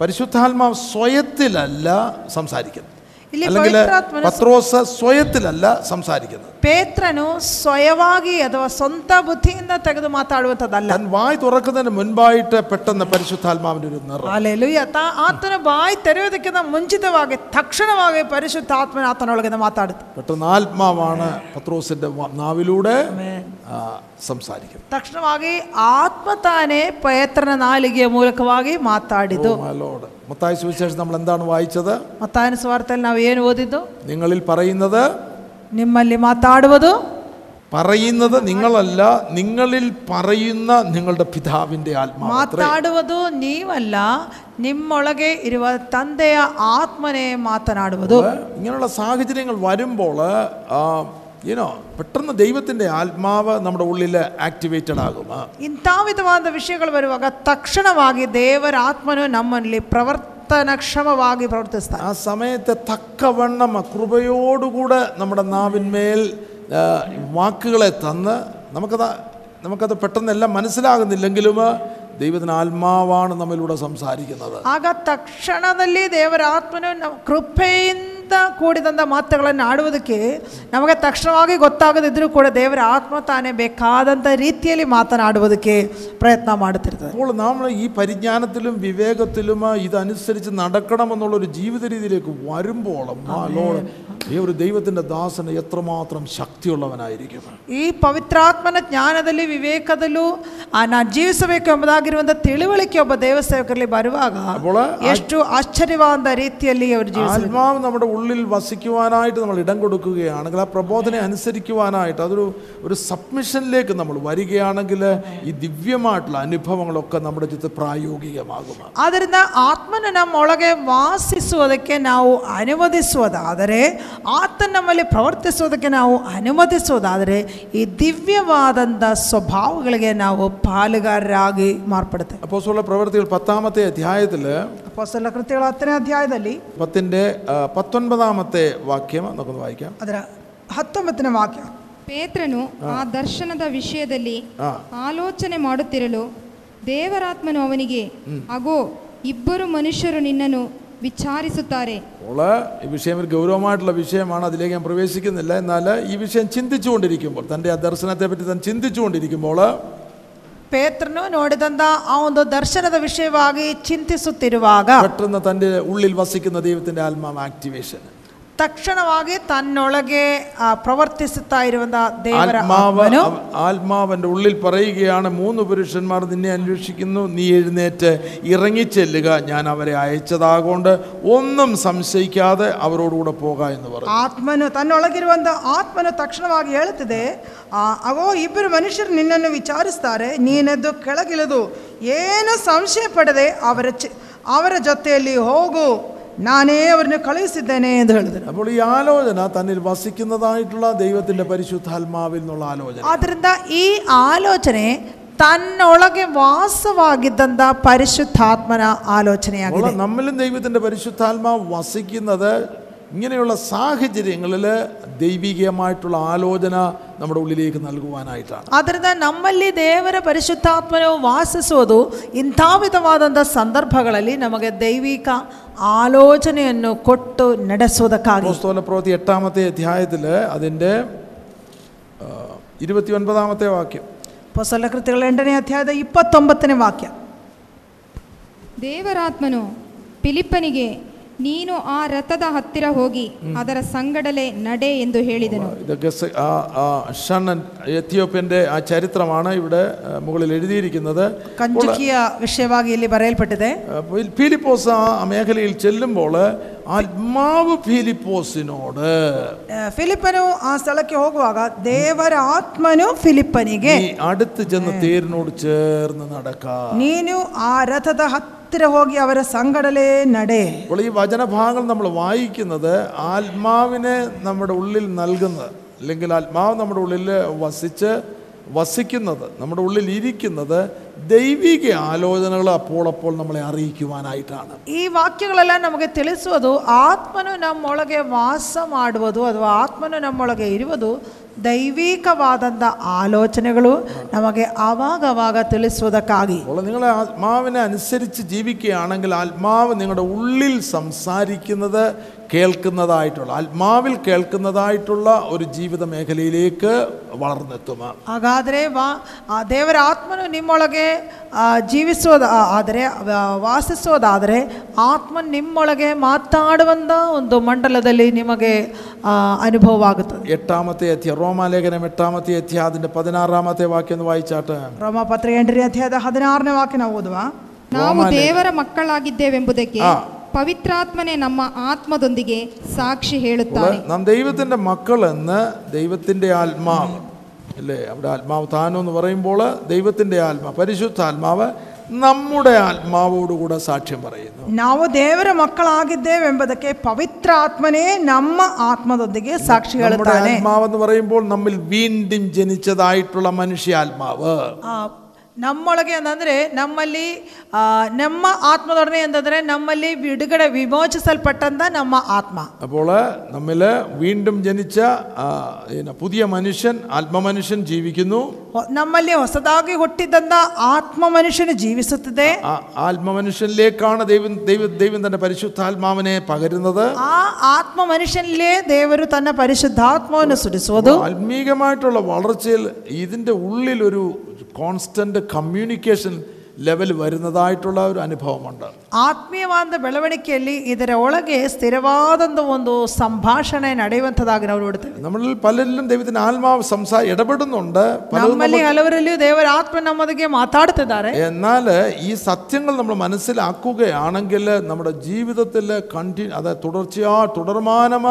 പരിശുദ്ധാത്മാവ് സ്വയത്തിലല്ല സംസാരിക്കുന്നത് ಇಲ್ಲಿ അല്ലെങ്കിൽ ಪವಿತ್ರಾತ್ಮನ പത്രോസ് സ്വയത്തിലല്ല സംസാരിക്കുന്നത് ಪೇತ್ರನು ಸ್ವಯವಾಗಿ ಅಥವಾ ಸ್ವಂತ ಬುದ್ಧಿಯಿಂದ ತೆಗೆದು ಮಾತಾಡುವಂಥದ್ದಲ್ಲ താൻ വായ് തുറക്കുന്നതിന് മുൻപായിട്ട് പെട്ടെന്ന് പരിശുദ്ധാത്മാവിൻ്റെ ഒരു നിറം ಅಲ್ಲೆಲುಯ್ಯ ತಾ ಆತನ ಬಾಯಿ ತೆರೆಯೋದಕ್ಕಿಂತ ಮುಂಚಿತವಾಗಿ ತಕ್ಷಣವಾಗಿ ಪರಿಶುದ್ಧಾತ್ಮನ ಆತನೊಳಗಿಂದ ಮಾತಾಡುತ್ತೆ പെട്ടെന്ന് ആത്മാവാണ് പത്രോസിന്റെ വ- നാവിലൂടെ ആ, സംസാരിക്കുന്നത് ತಕ್ಷಣವಾಗಿ ಆತ್ಮ ತಾನೇ ಪೇತ್ರನ ನಾಲಿಗೆಯ ಮೂಲಕವಾಗಿ ಮಾತಾಡಿತು ലോഡ് മത്തായ സുവിശേഷം നമ്മൾ എന്താണ് വായിച്ചത് ಮತ್ತಾಯನ ಸ್ವಾರ್ಥದಲ್ಲಿ ನಾವು ಏನು ಓದಿದ್ದು നിങ്ങളിൽ പറയുന്നത് ನಿಮ್ಮಲ್ಲಿ ಮಾತಾಡುವುದು പറയുന്നത് നിങ്ങളല്ല നിങ്ങളിൽ പറയുന്ന നിങ്ങളുടെ പിതാവിന്റെ ആത്മാവ് ಮಾತಾಡುವುದು ನೀವಲ್ಲ ನಿಮ್ಮೊಳಗೆ ಇರುವ ತಂದೆಯ ಆತ್ಮನೇ ಮಾತನಾಡುವುದು ഇങ്ങനെയുള്ള സാഹചര്യങ്ങൾ വരുമ്പോൾ യുനോ പെട്ടെന്ന് ദൈവത്തിന്റെ ആത്മാവ് നമ്മുടെ ഉള്ളിൽ ആക്ടിവേറ്റഡ് ആകും ആ. ಇಂಥ ವಿಧವಾದ ವಿಷಯಗಳು ಬರುವಾಗ ತಕ್ಷಣವಾಗಿ ದೇವರ ಆತ್ಮನು ನಮ್ಮಲ್ಲಿ ಪ್ರವರ್ತನಕ್ಷಮವಾಗಿ ಪ್ರವರ್ತಿಸ್ತಾನೆ ആ സമയത്ത് തക്കവണ്ണം കൃപയോടുകൂടെ നമ്മുടെ നാവിന്മേൽ ആ, വാക്കുകളെ തന്ന് നമുക്കത് നമുക്കത് പെട്ടെന്നെല്ലാം മനസ്സിലാകുന്നില്ലെങ്കിലും ദൈവത്തിന് ആത്മാവാണ് നമ്മിലൂടെ സംസാരിക്കുന്നത് ಆಗ ತಕ್ಷಣದಲ್ಲಿ ದೇವರ ಆತ್ಮನು ನಮ್ಮ ಕೃಪೆಯಿಂದ ಕೂಡಿದಂಥ ಮಾತುಗಳನ್ನು ಆಡುವುದಕ್ಕೆ ನಮಗೆ ತಕ್ಷಣವಾಗಿ ಗೊತ್ತಾಗದಿದ್ರೂ ಕೂಡ ದೇವರ ಆತ್ಮ ತಾನೇ ಬೇಕಾದಂಥ ರೀತಿಯಲ್ಲಿ ಮಾತನಾಡುವುದಕ್ಕೆ ಪ್ರಯತ್ನ ಮಾಡುತ್ತಿರ್ತದೆ അപ്പോൾ നമ്മൾ ഈ പരിജ്ഞാനത്തിലും വിവേകത്തിലും ഇതനുസരിച്ച് നടക്കണമെന്നുള്ളൊരു ജീവിത രീതിയിലേക്ക് വരുമ്പോൾ ലോഡ് ഈ ഒരു ദൈവത്തിൻ്റെ ദാസന് എത്രമാത്രം ശക്തിയുള്ളവനായിരിക്കും ಈ ಪವಿತ್ರಾತ್ಮನ ಜ್ಞಾನದಲ್ಲಿ ವಿವೇಕದಲ್ಲೂ ಆ ನಾನು ಜೀವಿಸಬೇಕು ಎಂಬುದಾಗಿರುವಂಥ ತಿಳುವಳಿಕೆ ಒಬ್ಬ ದೇವಸೇವಕರಲ್ಲಿ ಬರುವಾಗ അപ്പോൾ ಎಷ್ಟು ಆಶ್ಚರ್ಯವಾದ ರೀತಿಯಲ್ಲಿ ಅವರು ಜೀವಿಸಬೇಕು ആത്മാവ് നമ്മുടെ ഉള്ളിൽ വസിക്കുവാനായിട്ട് നമ്മൾ ഇടം കൊടുക്കുകയാണെങ്കിൽ ആ പ്രബോധനെ അനുസരിക്കുവാനായിട്ട് അതൊരു ഒരു സബ്മിഷനിലേക്ക് നമ്മൾ വരികയാണെങ്കിൽ ഈ ദിവ്യമായിട്ടുള്ള അനുഭവങ്ങളൊക്കെ നമ്മുടെ ചുറ്റും പ്രായോഗികമാകും ಆದ್ದರಿಂದ ಆತ್ಮನು ನಮ್ಮೊಳಗೆ ವಾಸಿಸುವುದಕ್ಕೆ ನಾವು ಅನುಮತಿಸುವುದಾದರೆ ಆತನ ನಮ್ಮಲ್ಲಿ ಪ್ರವರ್ತಿಸುವುದಕ್ಕೆ ನಾವು ಅನುಮತಿಸುವುದಾದರೆ ಈ ದಿವ್ಯವಾದಂಥ ಸ್ವಭಾವಗಳಿಗೆ ನಾವು ಪಾಲುಗಾರರಾಗಿ ಮಾರ್ಪಡುತ್ತೇವೆ അപ്പോൾ ഉള്ള പ്രവൃത്തികൾ പത്താമത്തെ അധ്യായത്തിൽ ಅಪೊಸ್ತಲ ಕೃತ್ಯಗಳ ಹತ್ತನೇ ಅಧ್ಯಾಯದಲ್ಲಿ പത്തിൻ്റെ ആ, പത്തൊൻപതാമത്തെ വാക്യം നമുക്കൊന്ന് വായിക്കാം ಅದರ ಹತ್ತೊಂಬತ್ತನೇ ವಾಕ್ಯ ಪೇತ್ರನು ಆ ದರ್ಶನದ ವಿಷಯದಲ್ಲಿ ആ ಆಲೋಚನೆ ಮಾಡುತ್ತಿರಲು ದೇವರಾತ್ಮನು ಅವನಿಗೆ ಅಗೋ ಇಬ್ಬರು ಮನುಷ್ಯರು ನಿನ್ನನ್ನು ವಿಚಾರಿಸುತ್ತಾರೆ അപ്പോൾ ഈ വിഷയം ഒരു ഗൗരവമായിട്ടുള്ള വിഷയമാണ് അതിലേക്ക് ഞാൻ പ്രവേശിക്കുന്നില്ല എന്നാൽ ഈ വിഷയം ചിന്തിച്ചുകൊണ്ടിരിക്കുമ്പോൾ തൻ്റെ ആ ദർശനത്തെ പറ്റി താൻ ചിന്തിച്ചുകൊണ്ടിരിക്കുമ്പോൾ ಪೇತ್ರನು ನೋಡಿದಂಥ ಆ ಒಂದು ದರ್ಶನದ ವಿಷಯವಾಗಿ ಚಿಂತಿಸುತ್ತಿರುವಾಗ പെട്ടെന്ന് തൻ്റെ ഉള്ളിൽ വസിക്കുന്ന ദൈവത്തിൻ്റെ ആത്മാവ് ആക്ടിവേഷൻ ತಕ್ಷಣವಾಗಿ ತನ್ನೊಳಗೆ ಆ, ಪ್ರವರ್ತಿಸುತ್ತಾ ಇರುವಂತಹ ದೇವರ ആത്മാവ് ಆತ್ಮನು അവ- ആത്മാവന്റെ ഉള്ളിൽ പറയുകയാണ് മൂന്ന് പുരുഷന്മാർ നിന്നെ അന്വേഷിക്കുന്നു നീ എഴുന്നേറ്റ് ഇറങ്ങിച്ചെല്ലുക ഞാൻ അവരെ അയച്ചതാകൊണ്ട് ഒന്നും സംശയിക്കാതെ അവരോടുകൂടെ പോക എന്ന് പറഞ്ഞു ಆತ್ಮನು ತನ್ನೊಳಗಿರುವಂಥ ಆತ್ಮನು ತಕ್ಷಣವಾಗಿ ಹೇಳುತ್ತದೆ ಆ, ಅವೋ ಇಬ್ಬರು ಮನುಷ್ಯರು ನಿನ್ನನ್ನು ವಿಚಾರಿಸ್ತಾರೆ ನೀನೆದ್ದು ಕೆಳಗಿಳಿದು ಏನು ಸಂಶಯ ಪಡದೆ ಅವರ ಚಿ ಅವರ ಜೊತೆಯಲ್ಲಿ ಹೋಗು ನಾನೇ ಅವರನ್ನು ಕಳುಹಿಸಿದ್ದೇನೆ ಎಂದು ಹೇಳಿದರು അപ്പോൾ ഈ ആലോചന തന്നിൽ വസിക്കുന്നതായിട്ടുള്ള ദൈവത്തിന്റെ പരിശുദ്ധാത്മാവിൽ നിന്നുള്ള ആലോചന ಆದ್ದರಿಂದ ಈ ಆಲೋಚನೆ ತನ್ನೊಳಗೆ ವಾಸವಾಗಿದ್ದಂಥ ಪರಿಶುದ್ಧಾತ್ಮನ ಆಲೋಚನೆಯಾಗಿದೆ അപ്പോൾ നമ്മിലും ദൈവത്തിന്റെ പരിശുദ്ധാത്മാവ് വസിക്കുന്നത് ഇങ്ങനെയുള്ള സാഹചര്യങ്ങളിൽ ദൈവികമായിട്ടുള്ള ആലോചന നമ്മുടെ ഉള്ളിലേക്ക് നൽകുവാനായിട്ടാണ് ಆದ್ದರಿಂದ ನಮ್ಮಲ್ಲಿ ದೇವರ ಪರಿಶುದ್ಧಾತ್ಮನು ವಾಸಿಸುವುದು ಇಂಥ ವಿಧವಾದಂಥ ಸಂದರ್ಭಗಳಲ್ಲಿ ನಮಗೆ ದೈವಿಕ ಆಲೋಚನೆಯನ್ನು ಕೊಟ್ಟು ನಡೆಸುವುದಕ್ಕಾಗಿ അപ്പോസ്തല പ്രവൃത്തി എട്ടാമത്തെ അധ്യായത്തിൽ അതിൻ്റെ ഇരുപത്തി ഒൻപതാമത്തെ വാക്യം ಹೊಸಲ ಕೃತಿಗಳ ಎಂಟನೇ ಅಧ್ಯಾಯದ ಇಪ್ಪತ್ತೊಂಬತ್ತನೇ ವಾಕ್ಯ ದೇವರಾತ್ಮನು ಫಿಲಿಪ್ಪನಿಗೆ ನೀನು ಆ ರಥದ ಹತ್ತಿರ ಹೋಗಿ ಅದರ ಸಂಗಡಲೆ ನಡೆ ಎಂದು ಹೇಳಿದನು ഇതൊക്കെ സ- ആ ആ ഷണ്ണൻ എത്യോപ്യൻ്റെ ആ ചരിത്രമാണ് ഇവിടെ ആ, മുകളിൽ എഴുതിയിരിക്കുന്നത് ಕಂಚುಕಿಯ ವಿಷಯವಾಗಿ ಇಲ್ಲಿ ಬರೆಯಲ್ಪಟ್ಟಿದೆ അപ്പോൾ ഈ ഫിലിപ്പോസ് ആ മേഖലയിൽ ചെല്ലുമ്പോൾ ആത്മാവ് ഫിലിപ്പോസിനോട് ಆ, ಫಿಲಿಪ್ಪನು ಆ ಸ್ಥಳಕ್ಕೆ ಹೋಗುವಾಗ ದೇವರ ಆತ್ಮನು ಫಿಲಿಪ್ಪನಿಗೆ നീ അടുത്ത് ചെന്ന് തേരിനോട് ചേർന്ന് നടക്കാം ನೀನು ಆ ರಥದ ಹತ್ತಿರ ಹೋಗಿ ಅವರ ಸಂಗಡಲೇ ನಡೆ അപ്പോൾ ഈ വചനഭാഗങ്ങൾ നമ്മൾ വായിക്കുന്നത് ആത്മാവിനെ നമ്മുടെ ഉള്ളിൽ നൽകുന്നത് അല്ലെങ്കിൽ ആത്മാവ് നമ്മുടെ ഉള്ളിൽ വസിച്ച് വസിക്കുന്നത് നമ്മുടെ ഉള്ളിൽ ഇരിക്കുന്നത് ദൈവിക ആലോചനകൾ അപ്പോൾ അപ്പോൾ നമ്മളെ അറിയിക്കുവാനായിട്ടാണ് ಈ ವಾಕ್ಯಗಳೆಲ್ಲ ನಮಗೆ ತಿಳಿಸುವುದು ಆತ್ಮನು ನಮ್ಮೊಳಗೆ ವಾಸ ಮಾಡುವುದು ಅಥವಾ ಆತ್ಮನು ನಮ್ಮೊಳಗೆ ಇರುವುದು ದೈವಿಕವಾದಂಥ ಆಲೋಚನೆಗಳು ನಮಗೆ ಆವಾಗವಾಗ ತಿಳಿಸುವುದಕ್ಕಾಗಿ അപ്പോൾ നിങ്ങൾ ആത്മാവിനെ അനുസരിച്ച് ജീവിക്കുകയാണെങ്കിൽ ആത്മാവ് നിങ്ങളുടെ ഉള്ളിൽ സംസാരിക്കുന്നത് കേൾക്കുന്നതായിട്ടുള്ള ആത്മാവിൽ കേൾക്കുന്നതായിട്ടുള്ള ഒരു ജീവിത മേഖലയിലേക്ക് വളർന്നെത്തും ಹಾಗಾದರೆ ವಾ ಆ ದೇವರ ಆತ್ಮನು ನಿಮ್ಮೊಳಗೆ ಆ, ಜೀವಿಸುವುದ ಆ- ಆದರೆ ಆ, ವಾಸಿಸುವುದಾದರೆ ಆತ್ಮ ನಿಮ್ಮೊಳಗೆ ಮಾತಾಡುವಂಥ ಒಂದು ಮಂಡಲದಲ್ಲಿ ನಿಮಗೆ ಆ, ಅನುಭವವಾಗುತ್ತದೆ എട്ടാമത്തെ അധ്യായം റോമാലേഖനം എട്ടാമത്തെ അധ്യായം അതിൻ്റെ പതിനാറാമത്തെ വാക്യം ഒന്ന് വായിച്ചാട്ട് ರೋಮಪತ್ರ ಎಂಟನೇ ಅಧ್ಯಾಯದ ಹದಿನಾರನೇ ವಾಕ್ಯ ನಾವು ಓದುವ ನಾವು ದೇವರ ಮಕ್ಕಳಾಗಿದ್ದೇವೆಂಬುದಕ್ಕೆ ಆ. ಪವಿತ್ರಾತ್ಮನೇ ನಮ್ಮ ಆತ್ಮದೊಂದಿಗೆ ಸಾಕ್ಷಿ ಹೇಳುತ್ತಾನೆ നാം ദൈവത്തിൻ്റെ മക്കളെന്ന് ദൈവത്തിൻ്റെ ആത്മാവ് അല്ലേ അവിടെ ആത്മാവ് താനോ എന്ന് പറയുമ്പോൾ ദൈവത്തിൻ്റെ ആത്മാവ് പരിശുദ്ധാത്മാവ് നമ്മുടെ ആത്മാവോടുകൂടെ സാക്ഷ്യം പറയുന്നു ನಾವು ದೇವರ ಮಕ್ಕಳಾಗಿದ್ದೇವೆಂಬುದಕ್ಕೆ ಪವಿತ್ರ ಆತ್ಮನೇ ನಮ್ಮ ಆತ್ಮದೊಂದಿಗೆ ಸಾಕ್ಷಿ നമ്മുടെ ಹೇಳುತ್ತಾನೆ ആത്മാവെന്ന് പറയുമ്പോൾ നമ്മിൽ വീണ്ടും ജനിച്ചതായിട്ടുള്ള മനുഷ്യാത്മാവ് ಆ, ನಮ್ಮೊಳಗೆ ಅಂತಂದರೆ ನಮ್ಮಲ್ಲಿ ಆ, ನಮ್ಮ ಆತ್ಮದೊಡನೆ ಅಂತಂದರೆ ನಮ್ಮಲ್ಲಿ ಬಿಡುಗಡೆ ವಿಮೋಚಿಸಲ್ಪಟ್ಟಂತ ನಮ್ಮ ಆತ್ಮ അപ്പോൾ നമ്മിൽ വീണ്ടും ജനിച്ച ആ, പിന്നെ പുതിയ മനുഷ്യൻ ആത്മമനുഷ്യൻ ജീവിക്കുന്നു ಹೊ- ನಮ್ಮಲ್ಲಿ ಹೊಸದಾಗಿ ಹುಟ್ಟಿದಂಥ ಆತ್ಮ ಮನುಷ್ಯನು ಜೀವಿಸುತ್ತದೆ ആ ആത്മമനുഷ്യനിലേക്കാണ് ദൈവം ദൈവം ദൈവം തന്റെ പരിശുദ്ധാത്മാവിനെ പകരുന്നത് ಆ ಆತ್ಮ ಮನುಷ್ಯನಲ್ಲೇ ದೇವರು ತನ್ನ ಪರಿಶುದ್ಧಾತ್ಮವನ್ನು ಸುರಿಸುವುದು ആത്മീകമായിട്ടുള്ള വളർച്ചയിൽ ഇതിൻ്റെ ഉള്ളിൽ ഒരു constant communication ലെവൽ വരുന്നതായിട്ടുള്ള ഒരു അനുഭവമുണ്ട് ಆತ್ಮೀಯವಾದ ಬೆಳವಣಿಗೆಯಲ್ಲಿ ಇದರ ಒಳಗೆ ಸ್ಥಿರವಾದಂಥ ಒಂದು ಸಂಭಾಷಣೆ ನಡೆಯುವಂಥದ್ದಾಗಿ ನಾವು ನೋಡ್ತೇವೆ നമ്മളിൽ പലരിലും ദൈവത്തിന് ആത്മാവ് സംസാ ഇടപെടുന്നുണ്ട് പലരും ನಮ್ಮಲ್ಲಿ ಹಲವರಲ್ಲಿಯೂ ದೇವರ ಆತ್ಮ ನಮ್ಮೊಂದಿಗೆ ಮಾತಾಡ್ತಿದ್ದಾರೆ എന്നാൽ ഈ സത്യങ്ങൾ നമ്മൾ മനസ്സിലാക്കുകയാണെങ്കിൽ നമ്മുടെ ജീവിതത്തിൽ കണ്ടി അത് തുടർച്ചയാ തുടർമാനമ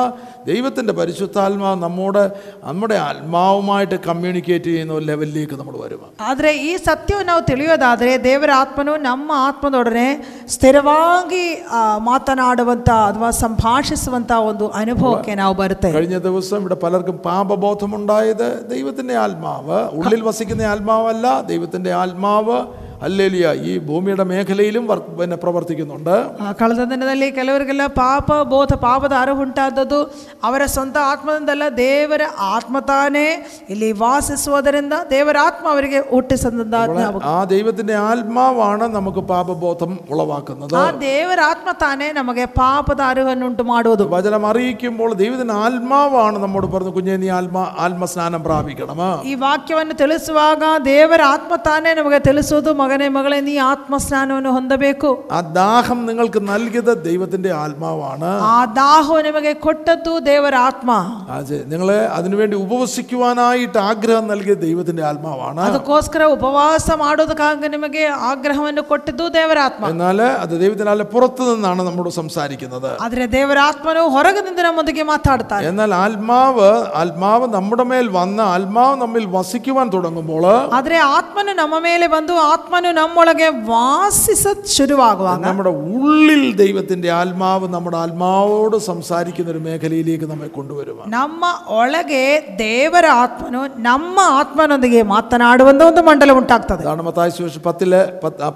ദൈവത്തിൻ്റെ പരിശുദ്ധാത്മാവ് നമ്മോട് നമ്മുടെ ആത്മാവുമായിട്ട് കമ്മ്യൂണിക്കേറ്റ് ചെയ്യുന്ന ഒരു ലെവലിലേക്ക് നമ്മൾ വരും ಆದರೆ ಈ ಸತ್ಯವನ್ನು ನಾವು ತಿಳಿಯೋದಾದರೆ ದೇವರ ಆತ್ಮನು ನಮ್ಮ ಆತ್ಮದೊಡನೆ ಸ್ಥಿರವಾಗಿ ಆ, ಮಾತನಾಡುವಂಥ ಅಥವಾ ಸಂಭಾಷಿಸುವಂಥ ಒಂದು ಅನುಭವಕ್ಕೆ ನಾವು ಬರುತ್ತೇವೆ കഴിഞ്ഞ ദിവസം ഇവിടെ പലർക്കും പാപബോധമുണ്ടായത് ദൈവത്തിൻ്റെ ആത്മാവ് ഉള്ളിൽ വസിക്കുന്ന ആത്മാവല്ല ദൈവത്തിൻ്റെ ആത്മാവ് അല്ലേലിയ ഈ ഭൂമിയുടെ മേഖലയിലും വർക്ക് പിന്നെ പ്രവർത്തിക്കുന്നുണ്ട് ಆ, ಕಳೆದ ದಿನದಲ್ಲಿ ಕೆಲವರಿಗೆಲ್ಲ ಪಾಪ ಬೋಧ ಪಾಪದ ಅರಿವು ಉಂಟಾದದ್ದು ಅವರ ಸ್ವಂತ ಆತ್ಮದಿಂದಲ್ಲ ದೇವರ ಆತ್ಮ ತಾನೇ ಇಲ್ಲಿ ವಾಸಿಸುವುದರಿಂದ ದೇವರ ಆತ್ಮ ಅವರಿಗೆ ಹುಟ್ಟಿಸಂದ ನಾವು ആ ദൈവത്തിൻ്റെ ആത്മാവാണ് നമുക്ക് പാപബോധം ഉളവാക്കുന്നത് ಆ ದೇವರ ಆತ್ಮ ತಾನೇ ನಮಗೆ ಪಾಪದ ಅರಿವನ್ನುಂಟು ಮಾಡುವುದು വചനം അറിയിക്കുമ്പോൾ ദൈവത്തിൻ്റെ ആത്മാവാണ് നമ്മോട് പറഞ്ഞു കുഞ്ഞെ നീ ആത്മാ ആത്മസ്നാനം പ്രാപിക്കണം ಈ ವಾಕ್ಯವನ್ನು ತಿಳಿಸುವಾಗ ದೇವರ ಆತ್ಮ ತಾನೇ ನಮಗೆ ತಿಳಿಸುವುದು ಮಗ ಮಗನೇ ಮಗಳೇ ನೀ ಆತ್ಮಸ್ನಾನವನ್ನು ಹೊಂದಬೇಕು ആ ദാഹം നിങ്ങൾക്ക് നൽകിയത് ദൈവത്തിന്റെ ആത്മാവാണ് ಆ ದಾಹವು ನಿಮಗೆ ಕೊಟ್ಟದ್ದು ದೇವರ ಆತ್ಮ അത് നിങ്ങളെ അതിനുവേണ്ടി ഉപവസിക്കുവാനായിട്ട് ആഗ്രഹം നൽകിയത് ദൈവത്തിന്റെ ആത്മാവാണ് ಅದಕ್ಕೋಸ್ಕರ ಉಪವಾಸ ಮಾಡೋದಕ್ಕಾಗಿ ನಿಮಗೆ ಆಗ್ರಹವನ್ನು ಕೊಟ್ಟದ್ದು ದೇವರ ಆತ್ಮ എന്നാൽ അത് ദൈവത്തിനാലെ പുറത്തു നിന്നാണ് നമ്മോട് സംസാരിക്കുന്നത് ಆದ್ರೆ ದೇವರ ಆತ್ಮನು ಹೊರಗಿನಿಂದ ನಮ್ಮೊಂದಿಗೆ ಮಾತಾಡ್ತಾರೆ എന്നാൽ ആത്മാവ് ആത്മാവ് നമ്മുടെ മേൽ വന്ന് ആത്മാവ് നമ്മിൽ വസിക്കുവാൻ തുടങ്ങുമ്പോൾ ಆದ್ರೆ ಆತ್ಮನು ನಮ್ಮ ಮೇಲೆ ಬಂದು ಆತ್ಮನು ആത്മാവിന് നമ്മളൊക്കെ വാസിച്ചുരുവാകുവാൻ നമ്മുടെ ഉള്ളിൽ ദൈവത്തിന്റെ ആത്മാവ് നമ്മുടെ ആത്മാവോട് സംസാരിക്കുന്ന ഒരു മേഖലയിലേക്ക് നമ്മെ കൊണ്ടുവരും നമ്മ ഒളകെ ദേവരാത്മനു നമ്മ ആത്മനൊന്നിಗೆ മാത്തനാടുവെന്ന് മണ്ഡലം ഉണ്ടാക്കുന്നത്. അതാണ് മത്തായി സുവിശേഷം പത്തിലെ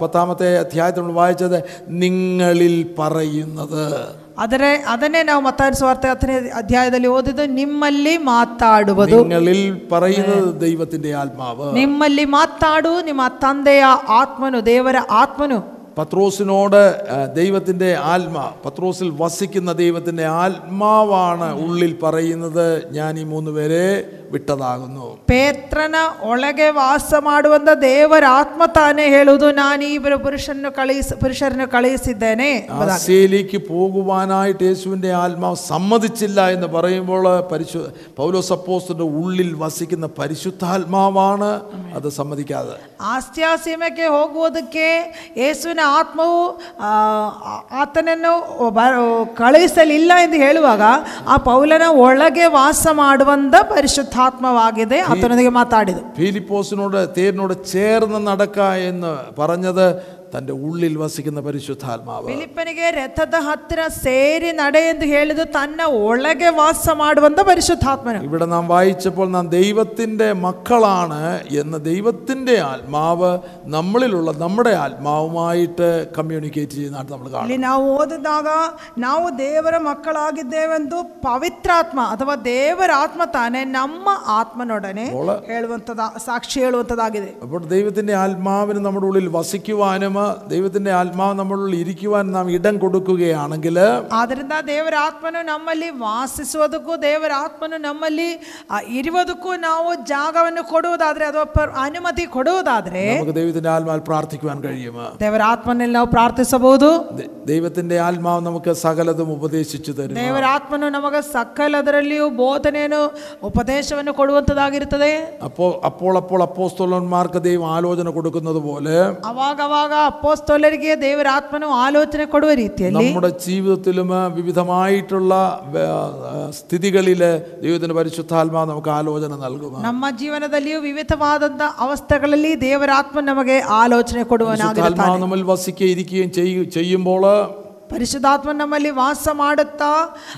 പത്താമത്തെ അധ്യായത്തിൽ വായിച്ചത് നിങ്ങളിൽ പറയുന്നത്. ಆದರೆ ಅದನ್ನೇ ನಾವು ಮತ್ತಾಯ ಸ್ವಾರ್ಥ ಹತ್ತನೇ ಅಧ್ಯಾಯದಲ್ಲಿ ಓದಿದ್ದು ನಿಮ್ಮಲ್ಲಿ ಮಾತಾಡುವುದು നിങ്ങളിൽ പറയുന്നത് ദൈവത്തിന്റെ ആത്മാവ് ನಿಮ್ಮಲ್ಲಿ ಮಾತಾಡು ನಿಮ್ಮ ತಂದೆಯ ಆತ್ಮನು ದೇವರ ಆತ್ಮನು പത്രോസിനോട് ആ, ദൈവത്തിന്റെ ആത്മ പത്രോസിൽ വസിക്കുന്ന ദൈവത്തിന്റെ ആത്മാവാണ് ഉള്ളിൽ പറയുന്നത് ഞാൻ ഈ മൂന്ന് പേരെ വിട്ടതാകുന്നു ಪೇತ್ರನ ಒಳಗೆ ವಾಸ ಮಾಡುವಂತ ದೇವರ ಆತ್ಮ ತಾನೇ ಹೇಳುವುದು ನಾನು ಈ ಇಬ್ಬರು ಪುರುಷನ್ನು ಕಳುಹಿಸ ಪುರುಷರನ್ನು ಕಳುಹಿಸಿದ್ದೇನೆ ആസയിലേക്ക് പോകുവാനായിട്ട് യേശുവിൻ്റെ ആത്മാവ് സമ്മതിച്ചില്ല എന്ന് പറയുമ്പോൾ പരിശു പൗലോസ് അപ്പോസ്തന്റെ ഉള്ളിൽ വസിക്കുന്ന പരിശുദ്ധാത്മാവാണ് അത് സമ്മതിക്കാതെ ಆಸ್ತಿಯ ಸೀಮೆಗೆ ಹೋಗುವುದಕ್ಕೆ ಯೇಸುವಿನ ಆತ್ಮವು ಆ, ಆತನನ್ನು ಬ- ಕಳುಹಿಸಲಿಲ್ಲ ಎಂದು ಹೇಳುವಾಗ ಆ ಪೌಲನ ಒಳಗೆ ವಾಸ ಮಾಡುವಂತ പരിശുദ്ധാത്മാവാകെ അത്തനധികം മാത്താടിയത് ഫിലിപ്പോസിനോട് തേരിനോട് ചേർന്ന് നടക്ക എന്ന് പറഞ്ഞത് തൻ്റെ ഉള്ളിൽ വസിക്കുന്ന പരിശുദ്ധാത്മാവ് ಫಿಲಿಪ್ಪನಿಗೆ ರಥದ ಹತ್ತಿರ ಸೇರಿ ನಡೆ ಎಂದು ಹೇಳಿದು ತನ್ನ ಒಳಗೆ ವಾಸ ಮಾಡುವಂತ ಪರಿಶುದ್ಧಾತ್ಮನು ഇവിടെ നാം വായിച്ചപ്പോൾ നാം ദൈവത്തിൻ്റെ മക്കളാണ് എന്ന് ദൈവത്തിൻ്റെ ആത്മാവ് നമ്മളിലുള്ള നമ്മുടെ ആത്മാവുമായിട്ട് കമ്മ്യൂണിക്കേറ്റ് ചെയ്യുന്നതായിട്ട് നമ്മൾ കാണും ಇಲ್ಲಿ ನಾವು ಓದಿದಾಗ ನಾವು ದೇವರ ಮಕ್ಕಳಾಗಿದ್ದೇವೆಂದು ಪವಿತ್ರಾತ್ಮ ಅಥವಾ ದೇವರ ಆತ್ಮ ತಾನೇ ನಮ್ಮ ಆತ್ಮನೊಡನೆ ಹೇಳುವಂತದ ಸಾಕ್ಷಿ ಹೇಳುವಂತದಾಗಿದೆ അപ്പോൾ ദൈവത്തിൻ്റെ ആത്മാവിന് നമ്മുടെ ഉള്ളിൽ വസിക്കുവാനും ദൈവത്തിൻ്റെ ആത്മാവ് നമ്മുടെ ഉള്ളിൽ ഇരിക്കുവാൻ നാം ഇടം കൊടുക്കുകയാണെങ്കിൽ ಆದ್ದರಿಂದ ದೇವರ ಆತ್ಮನು ನಮ್ಮಲ್ಲಿ ವಾಸಿಸುವುದಕ್ಕೂ ದೇವರ ಆತ್ಮನು ನಮ್ಮಲ್ಲಿ ಆ, ಇರುವುದಕ್ಕೂ ನಾವು ಜಾಗವನ್ನು ಕೊಡುವುದಾದ್ರೆ ಅಥವಾ ಪರ್- ಅನುಮತಿ ಕೊಡುವುದಾದ್ರೆ നമുക്ക് ദൈവത്തിൻ്റെ ആത്മാവിൽ പ്രാർത്ഥിക്കുവാൻ കഴിയും ದೇವರ ಆತ್ಮನಲ್ಲಿ ನಾವು ಪ್ರಾರ್ಥಿಸಬಹುದು ദ- ദൈവത്തിൻ്റെ ആത്മാവ് നമുക്ക് സകലതും ഉപദേശിച്ചു തരും ದೇವರ ಆತ್ಮನು ನಮಗೆ ಸಕಲದರಲ್ಲಿಯೂ ಬೋಧನೆಯನ್ನು ಉಪದೇಶವನ್ನು ಕೊಡುವಂತದಾಗಿರುತ್ತದೆ അപ്പോൾ അപ്പോൾ അപ്പോൾ അപ്പോസ്തോലന്മാർക്ക് ദൈവം ആലോചന കൊടുക്കുന്നത് പോലെ ಅವಾಗ ಅವಾಗ ಅಪ್ಪೋಸ್ತೋಲರಿಗೆ ದೇವರ ಆತ್ಮನು ಆಲೋಚನೆ ಕೊಡುವ ರೀತಿಯಲ್ಲಿ നമ്മുടെ ജീവിതത്തിലും വിവിധമായിട്ടുള്ള സ്ഥിതികളിൽ ദൈവത്തിൻ്റെ പരിശുദ്ധാത്മാവ് നമുക്ക് ആലോചന നൽകും ನಮ್ಮ ಜೀವನದಲ್ಲಿಯೂ ವಿವಿಧವಾದಂತ ಅವಸ್ಥೆಗಳಲ್ಲಿ ದೇವರ ಆತ್ಮ ನಮಗೆ ಆಲೋಚನೆ ಕೊಡುವನಾಗಿರುತ್ತಾನೆ പരിശുദ്ധാത്മാവ് നമ്മൾ വസിക്കുകയും ഇരിക്കുകയും ചെയ്യ- ചെയ്യുമ്പോൾ ಪರಿಶುದ್ಧಾತ್ಮ ನಮ್ಮಲ್ಲಿ ವಾಸ ಮಾಡುತ್ತಾ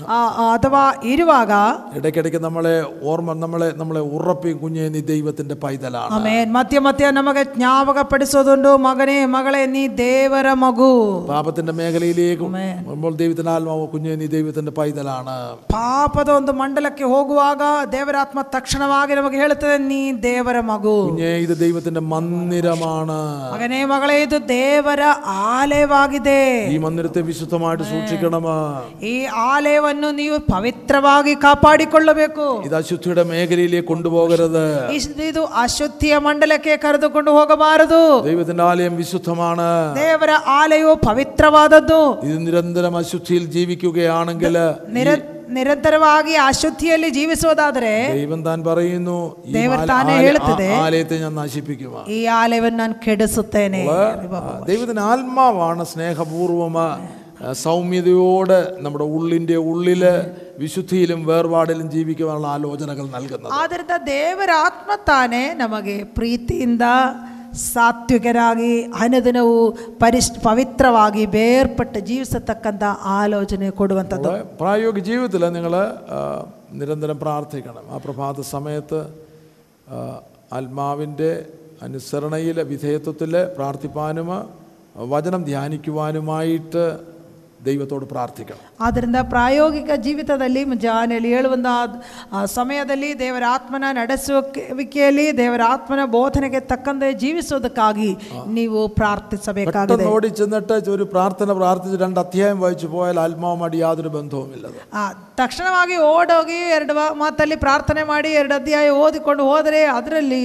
ಆ, ಆ, ಅಥವಾ ಇರುವಾಗ ഇടയ്ക്കിടയ്ക്ക് നമ്മളെ ഓർമ്മ നമ്മളെ നമ്മളെ ഉറപ്പിയും കുഞ്ഞെ നീ ദൈവത്തിന്റെ പൈതലാണ് ಆಮೇಲೆ ಮಧ್ಯ ಮಧ್ಯ ನಮಗೆ ಜ್ಞಾಪಕಪಡಿಸೋದುಂಟು ಮಗನೇ ಮಗಳೇ ನೀ ದೇವರ ಮಗು പാപത്തിന്റെ മേഖലയിലേക്ക് വരുമ്പോൾ ദൈവത്തിന്റെ ആത്മാവ് കുഞ്ഞെ നീ ദൈവത്തിന്റെ പൈതലാണ് ಪಾಪದ ಒಂದು ಮಂಡಲಕ್ಕೆ ಹೋಗುವಾಗ ದೇವರಾತ್ಮ ತಕ್ಷಣವಾಗಿ ನಮಗೆ ಹೇಳುತ್ತದೆ ನೀ ದೇವರ ಮಗು കുഞ്ഞെ ഇത് ദൈവത്തിന്റെ മന്ദിരമാണ് ಮಗನೇ ಮಗಳೇ ಇದು ದೇವರ ಆಲಯವಾಗಿದೆ ഈ മന്ദിരത്തെ വിശുദ്ധമായിട്ട് സൂക്ഷിക്കണം ಈ ಆಲಯವನ್ನು ನೀವು ಪವಿತ್ರವಾಗಿ ಕಾಪಾಡಿಕೊಳ್ಳಬೇಕು ഇത് അശുദ്ധിയുടെ മേഖലയിലേക്ക് കൊണ്ടുപോകരുത് ಇಸ್- ಇದು ಅಶುದ್ಧಿಯ ಮಂಡಲಕ್ಕೆ ಕರೆದುಕೊಂಡು ಹೋಗಬಾರದು ദൈവത്തിന്റെ ആലയം വിശുദ്ധമാണ് ದೇವರ ಆಲಯವು ಪವಿತ್ರವಾದದ್ದು ഇത് നിരന്തരം അശുദ്ധിയിൽ ജീവിക്കുകയാണെങ്കിൽ ನಿರ ನಿರಂತರವಾಗಿ ಅಶುದ್ಧಿಯಲ್ಲಿ ಜೀವಿಸುವುದಾದರೆ ദൈവം താൻ പറയുന്നു ഈ ദൈവം ആല- താനേ ആല- ಹೇಳುತ್ತದೆ. ആ- ആലയത്തെ ഞാൻ നശിപ്പിക്കും ಈ ಆಲಯವನ್ನು ನಾನು ಕೆಡಿಸುತ್ತೇನೆ ദൈവത്തിന് ആത്മാവാണ് സ്നേഹപൂർവം ആ, സൗമ്യതയോട് നമ്മുടെ ഉള്ളിൻ്റെ ഉള്ളിൽ വിശുദ്ധിയിലും വേർപാടിലും ജീവിക്കുവാനുള്ള ആലോചനകൾ നൽകുന്നത് ಆದ್ದರಿಂದ ದೇವರ ಆತ್ಮ ತಾನೇ ನಮಗೆ ಪ್ರೀತಿಯಿಂದ ಸಾತ್ವಿಕರಾಗಿ ಅನುದಿನವೂ ಪರಿಶ್ ಪವಿತ್ರವಾಗಿ ಬೇರ್ಪಟ್ಟು ಜೀವಿಸತಕ್ಕಂಥ ಆಲೋಚನೆ ಕೊಡುವಂಥದ್ದು നമ്മള് പ്രായോഗിക ജീവിതത്തിൽ നിങ്ങൾ നിരന്തരം പ്രാർത്ഥിക്കണം ആ പ്രഭാത സമയത്ത് ആ, ആത്മാവിൻ്റെ അനുസരണയിൽ വിധേയത്വത്തിൽ പ്രാർത്ഥിപ്പാനും വചനം ധ്യാനിക്കുവാനുമായിട്ട് ദൈവത്തോട് പ്രാർത്ഥിക്കണം ಆದ್ದರಿಂದ ಪ್ರಾಯೋಗಿಕ ಜೀವಿತದಲ್ಲಿ ಮುಂಜಾನೆಯಲ್ಲಿ ಹೇಳುವಂಥ ಆ ಸಮಯದಲ್ಲಿ ದೇವರ ಆತ್ಮನ ನಡೆಸುವಿಕೆಯಲ್ಲಿ ದೇವರ ಆತ್ಮನ ಬೋಧನೆಗೆ ತಕ್ಕಂತೆ ಜೀವಿಸೋದಕ್ಕಾಗಿ ನೀವು ಪ್ರಾರ್ಥಿಸಬೇಕಾಗಿದೆ പെട്ടെന്ന് ഓടി ചെന്നിട്ട് ഒരു പ്രാർത്ഥന പ്രാർത്ഥിച്ച് രണ്ട് അധ്യായം വായിച്ചു പോയാൽ ആത്മാവുമായിട്ട് യാതൊരു ബന്ധവുമില്ലത് ಆ, ತಕ್ಷಣವಾಗಿ ಓಡೋಗಿ ಎರಡು ವಾ- ಮಾತಲ್ಲಿ ಪ್ರಾರ್ಥನೆ ಮಾಡಿ ಎರಡು ಅಧ್ಯಾಯ ಓದಿಕೊಂಡು ಹೋದರೆ ಅದರಲ್ಲಿ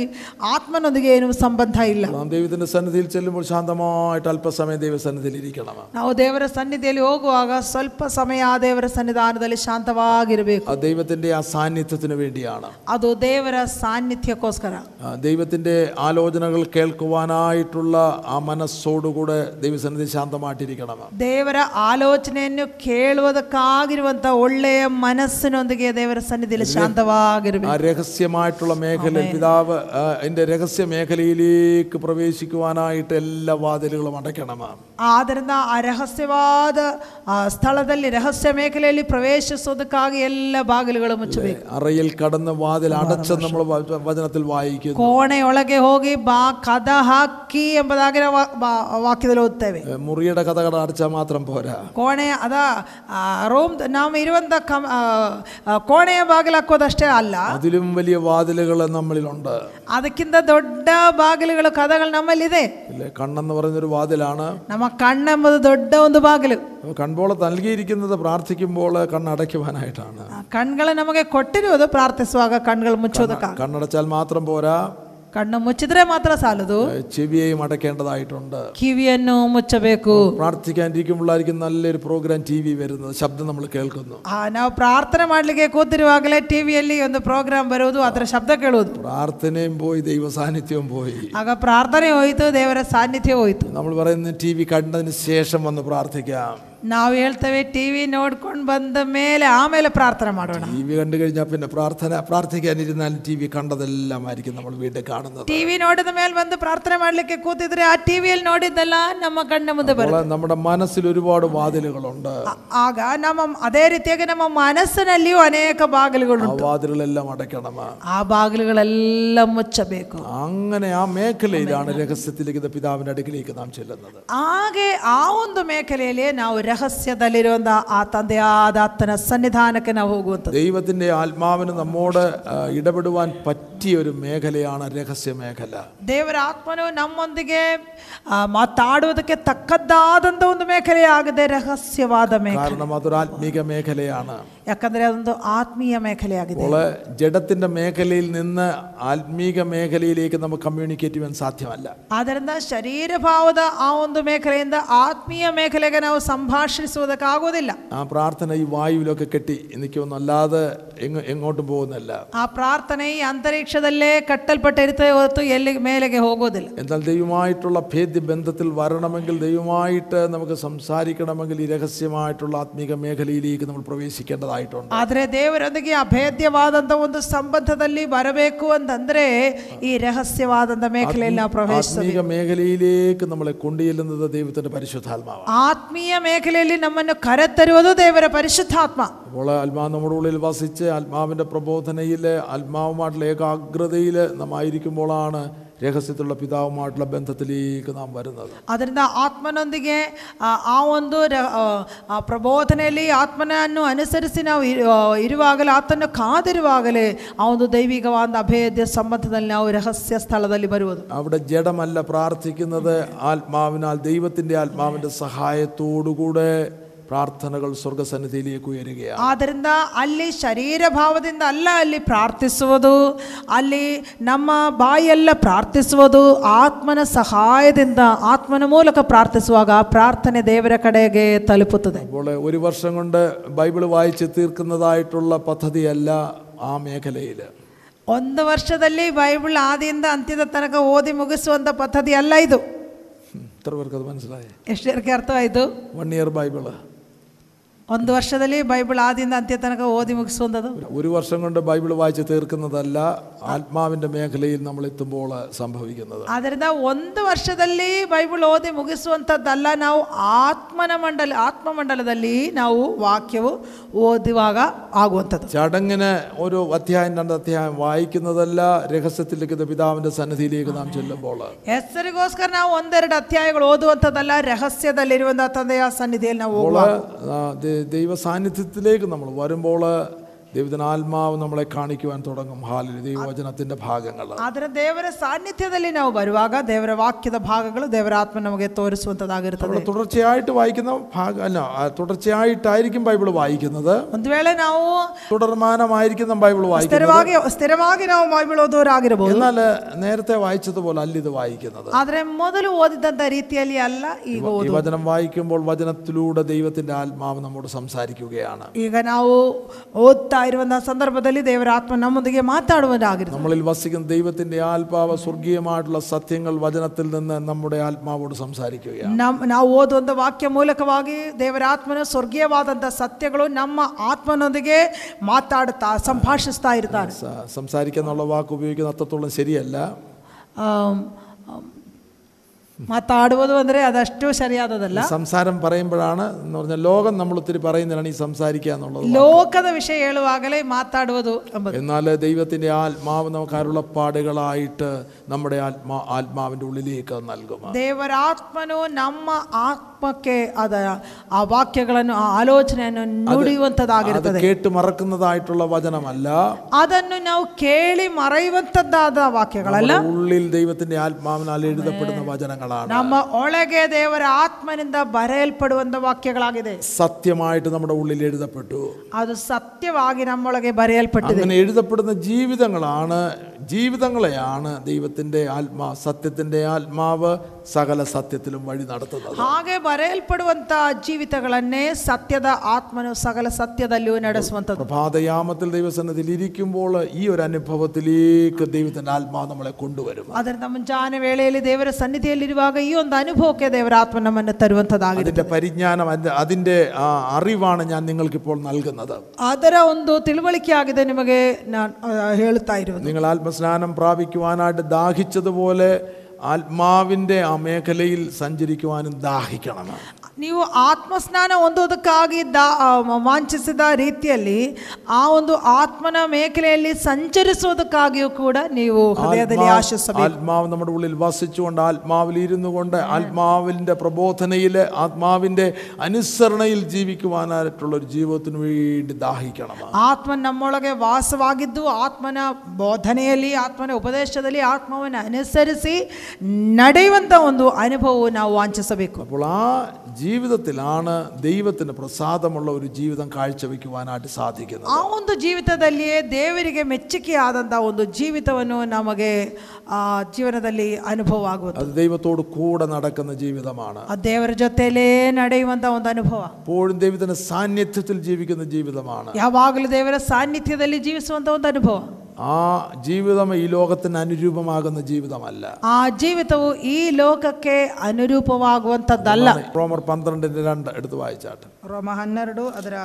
ಆತ್ಮನೊಂದಿಗೆ ಏನು ಸಂಬಂಧ ಇಲ್ಲ നാം ദൈവത്തിന്റെ സന്നിധിയിൽ ചെല്ലുമ്പോൾ ശാന്തമായിട്ട് അല്പസമയം ദൈവസന്നിധിയിൽ ഇരിക്കണം ನಾವು ದೇವರ ಸನ್ನಿಧಿಯಲ್ಲಿ ಹೋಗುವಾಗ ಸ್ವಲ್ಪ ಸಮಯ ಆ ದೇವರ ಸನ್ನಿಧಾನದಲ್ಲಿ ಶಾಂತವಾಗಿರಬೇಕು ആ ദൈവത്തിന്റെ ആ സാന്നിധ്യത്തിന് വേണ്ടിയാണ് ಅದು ದೇವರ ಸಾನ್ನಿಧ್ಯಕ್ಕೋಸ್ಕರ ആ, ദൈവത്തിന്റെ ആലോചനകൾ കേൾക്കുവാനായിട്ടുള്ള ആ മനസ്സോടുകൂടെ ദൈവസന്നിധി ശാന്തമായിട്ടിരിക്കണം ದೇವರ ಆಲೋಚನೆಯನ್ನು ಕೇಳುವುದಕ್ಕಾಗಿರುವಂತ ಒಳ್ಳೆಯ ಮನಸ್ಸಿನೊಂದಿಗೆ ದೇವರ ಸನ್ನಿಧಿಯಲ್ಲಿ ആ ಶಾಂತವಾಗಿರಬೇಕು രഹസ്യമായിട്ടുള്ള മേഖലയിൽ പിതാവ് ആ, അതിന്റെ രഹസ്യ മേഖലയിലേക്ക് പ്രവേശിക്കുവാനായിട്ട് എല്ലാ വാതിലുകളും അടയ്ക്കണം ಆದ್ದರಿಂದ ಆ ರಹಸ್ಯವಾದ ಆ ಸ್ಥಳದಲ್ಲಿ ರಹಸ್ಯ ಮೇಖಲೆಯಲ್ಲಿ ಪ್ರವೇಶಿಸೋದಕ್ಕಾಗಿ ಎಲ್ಲ ಬಾಗಿಲುಗಳು ಮುಚ್ಚಬೇಕು അറയിൽ കടന്ന് വാതിൽ അടച്ചെന്ന് നമ്മൾ വ- വചനത്തിൽ വായിക്കുന്നു ಕೋಣೆಯೊಳಗೆ ಹೋಗಿ ಬಾ ಕದ ಹಾಕಿ ಎಂಬುದಾಗಿ ನಾವು ವಾ- ಬಾ- ವಾಕ್ಯದಲ್ಲಿ ಓದ್ತೇವೆ ഏ, മുറിയുടെ കഥകട അടച്ചാൽ മാത്രം പോരാ ಕೋಣೆ ಅದ ರೂಮ್ ನಾವು ಇರುವಂತ ಕಮ್ ಆ, ಆ, ಕೋಣೆಯ ಬಾಗಿಲು ಹಾಕೋದಷ್ಟೇ ಅಲ್ಲ അതിലും വലിയ വാതിലുകൾ നമ്മളിലുണ്ട് ಅದಕ್ಕಿಂತ ದೊಡ್ಡ ಬಾಗಿಲುಗಳು ಕದಗಳು ನಮ್ಮಲ್ಲಿದೆ ഇല്ലേ കണ്ണെന്ന് പറയുന്നൊരു വാതിലാണ് ನಮ್ಮ ಕಣ್ಣೆಂಬುದು ದೊಡ್ಡ ಒಂದು ಬಾಗಿಲು അപ്പോൾ കൺപോള നൽകിയിരിക്കുന്നത് പ്രാർത്ഥിക്കുമ്പോൾ കണ്ണടയ്ക്കുവാനായിട്ടാണ് ಆ ಕಣ್ಗಳು ನಮಗೆ ಕೊಟ್ಟಿರುವುದು ಪ್ರಾರ್ಥಿಸುವಾಗ ಕಣ್ಗಳು ಮುಚ್ಚೋದಕ್ಕಾಗ കണ്ണടച്ചാൽ മാത്രം പോരാ ಕಣ್ಣು ಮುಚ್ಚಿದ್ರೆ ಮಾತ್ರ ಸಾಲದು ഏ, ചെവിയെയും അടയ്ക്കേണ്ടതായിട്ടുണ്ട് ಕಿವಿಯನ್ನು ಮುಚ್ಚಬೇಕು പ്രാർത്ഥിക്കാനിരിക്കുമ്പോഴായിരിക്കും നല്ലൊരു പ്രോഗ്രാം ടി വി വരുന്നത് ശബ്ദം നമ്മൾ കേൾക്കുന്നു ಆ, ನಾವು ಪ್ರಾರ್ಥನೆ ಮಾಡಲಿಕ್ಕೆ ಕೂತಿರುವಾಗಲೇ ಟಿವಿಯಲ್ಲಿ ಒಂದು ಪ್ರೋಗ್ರಾಮ್ ಬರುವುದು ಅದರ ಶಬ್ದ ಕೇಳುವುದು പ്രാർത്ഥനയും പോയി ദൈവ സാന്നിധ്യവും പോയി ಆಗ ಪ್ರಾರ್ಥನೆ ಹೋಯಿತು ದೇವರ ಸಾನ್ನಿಧ್ಯ ಹೋಯಿತು നമ്മൾ പറയുന്നത് ടി വി കണ്ടതിന് ശേഷം വന്ന് പ്രാർത്ഥിക്കാം ನಾವು ಹೇಳ್ತೇವೆ ಟಿವಿ ನೋಡ್ಕೊಂಡು ಬಂದ ಮೇಲೆ ಆಮೇಲೆ ಪ್ರಾರ್ಥನೆ ಮಾಡೋಣ ടി വി കണ്ടു കഴിഞ്ഞാൽ പിന്നെ പ്രാർത്ഥന പ്രാർത്ഥിക്കാനിരുന്നാലും ടി വി കണ്ടതെല്ലാമായിരിക്കും നമ്മൾ വീണ്ടും കാണുന്നത് ಟಿವಿ ನೋಡಿದ ಮೇಲೆ ಬಂದು ಪ್ರಾರ್ಥನೆ ಮಾಡ್ಲಿಕ್ಕೆ ಕೂತಿದ್ರೆ ಆ ಟಿವಿಯಲ್ಲಿ ನೋಡಿದ್ದೆಲ್ಲ ನಮ್ಮ ಕಣ್ಣ ಮುಂದೆ ಬರುತ್ತೆ അപ്പോൾ നമ്മുടെ മനസ്സിൽ ഒരുപാട് വാതിലുകളുണ്ട് ಆ- ಆಗ ನಮ್ಮ ಅದೇ ರೀತಿಯಾಗಿ ನಮ್ಮ ಮನಸ್ಸಿನಲ್ಲಿಯೂ ಅನೇಕ ಬಾಗಿಲುಗಳು ആ വാതിലുകളെല്ലാം അടയ്ക്കണം ಆ ಬಾಗಿಲುಗಳೆಲ್ಲ ಮುಚ್ಚಬೇಕು അങ്ങനെ ആ മേഖലയിലാണ് രഹസ്യത്തിലേക്ക് ഇത് പിതാവിന്റെ അടുക്കിലേക്ക് നാം ചെല്ലുന്നത് ಹಾಗೆ ಆ ಒಂದು ಮೇಖಲೆಯಲ್ಲಿ ನಾವು ರಹಸ್ಯದಲ್ಲಿರುವಂತ ಆ ತಂದೆಯಾದ ಆತನ ಸನ್ನಿಧಾನಕ್ಕೆ ನಾವು ಹೋಗುವಂಥದ್ದು ദൈവത്തിന്റെ ആത്മാവിന് നമ്മോട് ആ, ഇടപെടുവാൻ പറ്റിയ ഒരു മേഖലയാണ് രഹസ്യ മേഖല ದೇವರ ಆತ್ಮನು ನಮ್ಮೊಂದಿಗೆ ಆ, ಮಾತಾಡುವುದಕ್ಕೆ ತಕ್ಕದ್ದಾದಂಥ ಒಂದು ಮೇಖಲೆಯಾಗದೆ ರಹಸ್ಯವಾದ ಮೇಖಲೆ കാരണം അതൊരു ആത്മീക മേഖലയാണ് ಯಾಕಂದ್ರೆ ಅದೊಂದು ಆತ್ಮೀಯ ಮೇಖಲೆಯಾಗಿದೆ അപ്പോൾ ജഡത്തിന്റെ മേഖലയിൽ നിന്ന് ആത്മീക മേഖലയിലേക്ക് നമുക്ക് കമ്മ്യൂണിക്കേറ്റ് ചെയ്യാൻ സാധ്യമല്ല ಆದ್ದರಿಂದ ಶರೀರ ಭಾವದ ಆ ಒಂದು ಮೇಖಲೆಯಿಂದ ಆತ್ಮೀಯ ಮೇಖಲೆಗೆ ನಾವು ಸಂಭಾಷಿಸುವುದಕ್ಕಾಗುವುದಿಲ್ಲ ആ പ്രാർത്ഥന ഈ വായുവിലൊക്കെ കെട്ടി നിൽക്കുമെന്ന് അല്ലാതെ എങ്ങ എങ്ങോട്ടും പോകുന്നില്ല ಆ ಪ್ರಾರ್ಥನೆ ಈ ಅಂತರಿಕ್ಷದಲ್ಲೇ ಕಟ್ಟಲ್ಪಟ್ಟಿರ್ತದೆ ಹೊರತು ಎಲ್ಲಿ ಮೇಲೆಗೆ ಹೋಗೋದಿಲ್ಲ എന്നാൽ ദൈവമായിട്ടുള്ള ഭേദ്യ ബന്ധത്തിൽ വരണമെങ്കിൽ ദൈവമായിട്ട് നമുക്ക് സംസാരിക്കണമെങ്കിൽ ഈ രഹസ്യമായിട്ടുള്ള ആത്മീക മേഖലയിലേക്ക് നമ്മൾ പ്രവേശിക്കേണ്ടതായിട്ടുണ്ട് ಆದರೆ ದೇವರೊಂದಿಗೆ ಅಭೇದ್ಯವಾದಂಥ ಒಂದು ಸಂಬಂಧದಲ್ಲಿ ಬರಬೇಕು ಅಂತಂದ್ರೆ ಈ ರಹಸ್ಯವಾದಂಥ ಮೇಖಲೆಯಲ್ಲಿ ನಾವು ಪ್ರವೇಶಿಸಬೇಕು ആത്മീക മേഖലയിലേക്ക് നമ്മളെ കൊണ്ടുചെല്ലുന്നത് ദൈവത്തിന്റെ പരിശുദ്ധാത്മാവാണ് ಆತ್ಮೀಯ ಮೇಖಲೆಯಲ್ಲಿ ನಮ್ಮನ್ನು ಕರೆತರುವುದು ದೇವರ ಪರಿಶುದ್ಧಾತ್ಮ അപ്പോൾ ആത്മാവ് നമ്മുടെ ഉള്ളിൽ വസിച്ച് ആത്മാവിന്റെ പ്രബോധനയിൽ ആത്മാവുമായിട്ടുള്ള ഏകാഗ്രതയിൽ നാം ആയിരിക്കുമ്പോഴാണ് രഹസ്യത്തിലുള്ള പിതാവുമായിട്ടുള്ള ബന്ധത്തിലേക്ക് നാം വരുന്നത് ಅದರಿಂದ ಆತ್ಮನೊಂದಿಗೆ ಆ ಆ ಒಂದು ರ- ಆ, ಆ ಪ್ರಬೋಧನೆಯಲ್ಲಿ ಆತ್ಮನನ್ನು ಅನುಸರಿಸಿ ನಾವು ಇರು- ಆ, ಇರುವಾಗಲೇ ಆತನ್ನು ಕಾದಿರುವಾಗಲೇ ಆ ಒಂದು ದೈವಿಕವಾದ ಅಭೇದ್ಯ ಸಂಬಂಧದಲ್ಲಿ ನಾವು ರಹಸ್ಯ ಸ್ಥಳದಲ್ಲಿ ಬರುವುದು അവിടെ ജഡമല്ല പ്രാർത്ഥിക്കുന്നത് ആത്മാവിനാൽ ദൈവത്തിന്റെ ആത്മാവിന്റെ സഹായത്തോടുകൂടെ പ്രാർത്ഥനകൾ സ്വർഗസന്നിധിയിലേക്ക് ഉയരുകയാണ് ಆದ್ದರಿಂದ ಅಲ್ಲಿ ಶರೀರ ಭಾವದಿಂದ ಅಲ್ಲ ಅಲ್ಲಿ ಪ್ರಾರ್ಥಿಸುವುದು ಅಲ್ಲಿ ನಮ್ಮ ಬಾಯೆಲ್ಲ ಪ್ರಾರ್ಥಿಸುವುದು ಆತ್ಮನ ಸಹಾಯದಿಂದ ಆತ್ಮನ ಮೂಲಕ ಪ್ರಾರ್ಥಿಸುವಾಗ ಆ ಪ್ರಾರ್ಥನೆ ದೇವರ ಕಡೆಗೆ ತಲುಪುತ್ತದೆ അപ്പോൾ ഒരു വർഷം കൊണ്ട് ബൈബിൾ വായിച്ച് തീർക്കുന്നതായിട്ടുള്ള പദ്ധതിയല്ല ആ മേഖലയിൽ ಒಂದು ವರ್ಷದಲ್ಲಿ ಬೈಬಲ್ ಆದಿಯಿಂದ ಅಂತ್ಯದ ತನಕ ಓದಿ ಮುಗಿಸುವಂಥ ಪದ್ಧತಿ ಅಲ್ಲ ಇದು ഇത്ര പേർക്ക് അത് മനസ്സിലായി ಎಷ್ಟು ಜನಕ್ಕೆ ಅರ್ಥ ಆಯಿತು വൺ ഇയർ ബൈബിള് ಒಂದು ವರ್ಷದಲ್ಲಿ ಬೈಬಲ್ ಆದಿಯಿಂದ ಅಂತ್ಯ ತನಕ ಓದಿ ಮುಗಿಸುವಂಥದ್ದು ഒരു വർഷം കൊണ്ട് ബൈബിൾ വായിച്ച് തീർക്കുന്നതല്ല ആത്മാവിൻ്റെ മേഖലയിൽ നമ്മൾ എത്തുമ്പോൾ സംഭവിക്കുന്നത് ಆದ್ದರಿಂದ ಒಂದು ವರ್ಷದಲ್ಲಿ ಬೈಬಲ್ ಓದಿ ಮುಗಿಸುವಂಥದ್ದಲ್ಲ ನಾವು ಆತ್ಮನ ಮಂಡಲ ಆತ್ಮಮಂಡಲದಲ್ಲಿ ನಾವು ವಾಕ್ಯವು ಓದುವಾಗ ಆಗುವಂಥದ್ದು ചടങ്ങിന് ഒരു അധ്യായം രണ്ട് അധ്യായം വായിക്കുന്നതല്ല രഹസ്യത്തിലേക്ക് പിതാവിൻ്റെ സന്നിധിയിലേക്ക് നാം ചെല്ലുമ്പോൾ ಹೆಸರಿಗೋಸ್ಕರ ನಾವು ಒಂದೆರಡು ಅಧ್ಯಾಯಗಳು ಓದುವಂಥದ್ದಲ್ಲ ರಹಸ್ಯದಲ್ಲಿರುವಂಥ ತಂದೆಯ ಸನ್ನಿಧಿಯಲ್ಲಿ ನಾವು അപ്പോൾ ಹೋಗುವಾಗ ആ, ദൈ- ദൈവ സാന്നിധ്യത്തിലേക്ക് നമ്മൾ വരുമ്പോൾ ദൈവത്തിന് ആത്മാവ് നമ്മളെ കാണിക്കുവാൻ തുടങ്ങും ഹാലിൽ ദൈവവചനത്തിൻ്റെ ഭാഗങ്ങൾ ಆದರೆ ದೇವರ ಸಾನ್ನಿಧ್ಯದಲ್ಲಿ ನಾವು ಬರುವಾಗ ದೇವರ ವಾಕ್ಯದ ಭಾಗಗಳು ದೇವರ ಆತ್ಮ ನಮಗೆ ತೋರಿಸುವಂಥದ್ದಾಗಿರುತ್ತದೆ നമ്മൾ തുടർച്ചയായിട്ട് വായിക്കുന്ന ഭാഗം അല്ല ആ, തുടർച്ചയായിട്ടായിരിക്കും ബൈബിൾ വായിക്കുന്നത് ಒಂದು ವೇಳೆ ನಾವು തുടർമാനമായിരിക്കും നാം ബൈബിൾ വായിക്കുന്നത് ಸ್ಥಿರವಾಗಿ ಸ್ಥಿರವಾಗಿ ನಾವು ಬೈಬಲ್ ಓದೋರಾಗಿರಬಹುದು എന്നാൽ നേരത്തെ വായിച്ചതുപോലെ അല്ല ഇത് വായിക്കുന്നത് ಆದರೆ ಮೊದಲು ಓದಿದಂಥ ರೀತಿಯಲ್ಲಿ ಅಲ್ಲ ಈಗ ഈ ಓದು വചനം വായിക്കുമ്പോൾ വചനത്തിലൂടെ ദൈവത്തിന്റെ ആത്മാവ് നമ്മോട് സംസാരിക്കുകയാണ് ಈಗ ನಾವು ಓದ್ತಾ ಇರುವಂತಹ ಸಂದರ್ಭದಲ್ಲಿ ದೇವರ ಆತ್ಮ ನಮ್ಮೊಂದಿಗೆ ಮಾತಾಡುವುದಾಗಿರುತ್ತೆ നമ്മളിൽ വസിക്കുന്ന ദൈവത്തിന്റെ ആത്മാവ് സ്വർഗീയമായിട്ടുള്ള സത്യങ്ങൾ വചനത്തിൽ നിന്ന് നമ്മുടെ ആത്മാവോട് സംസാരിക്കുകയാണ് ನಮ್ ನಾವು ಓದುವಂಥ ವಾಕ್ಯ ಮೂಲಕವಾಗಿ ದೇವರ ಆತ್ಮನ ಸ್ವರ್ಗೀಯವಾದಂಥ ಸತ್ಯಗಳು ನಮ್ಮ ಆತ್ಮನೊಂದಿಗೆ ಮಾತಾಡುತ್ತಾ ಸಂಭಾಷಿಸ್ತಾ ಇರ್ತಾರೆ സ- സംസാരിക്കുക എന്നുള്ള വാക്ക് ഉപയോഗിക്കുന്ന അത്രത്തോളം ശരിയല്ല ಆಮ್, ಆಮ್, ಮಾತಾಡುವುದು ಅಂದರೆ ಅದಷ್ಟು ಸರಿಯಾದದಲ್ಲ സംസാരം പറയുമ്പോഴാണ് എന്ന് പറഞ്ഞാൽ ലോകം നമ്മൾ ഒത്തിരി പറയുന്നതാണ് ഈ സംസാരിക്കുക എന്നുള്ളത് ಲೋಕದ ವಿಷಯ ಹೇಳುವಾಗಲೇ ಮಾತಾಡುವುದು ಎಂಬುದು എന്നാൽ ദൈവത്തിന്റെ ആത്മാവ് നമുക്ക് അരുളപ്പാടുകളായിട്ട് നമ്മുടെ ആത്മാ ആത്മാവിന്റെ ഉള്ളിലേക്ക് അത് നൽകും ದೇವರ ಆತ್ಮನು ನಮ್ಮ ಆತ್ಮಕ್ಕೆ ಅದ ಆ ವಾಕ್ಯಗಳನ್ನು ಆ ಆಲೋಚನೆಯನ್ನು അത് ನುಡಿಯುವಂಥದ್ದಾಗಿರುತ್ತದೆ കേട്ട് മറക്കുന്നതായിട്ടുള്ള വചനമല്ല ಅದನ್ನು ನಾವು ಕೇಳಿ ಮರೆಯುವಂಥದ್ದಾದ ವಾಕ್ಯಗಳಲ್ಲ നമ്മുടെ ഉള്ളിൽ ദൈവത്തിന്റെ ആത്മാവിനാൽ എഴുതപ്പെടുന്ന വചനങ്ങളാണ് ನಮ್ಮ ಒಳಗೆ ದೇವರ ಆತ್ಮನಿಂದ ಬರೆಯಲ್ಪಡುವಂಥ ವಾಕ್ಯಗಳಾಗಿದೆ സത്യമായിട്ട് നമ്മുടെ ഉള്ളിൽ എഴുതപ്പെട്ടു ಅದು ಸತ್ಯವಾಗಿ ನಮ್ಮೊಳಗೆ ಬರೆಯಲ್ಪಟ್ಟಿದೆ അങ്ങനെ എഴുതപ്പെടുന്ന ജീവിതങ്ങളാണ് ജീവിതങ്ങളെയാണ് ദൈവത്തിന്റെ ആത്മാ സത്യത്തിന്റെ ആത്മാവ് സകല സത്യത്തിലും വഴി നടത്തുന്നത് ಹಾಗೆ ಬರೆಯಲ್ಪಡುವಂಥ ಜೀವಿತಗಳನ್ನೇ ಸತ್ಯದ ಆತ್ಮನು ಸಕಲ ಸತ್ಯದಲ್ಲಿಯೂ ನಡೆಸುವಂಥದ್ದು പ്രഭാതയാമത്തിൽ ദൈവസന്നിധിയിൽ ഇരിക്കുമ്പോൾ ഈ ഒരു അനുഭവത്തിലേക്ക് ദൈവത്തിന്റെ ആത്മാവ് നമ്മളെ കൊണ്ടുവരും ಅದರಿಂದ ಮುಂಜಾನೆ ವೇಳೆಯಲ್ಲಿ ದೇವರ ಸನ್ನಿಧಿಯಲ್ಲಿರುವಾಗ ಈ ಒಂದು ಅನುಭವಕ್ಕೆ ದೇವರ ಆತ್ಮ ನಮ್ಮನ್ನು ತರುವಂಥದ್ದಾಗಿದೆ അതിന്റെ പരിജ്ഞാനം അതിന്റെ അതിന്റെ ആ, അറിവാണ് ഞാൻ നിങ്ങൾക്കിപ്പോൾ നൽകുന്നത് ಅದರ ಒಂದು ತಿಳುವಳಿಕೆ ಆಗಿದೆ ನಿಮಗೆ ನಾನು ಆ, ಹೇಳುತ್ತಾ ಇರುವುದು നിങ്ങൾ ആത്മസ്നാനം പ്രാപിക്കുവാനായിട്ട് ദാഹിച്ചതുപോലെ ആത്മാവിന്റെ ആ മേഖലയിൽ സഞ്ചരിക്കുവാനും ദാഹിക്കണം. ನೀವು ಆತ್ಮಸ್ನಾನ ಹೊಂದೋದಕ್ಕಾಗಿ ದಾ ಆ, ವಾಂಛಿಸಿದ ರೀತಿಯಲ್ಲಿ ಆ ಒಂದು ಆತ್ಮನ ಮೇಖಲೆಯಲ್ಲಿ ಸಂಚರಿಸುವುದಕ್ಕಾಗಿಯೂ ಕೂಡ ನೀವು ಹೃದಯದಲ್ಲಿ ആത്മാ- ಆಶಿಸಬೇಕು ആത്മാവ് നമ്മുടെ ഉള്ളിൽ വസിച്ചുകൊണ്ട് ആത്മാവിൽ ഇരുന്നു കൊണ്ട് ആത്മാവിൻ്റെ പ്രബോധനയിൽ ആത്മാവിൻ്റെ അനുസരണയിൽ ജീവിക്കുവാനായിട്ടുള്ള ഒരു ജീവിതത്തിന് വേണ്ടി ദാഹിക്കണം ಆತ್ಮ ನಮ್ಮೊಳಗೆ ವಾಸವಾಗಿದ್ದು ಆತ್ಮನ ಬೋಧನೆಯಲ್ಲಿ ಆತ್ಮನ ಉಪದೇಶದಲ್ಲಿ ಆತ್ಮವನ್ನು ಅನುಸರಿಸಿ ನಡೆಯುವಂಥ ಒಂದು ಅನುಭವವು ನಾವು ವಾಂಛಿಸಬೇಕು അപ്പോൾ ആ ജീവിതത്തിലാണ് ദൈവത്തിന് പ്രസാദമുള്ള ഒരു ജീവിതം കാഴ്ചവെക്കുവാനായിട്ട് സാധിക്കുന്നത് ಆ ಒಂದು ಜೀವಿತದಲ್ಲಿಯೇ ದೇವರಿಗೆ ಮೆಚ್ಚುಗೆಯಾದಂಥ ಒಂದು ಜೀವಿತವನ್ನು ನಮಗೆ ಆ ಜೀವನದಲ್ಲಿ ಅನುಭವ ಆಗುವುದು അത് ദൈവത്തോട് കൂടെ നടക്കുന്ന ജീവിതമാണ് ಆ ದೇವರ ಜೊತೆಯಲ್ಲೇ ನಡೆಯುವಂಥ ಒಂದು ಅನುಭವ എപ്പോഴും ദൈവത്തിൻ്റെ സാന്നിധ്യത്തിൽ ജീവിക്കുന്ന ജീവിതമാണ് ಯಾವಾಗಲೂ ದೇವರ ಸಾನ್ನಿಧ್ಯದಲ್ಲಿ ಜೀವಿಸುವಂಥ ಒಂದು ಅನುಭವ ആ ജീവിതം ഈ ലോകത്തിന് അനുരൂപമാകുന്ന ജീവിതമല്ല ಆ ಜೀವಿತವು ಈ ಲೋಕಕ್ಕೆ ಅನುರೂಪವಾಗುವಂಥದ್ದಲ್ಲ റോമർ പന്ത്രണ്ടിൻ്റെ രണ്ട് എടുത്ത് വായിച്ചാട്ടെ ರೋಮ ಹನ್ನೆರಡು ಅದರ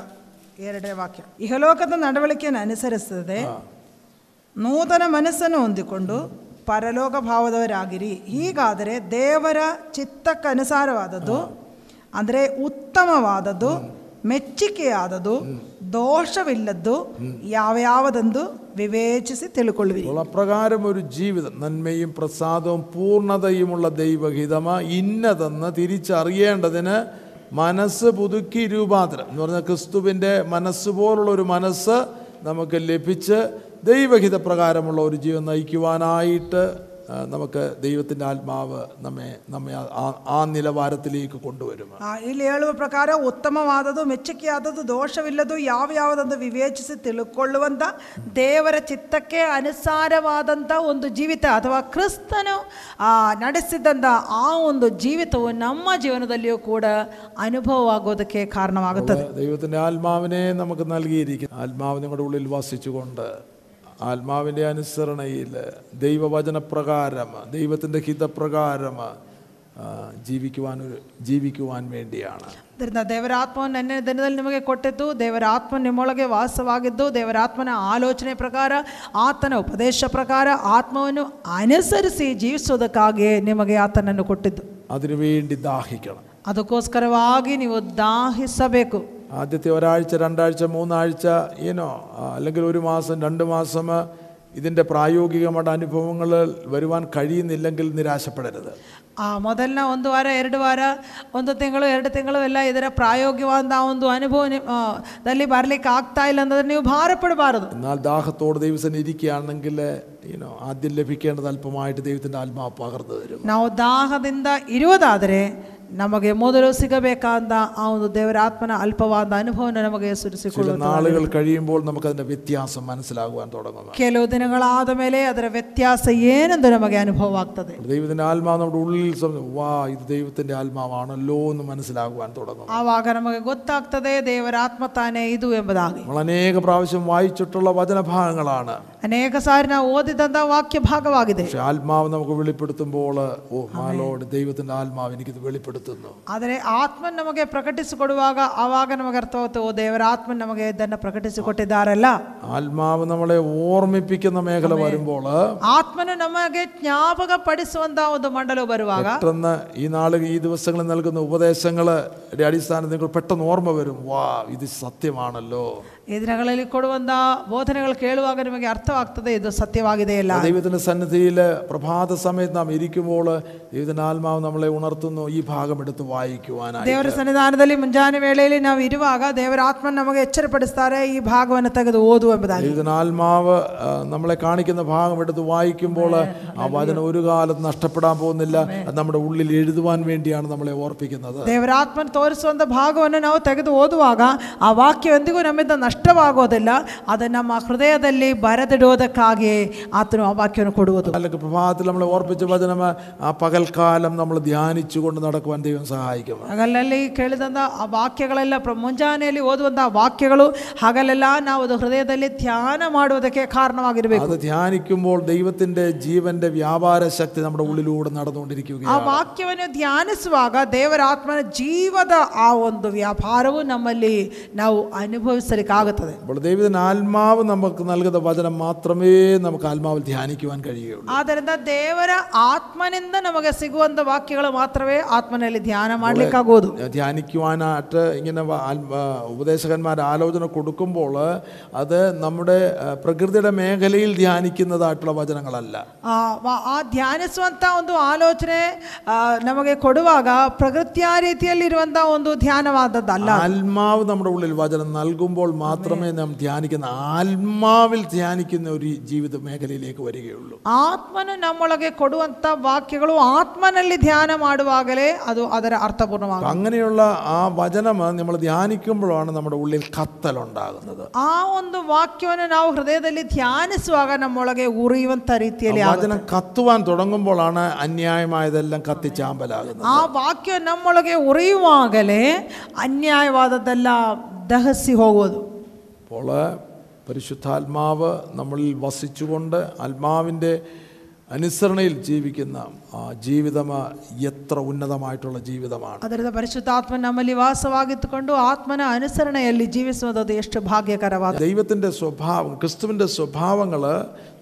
ಎರಡನೇ ವಾಕ್ಯ ಇಹಲೋಕದ ನಡವಳಿಕೆಯನ್ನು ಅನುಸರಿಸದೆ ನೂತನ ಮನಸ್ಸನ್ನು ಹೊಂದಿಕೊಂಡು ಪರಲೋಕ ಭಾವದವರಾಗಿರಿ ಹೀಗಾದರೆ ದೇವರ ಚಿತ್ತಕ್ಕನುಸಾರವಾದದ್ದು ಅಂದರೆ ಉತ್ತಮವಾದದ್ದು ಮೆಚ್ಚುಗೆಯಾದದ್ದು ദോഷമില്ലതു യാവയാവതെന്തു വിവേചിച്ച് തെളിക്കൊള്ളുവിൻ. അപ്രകാരം ഒരു ജീവിതം നന്മയും പ്രസാദവും പൂർണതയുമുള്ള ദൈവഹിതമാ ഇന്നതെന്ന് തിരിച്ചറിയേണ്ടതിന് മനസ്സ് പുതുക്കി രൂപാന്തരം എന്ന് പറഞ്ഞാൽ ക്രിസ്തുവിന്റെ മനസ്സ് പോലുള്ള ഒരു മനസ്സ് നമുക്ക് ലഭിച്ച് ദൈവഹിതപ്രകാരമുള്ള ഒരു ജീവൻ നയിക്കുവാനായിട്ട് നമുക്ക് ദൈവത്തിൻ്റെ ആത്മാവ് നമ്മെ നമ്മെ ആ- ആ നിലവാരത്തിലേക്ക് കൊണ്ടുവരും ಆ, ಇಲ್ಲಿ ಹೇಳುವ ಪ್ರಕಾರ ಉತ್ತಮವಾದದ್ದು ಮೆಚ್ಚುಗೆಯಾದದ್ದು ದೋಷವಿಲ್ಲದು ಯಾವ ಯಾವುದೊಂದು ವಿವೇಚಿಸಿ ತಿಳ್ಕೊಳ್ಳುವಂಥ ದೇವರ ಚಿತ್ತಕ್ಕೆ ಅನುಸಾರವಾದಂಥ ಒಂದು ಜೀವಿತ ಅಥವಾ ಕ್ರಿಸ್ತನು ಆ, ನಡೆಸಿದಂಥ ಆ ಒಂದು ಜೀವಿತವು ನಮ್ಮ ಜೀವನದಲ್ಲಿಯೂ ಕೂಡ ಅನುಭವವಾಗೋದಕ್ಕೆ ಕಾರಣವಾಗುತ್ತದೆ ദൈവത്തിൻ്റെ ആത്മാവിനെ നമുക്ക് നൽകിയിരിക്കുന്നു ആത്മാവ് നിങ്ങളുടെ ഉള്ളിൽ വസിച്ചുകൊണ്ട് ആത്മാവിൻ്റെ അനുസരണയിൽ ദൈവവചനപ്രകാരം ദൈവത്തിൻ്റെ ഹിതപ്രകാരം ಜೀವಿಕುವಾನ್ ಜೀವಿಕುವಾನ್ ವೇಂಡಿಯಾಣ ಆದ್ದರಿಂದ ದೇವರ ಆತ್ಮವನ್ನು ದಿನದಲ್ಲಿ ನಿಮಗೆ ಕೊಟ್ಟಿದ್ದು ದೇವರ ಆತ್ಮ ನಿಮ್ಮೊಳಗೆ ವಾಸವಾಗಿದ್ದು ದೇವರಾತ್ಮನ ಆಲೋಚನೆ ಪ್ರಕಾರ ಆತನ ಉಪದೇಶ ಪ್ರಕಾರ ಆತ್ಮವನ್ನು ಅನುಸರಿಸಿ ಜೀವಿಸುವುದಕ್ಕಾಗಿ ನಿಮಗೆ ಆತನನ್ನು ಕೊಟ್ಟಿದ್ದು ಅದರ ವೇಂಡಿ ದಾಹಿಕಣ ಅದಕ್ಕೋಸ್ಕರವಾಗಿ ನೀವು ದಾಹಿಸಬೇಕು ആദ്യത്തെ ഒരാഴ്ച രണ്ടാഴ്ച മൂന്നാഴ്ച ಏನೋ ആ, അല്ലെങ്കിൽ ഒരു മാസം രണ്ട് മാസം ഇതിൻ്റെ പ്രായോഗികമായിട്ട് അനുഭവങ്ങൾ വരുവാൻ കഴിയുന്നില്ലെങ്കിൽ നിരാശപ്പെടരുത് ಆ ಮೊದಲನ ಒಂದು ವಾರ ಎರಡು ವಾರ ಒಂದು ತಿಂಗಳು ಎರಡು ತಿಂಗಳು ಎಲ್ಲ ಇದರ ಪ್ರಾಯೋಗಿಕವಾದ ಒಂದು ಅನುಭವ ನಿ- ಆ, ದಲ್ಲಿ ಬರಲಿಕ್ಕೆ ಆಗ್ತಾ ಇಲ್ಲ ಅಂತಂದ್ರೆ ನೀವು ಭಾರಪಡಬಾರದು എന്നാൽ ദാഹത്തോട് ദൈവത്തിന് ഇരിക്കുകയാണെങ്കിൽ ಏನೋ ആദ്യം ലഭിക്കേണ്ടത് അല്പമായിട്ട് ദൈവത്തിൻ്റെ ആത്മാവ് പകർന്നു തരും ನಾವು ದಾಹದಿಂದ ಇರುವುದಾದರೆ ನಮಗೆ ಮೊದಲು ಸಿಗಬೇಕಾದ ಆ ಒಂದು ದೇವರ ಆತ್ಮನ ಅಲ್ಪವಾದ ಅನುಭವನ ನಮಗೆ ചില ಸುರಿಸಿಕೊಳ್ಳುವುದು നാളുകൾ കഴിയുമ്പോൾ നമുക്കതിൻ്റെ വ്യത്യാസം മനസ്സിലാകുവാൻ തുടങ്ങും ಕೆಲವು ದಿನಗಳಾದ ಮೇಲೆ ಅದರ ವ್ಯತ್ಯಾಸ ಏನೆಂದು ನಮಗೆ ಅನುಭವ ಆಗ್ತದೆ ദൈവത്തിൻ്റെ ആത്മാവ് നമ്മുടെ ഉള്ളിൽ സം- വാ ഇത് ദൈവത്തിൻ്റെ ആത്മാവാണല്ലോ എന്ന് മനസ്സിലാകുവാൻ തുടങ്ങും ಆವಾಗ ನಮಗೆ ಗೊತ್ತಾಗ್ತದೆ ದೇವರ ಆತ್ಮ ತಾನೇ ಇದು ಎಂಬುದಾಗಿ നമ്മൾ അനേക പ്രാവശ്യം വായിച്ചിട്ടുള്ള വചനഭാഗങ്ങളാണ് ಅನೇಕ ಸಾರಿ ನಾವು ಓದಿದಂಥ ವಾಕ್ಯ ಭಾಗವಾಗಿದೆ പക്ഷെ ആത്മാവ് നമുക്ക് വെളിപ്പെടുത്തുമ്പോൾ ഓ മാലോട് ദൈവത്തിൻ്റെ ആത്മാവ് എനിക്കിത് വെളിപ്പെടുത്തുന്നു ಆದರೆ ಆತ್ಮನ್ ನಮಗೆ ಪ್ರಕಟಿಸಿಕೊಡುವಾಗ ಆವಾಗ ನಮಗೆ ಅರ್ಥವಾಗ್ತದೆ ಓ ದೇವರ ಆತ್ಮನ್ ನಮಗೆ ಇದನ್ನು ಪ್ರಕಟಿಸಿಕೊಟ್ಟಿದ್ದಾರಲ್ಲ ആത്മാവ് നമ്മളെ ഓർമ്മിപ്പിക്കുന്ന മേഖല വരുമ്പോൾ ಆತ್ಮನು ನಮಗೆ ಜ್ಞಾಪಕ ಪಡಿಸುವಂತ ಒಂದು ಮಂಡಲ ಬರುವಾಗ പെട്ടെന്ന് ഈ നാൾ ഈ ദിവസങ്ങളിൽ നൽകുന്ന ഉപദേശങ്ങളുടെ അടിസ്ഥാനത്തിൽ നിങ്ങൾക്ക് പെട്ടെന്ന് ഓർമ്മ വരും വാ ഇത് സത്യമാണല്ലോ ಈ ದಿನಗಳಲ್ಲಿ ಕೊಡುವಂತ ಬೋಧನೆಗಳು ಕೇಳುವಾಗ ನಿಮಗೆ ಅರ್ಥವಾಗ್ತದೆ ಇದು ಸತ್ಯವಾಗಿದೆಯಲ್ಲ ദൈവത്തിൻ്റെ സന്നിധിയിൽ പ്രഭാത സമയത്ത് നാം ഇരിക്കുമ്പോൾ ദൈവത്തിൻ്റെ ആത്മാവ് നമ്മളെ ഉണർത്തുന്നു ഈ ഭാഗം എടുത്ത് വായിക്കുവാനായി ದೇವರ ಸನ್ನಿಧಾನದಲ್ಲಿ ಮುಂಜಾನೆ ವೇಳೆಯಲ್ಲಿ ನಾವು ಇರುವಾಗ ದೇವರ ಆತ್ಮನ್ ನಮಗೆ ಎಚ್ಚರಪಡಿಸ್ತಾರೆ ಈ ಭಾಗವನ್ನು ತೆಗೆದು ಓದು ಎಂಬುದಾಗಿ ദൈവത്തിൻ്റെ ആത്മാവ് ആ, നമ്മളെ കാണിക്കുന്ന ഭാഗം എടുത്ത് വായിക്കുമ്പോൾ ആ വചനം ഒരു കാലത്ത് നഷ്ടപ്പെടാൻ പോകുന്നില്ല അത് നമ്മുടെ ഉള്ളിൽ എഴുതുവാൻ വേണ്ടിയാണ് നമ്മളെ ഓർപ്പിക്കുന്നത് ದೇವರ ಆತ್ಮನ ತೋರಿಸುವಂಥ ಭಾಗವನ್ನು ನಾವು ತೆಗೆದು ಓದುವಾಗ ಆ ವಾಕ್ಯ ಎಂದಿಗೂ ನಮ್ಮಿಂದ ನಷ್ಟವಾಗೋದಿಲ್ಲ ಅದನ್ನು ನಮ್ಮ ಹೃದಯದಲ್ಲಿ ಬರೆದಿಡುವುದಕ್ಕಾಗಿ ಆತನು ಆ ವಾಕ್ಯವನ್ನು ಕೊಡುವುದು അല്ലെങ്കിൽ പ്രഭാതത്തിൽ നമ്മളെ ഓർപ്പിച്ച വചനം ആ പകൽക്കാലം നമ്മൾ ധ്യാനിച്ചുകൊണ്ട് നടക്കുവാൻ ദൈവം സഹായിക്കും ಹಗಲಲ್ಲಿ ಕೇಳಿದಂಥ ಆ ವಾಕ್ಯಗಳೆಲ್ಲ ಪ್ರ ಮುಂಜಾನೆಯಲ್ಲಿ ಓದುವಂಥ ವಾಕ್ಯಗಳು ಹಗಲೆಲ್ಲ ನಾವು ಅದು ಹೃದಯದಲ್ಲಿ ಧ್ಯಾನ ಮಾಡುವುದಕ್ಕೆ ಕಾರಣವಾಗಿರಬೇಕು അത് ധ്യാനിക്കുമ്പോൾ ദൈവത്തിൻ്റെ ജീവന്റെ വ്യാപാര ശക്തി നമ്മുടെ ഉള്ളിലൂടെ ಆ നടന്നുകൊണ്ടിരിക്കുകയാണ് ವಾಕ್ಯವನ್ನು ಧ್ಯಾನಿಸುವಾಗ ದೇವರ ಆತ್ಮನ ಜೀವದ ಆ ಒಂದು ವ್ಯಾಪಾರವು ನಮ್ಮಲ್ಲಿ ನಾವು ಅನುಭವಿಸಲಿಕ್ಕಾಗುತ್ತದೆ അപ്പോൾ ദൈവത്തിന് ആത്മാവ് നമുക്ക് നൽകുന്ന വചനം മാത്രമേ നമുക്ക് ആത്മാവിൽ ധ്യാനിക്കുവാൻ കഴിയുകയുള്ളൂ ಆದ್ದರಿಂದ ದೇವರ ಆತ್ಮನಿಂದ ನಮಗೆ ಸಿಗುವಂಥ ವಾಕ್ಯಗಳು ಮಾತ್ರವೇ ಆತ್ಮನಲ್ಲಿ ಧ್ಯಾನ ಮಾಡಲಿಕ್ಕಾಗುವುದು ധ്യാനിക്കുവാനായിട്ട് ഇങ്ങനെ വ- ആത്മ- ഉപദേശകന്മാർ ആലോചന കൊടുക്കുമ്പോൾ അത് നമ്മുടെ ആ, പ്രകൃതിയുടെ മേഖലയിൽ ധ്യാനിക്കുന്നതായിട്ടുള്ള വചനങ്ങളല്ല ಆ ವ- ಆ ಧ್ಯಾನಿಸುವಂಥ ಒಂದು ಆಲೋಚನೆ ಆ, ನಮಗೆ ಕೊಡುವಾಗ ಪ್ರಕೃತಿಯ ರೀತಿಯಲ್ಲಿರುವಂಥ ಒಂದು ಧ್ಯಾನವಾದದ್ದಲ್ಲ ആത്മാവ് നമ്മുടെ ഉള്ളിൽ വചനം നൽകുമ്പോൾ മാത്രമേ നാം ധ്യാനിക്കുന്ന ആത്മാവിൽ ധ്യാനിക്കുന്ന ഒരു ജീവിത മേഖലയിലേക്ക് വരികയുള്ളൂ ಆತ್ಮನು ನಮ್ಮೊಳಗೆ ಕೊಡುವಂಥ ವಾಕ್ಯಗಳು ಆತ್ಮನಲ್ಲಿ ಧ್ಯಾನ ಮಾಡುವಾಗಲೇ ಅದು ಅದರ ಅರ್ಥಪೂರ್ಣವಾಗುತ್ತೆ അപ്പം അങ്ങനെയുള്ള ആ വചനം നമ്മൾ ധ്യാനിക്കുമ്പോഴാണ് നമ്മുടെ ഉള്ളിൽ കത്തലുണ്ടാകുന്നത് ಆ ಒಂದು ವಾಕ್ಯವನ್ನು ನಾವು ಹೃದಯದಲ್ಲಿ ಧ್ಯಾನಿಸುವಾಗ ನಮ್ಮೊಳಗೆ ಉರಿಯುವಂಥ ರೀತಿಯಲ್ಲಿ ಆಗುತ್ತೆ. വചനം കത്തുവാൻ തുടങ്ങുമ്പോഴാണ് അന്യായമായതെല്ലാം കത്തിച്ചാമ്പലാകുന്നത് ಆ ವಾಕ್ಯ ನಮ್ಮೊಳಗೆ ಉರಿಯುವಾಗಲೇ ಅನ್ಯಾಯವಾದದ್ದೆಲ್ಲ ದಹಸಿ ಹೋಗುವುದು അപ്പോൾ പരിശുദ്ധാത്മാവ് നമ്മളിൽ വസിച്ചുകൊണ്ട് ആത്മാവിന്റെ അനുസരണയിൽ ജീവിക്കുന്ന ആ ജീവിതം എത്ര ഉന്നതമായിട്ടുള്ള ജീവിതമാണ് ಅದರಿಂದ ಪರಿಶುದ್ಧಾತ್ಮ ನಮ್ಮಲ್ಲಿ ವಾಸವಾಗಿತ್ತುಕೊಂಡು ಆತ್ಮನ ಅನುಸರಣೆಯಲ್ಲಿ ಜೀವಿಸುವುದು ಎಷ್ಟು ಭಾಗ್ಯಕರವಾದ ദൈവത്തിൻ്റെ സ്വഭാവം ക്രിസ്തുവിൻ്റെ സ്വഭാവങ്ങൾ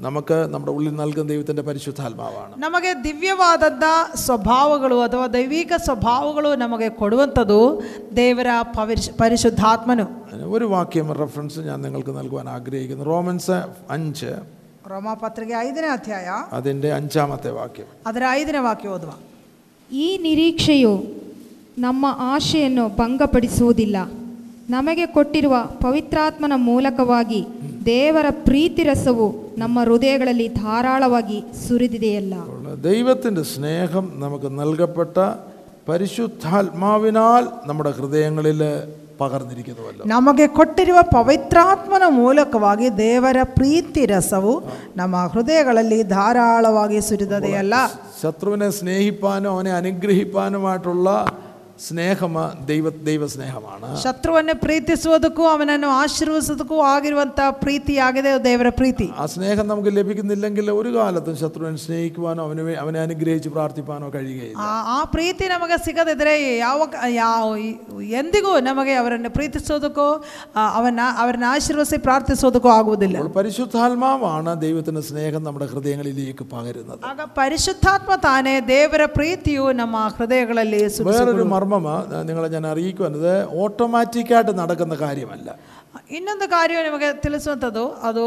നമുക്ക് നമ്മുടെ ഉള്ളിൽ നൽകുന്ന ദൈവത്തിൻ്റെ പരിശുദ്ധാത്മാവാണ് ನಮಗೆ ದಿವ್ಯವಾದಂಥ ಸ್ವಭಾವಗಳು ಅಥವಾ ದೈವಿಕ ಸ್ವಭಾವಗಳು ನಮಗೆ ಕೊಡುವಂಥದ್ದು ದೇವರ ಪವಿಶ್ ಪರಿಶುದ್ಧಾತ್ಮನು ഒരു വാക്യം റെഫറൻസ് ഞാൻ നിങ്ങൾക്ക് നൽകുവാൻ ആഗ്രഹിക്കുന്നു റോമൻസ് അഞ്ച് ರೋಮಾಪತ್ರಿಕೆ ಐದನೇ ಅಧ್ಯಾಯ അതിൻ്റെ അഞ്ചാമത്തെ വാക്യം ಅದರ ಐದನೇ ವಾಕ್ಯ ಓದುವ ಈ ನಿರೀಕ್ಷೆಯು ನಮ್ಮ ಆಶೆಯನ್ನು ಭಂಗಪಡಿಸುವುದಿಲ್ಲ ನಮಗೆ ಕೊಟ್ಟಿರುವ ಪವಿತ್ರಾತ್ಮನ ಮೂಲಕವಾಗಿ ದೇವರ ಪ್ರೀತಿ ರಸವು ನಮ್ಮ ಹೃದಯಗಳಲ್ಲಿ ಧಾರಾಳವಾಗಿ ಸುರಿದಿದೆಯಲ್ಲ അപ്പോൾ ദൈവത്തിൻ്റെ സ്നേഹം നമുക്ക് നൽകപ്പെട്ട പരിശുദ്ധാത്മാവിനാൽ നമ്മുടെ ഹൃദയങ്ങളിൽ പകർന്നിരിക്കുന്നുവല്ലോ ನಮಗೆ ಕೊಟ್ಟಿರುವ ಪವಿತ್ರಾತ್ಮನ ಮೂಲಕವಾಗಿ ದೇವರ ಪ್ರೀತಿ ರಸವು ನಮ್ಮ ಹೃದಯಗಳಲ್ಲಿ ಧಾರಾಳವಾಗಿ ಸುರಿದದೆಯಲ್ಲ ശത്രുവിനെ സ്നേഹിപ്പാനും അവനെ അനുഗ്രഹിപ്പാനുമായിട്ടുള്ള സ്നേഹം ദൈവ ദൈവസ്നേഹമാണ് ಶತ್ರುವನ್ನೇ ಪ್ರೀತಿಸುವುದಕ್ಕೂ ಅವನನ್ನು ಆಶೀರ್ವದಿಸೋದಕ್ಕೂ ಆಗಿರುವಂಥ ಪ್ರೀತಿಯಾಗಿದೆ ದೇವರ ಪ್ರೀತಿ ആ സ്നേഹം നമുക്ക് ലഭിക്കുന്നില്ലെങ്കിൽ ഒരു കാലത്തും ശത്രുവിനെ സ്നേഹിക്കുവാനോ അവനെ വേ- അവനെ അനുഗ്രഹിച്ച് പ്രാർത്ഥിപ്പാനോ കഴിയുകയില്ല ಆ ಆ ಪ್ರೀತಿ ನಮಗೆ ಸಿಗದಿದ್ರೆ ಯಾವ ಯಾವ ಎಂದಿಗೂ ನಮಗೆ ಅವರನ್ನು ಪ್ರೀತಿಸೋದಕ್ಕೂ ಆ, ಅವನ್ನ ಅವರನ್ನ ಆಶೀರ್ವದಿಸಿ ಪ್ರಾರ್ಥಿಸೋದಕ್ಕೂ ಆಗುವುದಿಲ್ಲ അപ്പോൾ പരിശുദ്ധാത്മാവാണ് ദൈവത്തിൻ്റെ സ്നേഹം നമ്മുടെ ഹൃദയങ്ങളിലേക്ക് പകരുന്നത് ಆಗ ಪರಿಶುದ್ಧಾತ್ಮ ತಾನೇ ದೇವರ ಪ್ರೀತಿಯು ನಮ್ಮ ಹೃದಯಗಳಲ್ಲಿ ಸುರಿಸಿ- വേറൊരു മർമ്മം നിങ്ങളെ ഞാൻ അറിയിക്കുന്നത് ഓട്ടോമാറ്റിക്കായിട്ട് നടക്കുന്ന കാര്യമല്ല. ಇನ್ನೊಂದು ಕಾರ್ಯ ನಿಮಗೆ ತಿಳಿಸುವಂಥದ್ದು ಅದು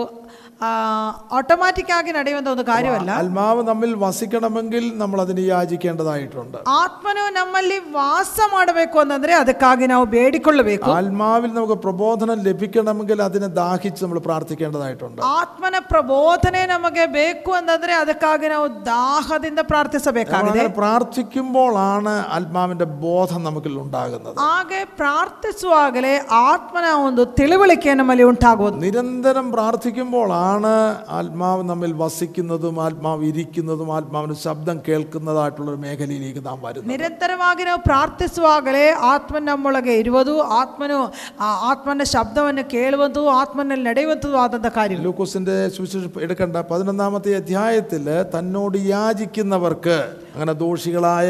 ಆಟೋಮ್ಯಾಟಿಕ್ ಆಗಿ ನಡೆಯುವಂಥ ಒಂದು ಕಾರ್ಯವಲ್ಲ ആത്മാവ് നമ്മിൽ വസിക്കണമെങ്കിൽ നമ്മൾ അതിന് യാചിക്കേണ്ടതായിട്ടുണ്ട് ಆತ್ಮನು ನಮ್ಮಲ್ಲಿ ವಾಸ ಮಾಡಬೇಕು ಅಂತಂದ್ರೆ ಅದಕ್ಕಾಗಿ ನಾವು ಬೇಡಿಕೊಳ್ಳಬೇಕು ആത്മാവിൽ നമുക്ക് പ്രബോധനം ലഭിക്കണമെങ്കിൽ അതിനെ ദാഹിച്ച് നമ്മൾ പ്രാർത്ഥിക്കേണ്ടതായിട്ടുണ്ട് ಆತ್ಮನ ಪ್ರಬೋಧನೆ ನಮಗೆ ಬೇಕು ಅಂತಂದ್ರೆ ಅದಕ್ಕಾಗಿ ನಾವು ದಾಹದಿಂದ നമ്മൾ ಪ್ರಾರ್ಥಿಸಬೇಕಾಗಿದೆ അങ്ങനെ പ്രാർത്ഥിക്കുമ്പോഴാണ് ആത്മാവിന്റെ ബോധം നമുക്കിൽ ഉണ്ടാകുന്നത് ಹಾಗೆ ಪ್ರಾರ್ಥಿಸುವಾಗಲೇ ಆತ್ಮನ ಒಂದು ತಿಳುವಳಿಕೆ ನಮ್ಮಲ್ಲಿ ಉಂಟಾಗುವುದು നിരന്തരം പ്രാർത്ഥിക്കുമ്പോഴാണ് ആത്മാവ് നമ്മിൽ വസിക്കുന്നതും ആത്മാവ് ഇരിക്കുന്നതും ആത്മാവിന്റെ ശബ്ദം കേൾക്കുന്നതായിട്ടുള്ള ഒരു മേഖലയിലേക്ക് നാം വരുന്നത് ನಿರಂತರವಾಗಿ ನಾವು ಪ್ರಾರ್ಥಿಸುವಾಗಲೇ ಆತ್ಮ ನಮ್ಮೊಳಗೆ ಇರುವುದು ಆತ್ಮನು ಆ ಆತ್ಮನ ಶಬ್ದವನ್ನು ಕೇಳುವುದು ಆತ್ಮನಲ್ಲಿ ನಡೆಯುವಂಥದ್ದು ಆದಂಥ ಕಾರ್ಯ ലൂക്കോസിന്റെ സുവിശേഷം എടുക്കേണ്ട പതിനൊന്നാമത്തെ അധ്യായത്തിൽ തന്നോട് യാചിക്കുന്നവർക്ക് അങ്ങനെ ദോഷികളായ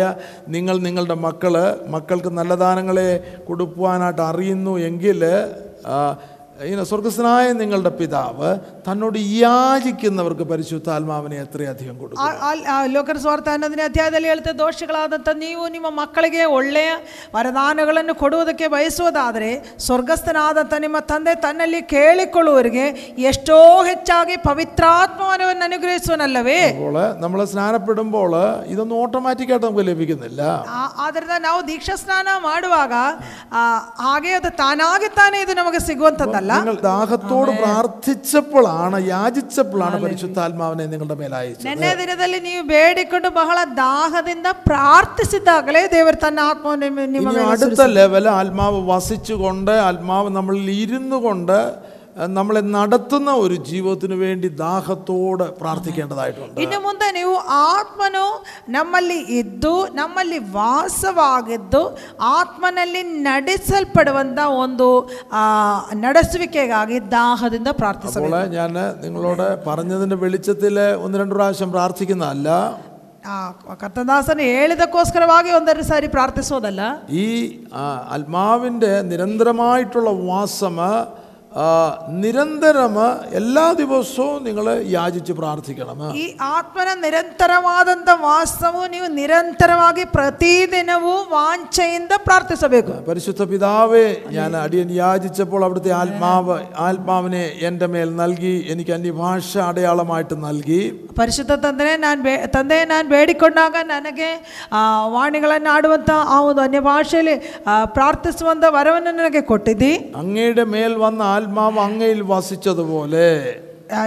നിങ്ങൾ നിങ്ങളുടെ മക്കള് മക്കൾക്ക് നല്ല ദാനങ്ങളെ കൊടുക്കുവാനായിട്ട് അറിയുന്നു എങ്കിൽ ആ, ഇങ്ങനെ സ്വർഗസ്നായ നിങ്ങളുടെ പിതാവ് തന്നോട് യാചിക്കുന്നവർക്ക് പരിശുദ്ധാത്മാവിനെ എത്രയധികം കൊടുക്കും ಆ- ಆ- ಆ ಲೋಕನ ಸ್ವಾರ್ಥ ಹನ್ನೊಂದನೇ ಅಧ್ಯಾಯದಲ್ಲಿ ಹೇಳ್ತದೆ ದೋಷಗಳಾದಂಥ ನೀವು ನಿಮ್ಮ ಮಕ್ಕಳಿಗೆ ಒಳ್ಳೆಯ ವರದಾನಗಳನ್ನು ಕೊಡುವುದಕ್ಕೆ ಬಯಸುವುದಾದರೆ ಸ್ವರ್ಗಸ್ಥನಾದಂಥ ನಿಮ್ಮ ತಂದೆ ತನ್ನಲ್ಲಿ ಕೇಳಿಕೊಳ್ಳುವವರಿಗೆ ಎಷ್ಟೋ ಹೆಚ್ಚಾಗಿ ಪವಿತ್ರಾತ್ಮವನ್ನು ಅನುಗ್ರಹಿಸುವನಲ್ಲವೇ അപ്പോൾ നമ്മൾ സ്നാനപ്പെടുമ്പോൾ ഇതൊന്നും ഓട്ടോമാറ്റിക്കായിട്ട് നമുക്ക് ലഭിക്കുന്നില്ല ಆ- ಆದ್ದರಿಂದ ನಾವು ದೀಕ್ಷಾ ಸ್ನಾನ ಮಾಡುವಾಗ ಆ, ಹಾಗೆ ಅದು ತಾನಾಗಿ ತಾನೇ ಇದು ನಮಗೆ ಸಿಗುವಂಥದ್ದಲ್ಲ നിങ്ങൾ ദാഹത്തോട് പ്രാർത്ഥിച്ചപ്പോഴാണ് യാചിച്ചപ്പോഴാണ് പരിശുദ്ധാത്മാവിനെ നിങ്ങളുടെ മേൽ അയച്ചത് ನೆನ್ನೆ ದಿನದಲ್ಲಿ ನೀವು ಬೇಡಿಕೊಂಡು ಬಹಳ ದಾಹದಿಂದ ಪ್ರಾರ್ಥಿಸಿದಾಗಲೇ ದೇವರು ತನ್ನ ಆತ್ಮವನ್ನು ನಿಮ್ಮ- ನಿಮ್ಮ ഇനി ಮೇಲೆ അടുത്ത ലെവൽ ആത്മാവ് വസിച്ചുകൊണ്ട് ആത്മാവ് നമ്മളിൽ ഇരുന്നു കൊണ്ട് അഹ് നമ്മളെ നടത്തുന്ന ഒരു ജീവിതത്തിന് വേണ്ടി ദാഹത്തോട് പ്രാർത്ഥിക്കേണ്ടതായിട്ടുണ്ട് ಇನ್ನು ಮುಂದೆ ನೀವು ಆತ್ಮನು ನಮ್ಮಲ್ಲಿ ಇದ್ದು ನಮ್ಮಲ್ಲಿ ವಾಸವಾಗಿದ್ದು ಆತ್ಮನಲ್ಲಿ ನಡೆಸಲ್ಪಡುವಂಥ ಒಂದು ಆ, ನಡೆಸುವಿಕೆಗಾಗಿ ದಾಹದಿಂದ ಪ್ರಾರ್ಥಿಸಬೇಕು അപ്പോൾ ഞാൻ നിങ്ങളോട് പറഞ്ഞതിൻ്റെ വെളിച്ചത്തിൽ ഒന്ന് രണ്ട് പ്രാവശ്യം പ്രാർത്ഥിക്കുന്നതല്ല ಆ, ಕರ್ತದಾಸನು ಹೇಳಿದಕ್ಕೋಸ್ಕರವಾಗಿ ಒಂದೆರಡು ಸಾರಿ ಪ್ರಾರ್ಥಿಸೋದಲ್ಲ ഈ ആ, ആത്മാവിൻ്റെ നിരന്തരമായിട്ടുള്ള വാസം ആ, നിരന്തരം എല്ലാ ദിവസവും നിങ്ങൾ യാചിച്ച് പ്രാർത്ഥിക്കണം ಈ ಆತ್ಮನ ನಿರಂತರವಾದಂಥ ವಾಸವು ನೀವು ನಿರಂತರವಾಗಿ ಪ್ರತಿದಿನವೂ ವಾಂಛೆಯಿಂದ ಪ್ರಾರ್ಥಿಸಬೇಕು പരിശുദ്ധ പിതാവേ ഞാൻ അടിയൻ യാചിച്ചപ്പോൾ അവിടുത്തെ ആത്മാവ് ആത്മാവിനെ എൻ്റെ മേൽ നൽകി എനിക്ക് അന്യഭാഷ അടയാളമായിട്ട് നൽകി ಪರಿಶುದ್ಧ ತಂದೆ ನಾನು ಬೇ ತಂದೆ ನಾನು ಬೇಡಿಕೊಂಡಾಗ ನನಗೆ ಆ, ವಾಣಿಗಳನ್ನು ಆಡುವಂಥ ಆ ಒಂದು ಅನ್ಯ ಭಾಷೆಯಲ್ಲಿ ಆ, ಪ್ರಾರ್ಥಿಸುವಂಥ ವರವನ್ನು ನನಗೆ ಕೊಟ್ಟಿದ್ದಿ അങ്ങയുടെ മേൽ വന്ന ആത്മാവ് അങ്ങയിൽ വസിച്ചതുപോലെ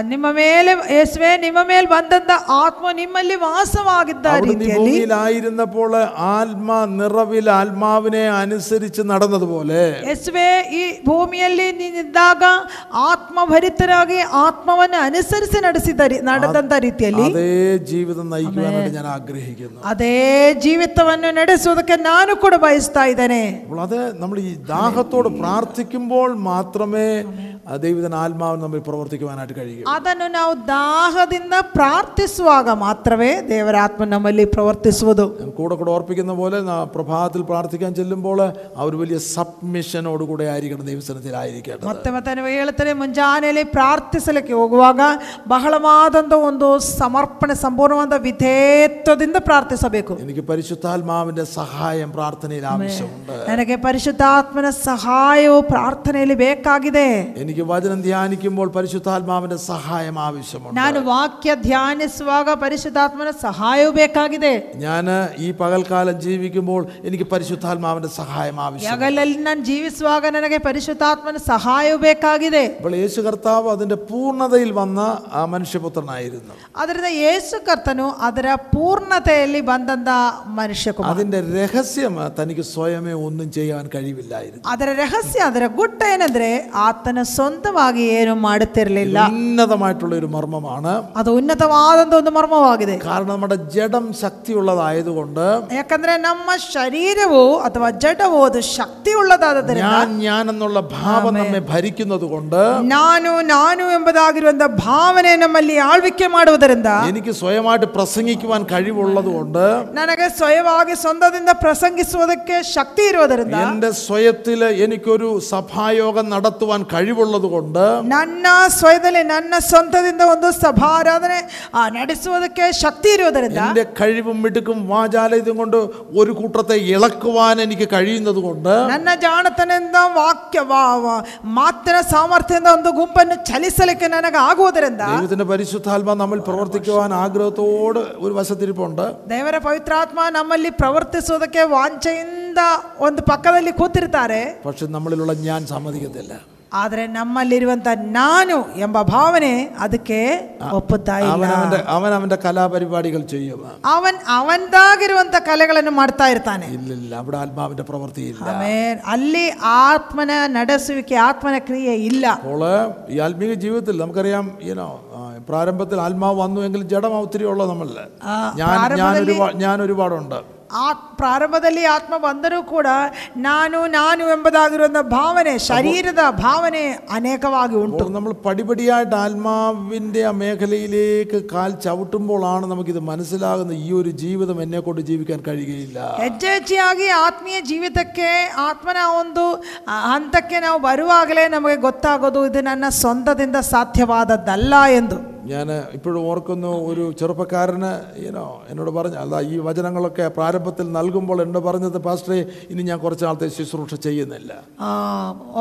ನಿಮ್ಮ ಮೇಲೆ ಯೇಸುವೆ ನಿಮ್ಮ ಮೇಲೆ ಬಂದಂಥ ಆತ್ಮ ನಿಮ್ಮಲ್ಲಿ ವಾಸವಾಗಿದ್ದ അവിടുന്ന് ഈ ರೀತಿಯಲ್ಲಿ ഭൂമിയിലായിരുന്നപ്പോൾ ആത്മാ നിറവിൽ ആത്മാവിനെ അനുസരിച്ച് നടന്നതുപോലെ ಯೇಸುವೆ ಈ ಭೂಮಿಯಲ್ಲಿ ನೀನಿದ್ದಾಗ ಆತ್ಮಭರಿತರಾಗಿ ಆತ್ಮವನ್ನು ಅನುಸರಿಸಿ ನಡೆಸಿದ ರೀ- ನಡೆದಂಥ ರೀತಿಯಲ್ಲಿ അതേ ജീവിതം നയിക്കുവാനായിട്ട് ഞാൻ ആഗ്രഹിക്കുന്നു ಅದೇ ಜೀವಿತವನ್ನು ನಡೆಸುವುದಕ್ಕೆ ನಾನು ಕೂಡ ಬಯಸ್ತಾ ಇದ್ದೇನೆ അപ്പോൾ അത് നമ്മൾ ഈ ദാഹത്തോട് പ്രാർത്ഥിക്കുമ്പോൾ മാത്രമേ ആ ദൈവത്തിന് ആത്മാവ് നമ്മൾ പ്രവർത്തിക്കുവാനായിട്ട് കഴിയും ಅದನ್ನು ನಾವು ದಾಹದಿಂದ ಪ್ರಾರ್ಥಿಸುವಾಗ ಮಾತ್ರವೇ ದೇವರ ಆತ್ಮ ನಮ್ಮಲ್ಲಿ ಪ್ರವರ್ತಿಸುವುದು ഞാൻ കൂടെ കൂടെ ഓർപ്പിക്കുന്ന പോലെ നാ പ്രഭാതത്തിൽ പ്രാർത്ഥിക്കാൻ ചെല്ലുമ്പോൾ ആ ഒരു വലിയ സബ്മിഷനോടുകൂടെ ആയിരിക്കണം ദൈവസ്ഥനത്തിലായിരിക്കേണ്ടത് ಮತ್ತೆ ಮತ್ತೆ ನೀವು ಹೇಳ್ತಾರೆ ಮುಂಜಾನೆಯಲ್ಲಿ ಪ್ರಾರ್ಥಿಸಲಿಕ್ಕೆ ಹೋಗುವಾಗ ಬಹಳವಾದಂಥ ಒಂದು ಸಮರ್ಪಣೆ ಸಂಪೂರ್ಣವಾದ ವಿಧೇಯತ್ವದಿಂದ ಪ್ರಾರ್ಥಿಸಬೇಕು എനിക്ക് പരിശുദ്ധാത്മാവിന്റെ സഹായം പ്രാർത്ഥനയിൽ ആവശ്യമുണ്ട് ನನಗೆ ಪರಿಶುದ್ಧಾತ್ಮನ ಸಹಾಯವು ಪ್ರಾರ್ಥನೆಯಲ್ಲಿ ಬೇಕಾಗಿದೆ എനിക്ക് വചനം ധ്യാനിക്കുമ്പോൾ പരിശുദ്ധാത്മാവിന്റെ സഹായം ആവശ്യമുണ്ട് ನಾನು ವಾಕ್ಯ ಧ್ಯಾನಿಸುವಾಗ ಪರಿಶುದ್ಧಾತ್ಮನ ಸಹಾಯವು ಬೇಕಾಗಿದೆ ഞാൻ ഈ പകൽക്കാലം ജീവിക്കുമ്പോൾ എനിക്ക് പരിശുദ്ധാത്മാവിന്റെ സഹായം ആവശ്യം ಹಗಲಲ್ಲಿ ನಾನು ಜೀವಿಸುವಾಗ ನನಗೆ ಪರಿಶುದ್ಧಾತ್ಮನ ಸಹಾಯವು ಬೇಕಾಗಿದೆ അപ്പോൾ യേശു കർത്താവ് അതിന്റെ പൂർണ്ണതയിൽ വന്ന ആ മനുഷ്യപുത്രനായിരുന്നു ಅದರಿಂದ ಯೇಸು ಕರ್ತನು ಅದರ ಪೂರ್ಣತೆಯಲ್ಲಿ ಬಂದಂತ ಮನುಷ್ಯ ಕುಮಾರ അതിന്റെ രഹസ്യം തനിക്ക് സ്വയമേ ഒന്നും ചെയ്യാൻ കഴിവില്ലായിരുന്നു ಅದರ ರಹಸ್ಯ ಅದರ ಗುಟ್ಟ ಏನಂದ್ರೆ ಆತನ ಸ್ವಂತವಾಗಿ ಏನು ಮಾಡುತ್ತಿರಲಿಲ್ಲ ഉന്നതമായിട്ടുള്ള ഒരു മർമ്മമാണ് ಅದು ಉನ್ನತವಾದಂಥ ಒಂದು ಮರ್ಮವಾಗಿದೆ കാരണം നമ്മുടെ ജഡം ശക്തിയുള്ളതായതുകൊണ്ട് ಯಾಕಂದ್ರೆ ನಮ್ಮ ಶರೀರವು ಅಥವಾ ಜಡವು ಅದು ಶಕ್ತಿ ಉಳ್ಳದಾದ್ದರಿಂದ ഞാൻ ഞാൻ എന്നുള്ള ഭാവം നമ്മെ ഭരിക്കുന്നത് കൊണ്ട് ನಾನು ನಾನು ಎಂಬುದಾಗಿರುವಂತ ಭಾವನೆ ನಮ್ಮಲ್ಲಿ ಆಳ್ವಿಕೆ ಮಾಡುವುದರಿಂದ എനിക്ക് സ്വയമായിട്ട് പ്രസംഗിക്കുവാൻ കഴിവുള്ളത് കൊണ്ട് ನನಗೆ ಸ್ವಯವಾಗಿ ಸ್ವಂತದಿಂದ ಪ್ರಸಂಗಿಸುವುದಕ್ಕೆ ಶಕ್ತಿ ಇರುವುದರಿಂದ എൻ്റെ സ്വയത്തിൽ എനിക്കൊരു സഭായോഗം നടത്തുവാൻ കഴിവുള്ളത് കൊണ്ട് ನನ್ನ ಸ್ವಯದಲ್ಲಿ ನನ್ನ ಸ್ವಂತದಿಂದ ಒಂದು ಸಭಾರಾಧನೆ ಆ, ನಡೆಸುವುದಕ್ಕೆ ಶಕ್ತಿ ಇರುವುದರಿಂದ എൻ്റെ കഴിവും മിടുക്കും വാചാലയതും കൊണ്ട് ഒരു കൂട്ടത്തെ ഇളക്കുവാൻ എനിക്ക് കഴിയുന്നത് കൊണ്ട് ನನ್ನ ಜಾಣತನದಿಂದ ವಾಕ್ಯ ವಾ- ವಾ- ಮಾತಿನ ಸಾಮರ್ಥ್ಯದಿಂದ ಒಂದು ಗುಂಪನ್ನು ಚಲಿಸಲಿಕ್ಕೆ ನನಗೆ ಆಗುವುದರಿಂದ ദൈവത്തിന്റെ പരിശുദ്ധാത്മ നമ്മൾ പ്രവർത്തിക്കുവാൻ ആഗ്രഹത്തോട് ഒരു വശത്തിരിപ്പുണ്ട് ದೇವರ ಪವಿತ್ರಾತ್ಮ ನಮ್ಮಲ್ಲಿ ಪ್ರವರ್ತಿಸುವುದಕ್ಕೆ ವಾಂಛೆಯಿಂದ ಒಂದು ಪಕ್ಕದಲ್ಲಿ ಕೂತಿರ್ತಾರೆ പക്ഷെ നമ്മളിലുള്ള ഞാൻ സമ്മതിക്കത്തില്ല ಆದರೆ ನಮ್ಮಲ್ಲಿರುವಂಥ ನಾನು ಎಂಬ ಭಾವನೆ ಅದಕ್ಕೆ ಒಪ್ಪುತ್ತಾ ಇಲ್ಲ. ಅವನ ಅವನ ಕಲಾಪರಿಪಾಡಿಗಳು ചെയ്യുക. അവൻ അവൻതാಗಿರುವಂತ ಕಲೆಗಳನ್ನು ಮಾಡ್ತಾ ಇರ್ತಾನೆ. ಇಲ್ಲ ಇಲ್ಲ അവിടെ ആത്മാവിന്റെ പ്രവൃത്തി ഇല്ല. ആമേൻ. ಅಲ್ಲಿ ആത്മന നടಸುವಿಕೆ ആത്മന ക്രിയ ഇല്ല. അപ്പോൾ ഈ ആത്മീയ ജീവിതത്തിൽ നമുക്കറിയാം ಏನോ പ്രാരംഭത്തിൽ ആത്മാവ് വന്നു എങ്കിൽ ജഡം ഒത്തിരി ഉള്ളത് നമ്മളല്ല ഞാൻ ഞാൻ ഒരുപാട് ഞാൻ ഒരുപാടുണ്ട് ಆ ಪ್ರಾರಂಭದಲ್ಲಿ ಆತ್ಮ ಬಂದರೂ ಕೂಡ ನಾನು ನಾನು ಎಂಬುದಾಗಿರುವಂಥ ಭಾವನೆ ಶರೀರದ ಭಾವನೆ ಅನೇಕವಾಗಿ ಉಂಟು അപ്പോൾ നമ്മൾ പടിപടിയായിട്ട് ആത്മാവിൻ്റെ ആ മേഖലയിലേക്ക് കാൽ ചവിട്ടുമ്പോഴാണ് നമുക്കിത് മനസ്സിലാകുന്നത് ഈ ഒരു ജീവിതം എന്നെ കൊണ്ട് ജീവിക്കാൻ കഴിയുകയില്ല ಹೆಜ್ಜೆ ಹೆಜ್ಜೆಯಾಗಿ ಆತ್ಮೀಯ ಜೀವಿತಕ್ಕೆ ಆತ್ಮನ ಒಂದು ಆ, ಹಂತಕ್ಕೆ ನಾವು ಬರುವಾಗಲೇ ನಮಗೆ ಗೊತ್ತಾಗೋದು ಇದು ನನ್ನ ಸ್ವಂತದಿಂದ ಸಾಧ್ಯವಾದದ್ದಲ್ಲ ಎಂದು ഞാൻ ഇപ്പോഴും ഓർക്കുന്നു ഒരു ചെറുപ്പക്കാരന് ഈനോ എന്നോട് പറഞ്ഞു അല്ല ഈ വചനങ്ങളൊക്കെ പ്രാരംഭത്തിൽ നൽകുമ്പോൾ എന്നോട് പറഞ്ഞത് പാസ്റ്ററെ ഇനി ഞാൻ കുറച്ച് നാളത്തെ ശുശ്രൂഷ ചെയ്യുന്നില്ല ಆ,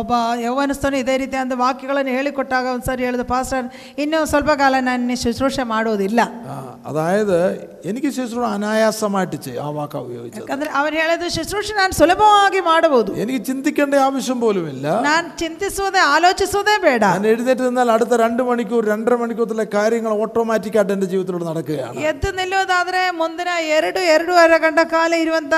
ಒಬ್ಬ ಯೌವನಸ್ಥನು ಇದೇ ರೀತಿ ಅಂತ ವಾಕ್ಯಗಳನ್ನು ಹೇಳಿಕೊಟ್ಟಾಗ ಒಂದ್ಸರಿ ಹೇಳಿದ ಪಾಸ್ಟರ್ ಇನ್ನೂ ಸ್ವಲ್ಪ ಕಾಲ ನಾನು ಶುಶ್ರೂಷೆ ಮಾಡೋದಿಲ್ಲ ആ, അതായത് എനിക്ക് ശുശ്രൂഷ അനായാസമായിട്ട് ചെയ്യും ആ വാക്ക ഉപയോഗിച്ചത് ಯಾಕಂದ್ರೆ ಅವನು ಹೇಳಿದ ಶುಶ್ರೂಷೆ ನಾನು ಸುಲಭವಾಗಿ ಮಾಡಬಹುದು എനിക്ക് ചിന്തിക്കേണ്ട ആവശ്യം പോലുമില്ല ನಾನು ಚಿಂತಿಸುವುದೇ ಆಲೋಚಿಸುವುದೇ ಬೇಡ ഞാൻ എഴുന്നേറ്റ് നിന്നാൽ അടുത്ത രണ്ട് മണിക്കൂർ രണ്ടര മണിക്കൂറിലെ കാര്യങ്ങൾ ഓട്ടോമാറ്റിക്കായിട്ട് എൻ്റെ ജീവിതത്തിലൂടെ നടക്കുകയാണ് ಎದ್ದು ನಿಲ್ಲುವುದಾದ್ರೆ ಮುಂದಿನ ಎರಡು ಎರಡೂವರೆ ಗಂಟೆ ಕಾಲ ಇರುವಂತ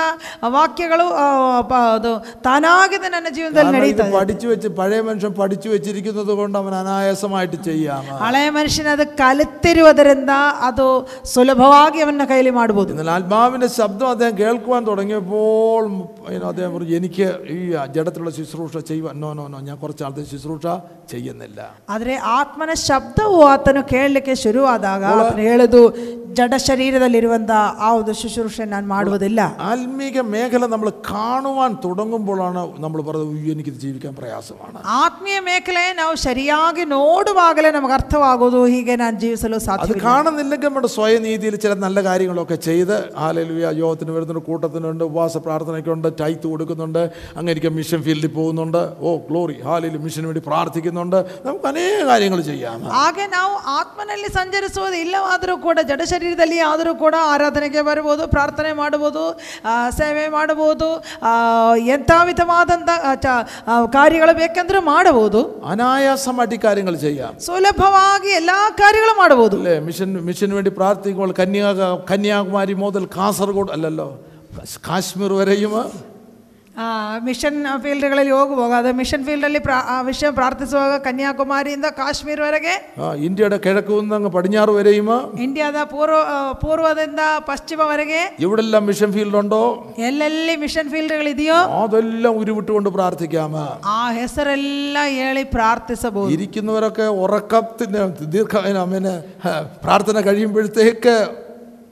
ವಾಕ್ಯಗಳು ಆ, ಪ- ಅದು ತಾನಾಗಿದೆ ನನ್ನ ಜೀವನದಲ್ಲಿ കാരണം ഇത് ನಡೀತದೆ പഠിച്ചു വെച്ച് പഴയ മനുഷ്യൻ പഠിച്ചു വെച്ചിരിക്കുന്നത് കൊണ്ട് അവൻ അനായാസമായിട്ട് ചെയ്യാം ಹಳೆಯ ಮನುಷ್ಯನ ಅದು ಕಲಿತಿರುವುದರಿಂದ ಅದು ಸುಲಭವಾಗಿ ಅವನ ಕೈಲಿ ಮಾಡಬಹುದು എന്നാൽ ആത്മാവിന്റെ ശബ്ദം അദ്ദേഹം കേൾക്കുവാൻ തുടങ്ങിയപ്പോൾ you know, അദ്ദേഹം പറഞ്ഞു എനിക്ക് ഈ ജഡത്തിലുള്ള ശുശ്രൂഷ ചെയ്യുവാൻ നോ നോ നോ ഞാൻ കുറച്ച് ആളത്തെ ശുശ്രൂഷ ചെയ്യുന്നില്ല ಆದರೆ ಆತ್ಮನ ಶಬ್ದವು ಆತನು ಕೇಳಲಿಕ್ಕೆ ಶುರುವಾದಾಗ ಆತನು ಹೇಳುದು ಜಡ ಶರೀರದಲ್ಲಿರುವಂತ ಆ ಒಂದು ಶುಶ್ರೂಷೆ ನಾನು ಮಾಡುವುದಿಲ್ಲ ആത്മീക മേഖല നമ്മൾ കാണുവാൻ തുടങ്ങുമ്പോഴാണ് നമ്മൾ പറയുന്നത് "ഉയ്യോ, എനിക്കിത് ജീവിക്കാൻ പ്രയാസമാണ് ಆತ್ಮೀಯ ಮೇಖಲೆ ನಾವು ಸರಿಯಾಗಿ ನೋಡುವಾಗಲೇ ನಮಗೆ ಅರ್ಥವಾಗುವುದು ಹೀಗೆ ನಾನು ಜೀವಿಸಲು അത് ಸಾಧ್ಯವಿಲ್ಲ കാണുന്നില്ലെങ്കിൽ നമ്മുടെ സ്വയനീതിയിൽ ചില നല്ല കാര്യങ്ങളൊക്കെ ചെയ്ത് ആലലുയ യോഗത്തിന് വരുന്നുണ്ട് കൂട്ടത്തിനുണ്ട് ഉപവാസ പ്രാർത്ഥനയ്ക്കുണ്ട് ടൈത്ത് കൊടുക്കുന്നുണ്ട് അങ്ങനെയൊക്കെ മിഷൻ ഫീൽഡിൽ പോകുന്നുണ്ട് ഓ ഗ്ലോറി ഹാലിൽ മിഷന് വേണ്ടി പ്രാർത്ഥിക്കുന്നുണ്ട് നമുക്ക് അനേക കാര്യങ്ങൾ ചെയ്യാം ಹಾಗೆ ನಾವು ಆತ್ಮನಲ್ಲಿ ಸಂಚರಿಸುವುದು ಇಲ್ಲವಾದರೂ ಕೂಡ ಜಡ ಶರೀರದಲ್ಲಿ ಆದರೂ ಕೂಡ ಆರಾಧನೆಗೆ ಬರಬಹುದು ಪ್ರಾರ್ಥನೆ ಮಾಡಬಹುದು ಆ, ಸೇವೆ ಮಾಡಬಹುದು ಆ, ಎಂಥ ವಿಧವಾದಂಥ ಆ, ಚ- ಆ, ಕಾರ್ಯಗಳು ಬೇಕೆಂದ್ರೂ ಮಾಡಬಹುದು അനായാസമായിട്ട് ഈ കാര്യങ്ങൾ ചെയ്യാം ಸುಲಭವಾಗಿ ಎಲ್ಲ ಕಾರ್ಯಗಳು ಮಾಡಬಹುದು അല്ലേ മിഷൻ മിഷന് വേണ്ടി പ്രാർത്ഥിക്കുമ്പോൾ കന്യാ കന്യാകുമാരി മുതൽ കാസർഗോഡ് അല്ലല്ലോ കാശ്മീർ വരെയും മിഷൻ ഫീൽഡുകളിൽ യോഗ പോകാതെ മിഷൻ ഫീൽഡിൽ വിഷയം പ്രാർത്ഥിച്ചു പോകാം. കന്യാകുമാരി ഇന്ത കാശ്മീർ വരെ ഇന്ത്യയുടെ കിഴക്ക് പടിഞ്ഞാറ് വരെയും ഇന്ത്യ പൂർവ പൂർവದಿಂದ പശ്ചിമ വരകെ. എവിടെല്ലാം മിഷൻ ഫീൽഡ് ഉണ്ടോ? എല്ലെല്ലാം മിഷൻ ഫീൽഡുകൾ ഇതിയോ? അതെല്ലാം ഉരുവിട്ടുകൊണ്ട് പ്രാർത്ഥിക്കാമ. ആ ഹെസറെല്ലാം ഏളി പ്രാർത്ഥിച്ചു ഇരിക്കുന്നവരൊക്കെ ഉറക്കത്തിന് ദീർഘ പ്രാർത്ഥന കഴിയുമ്പോഴത്തേക്ക്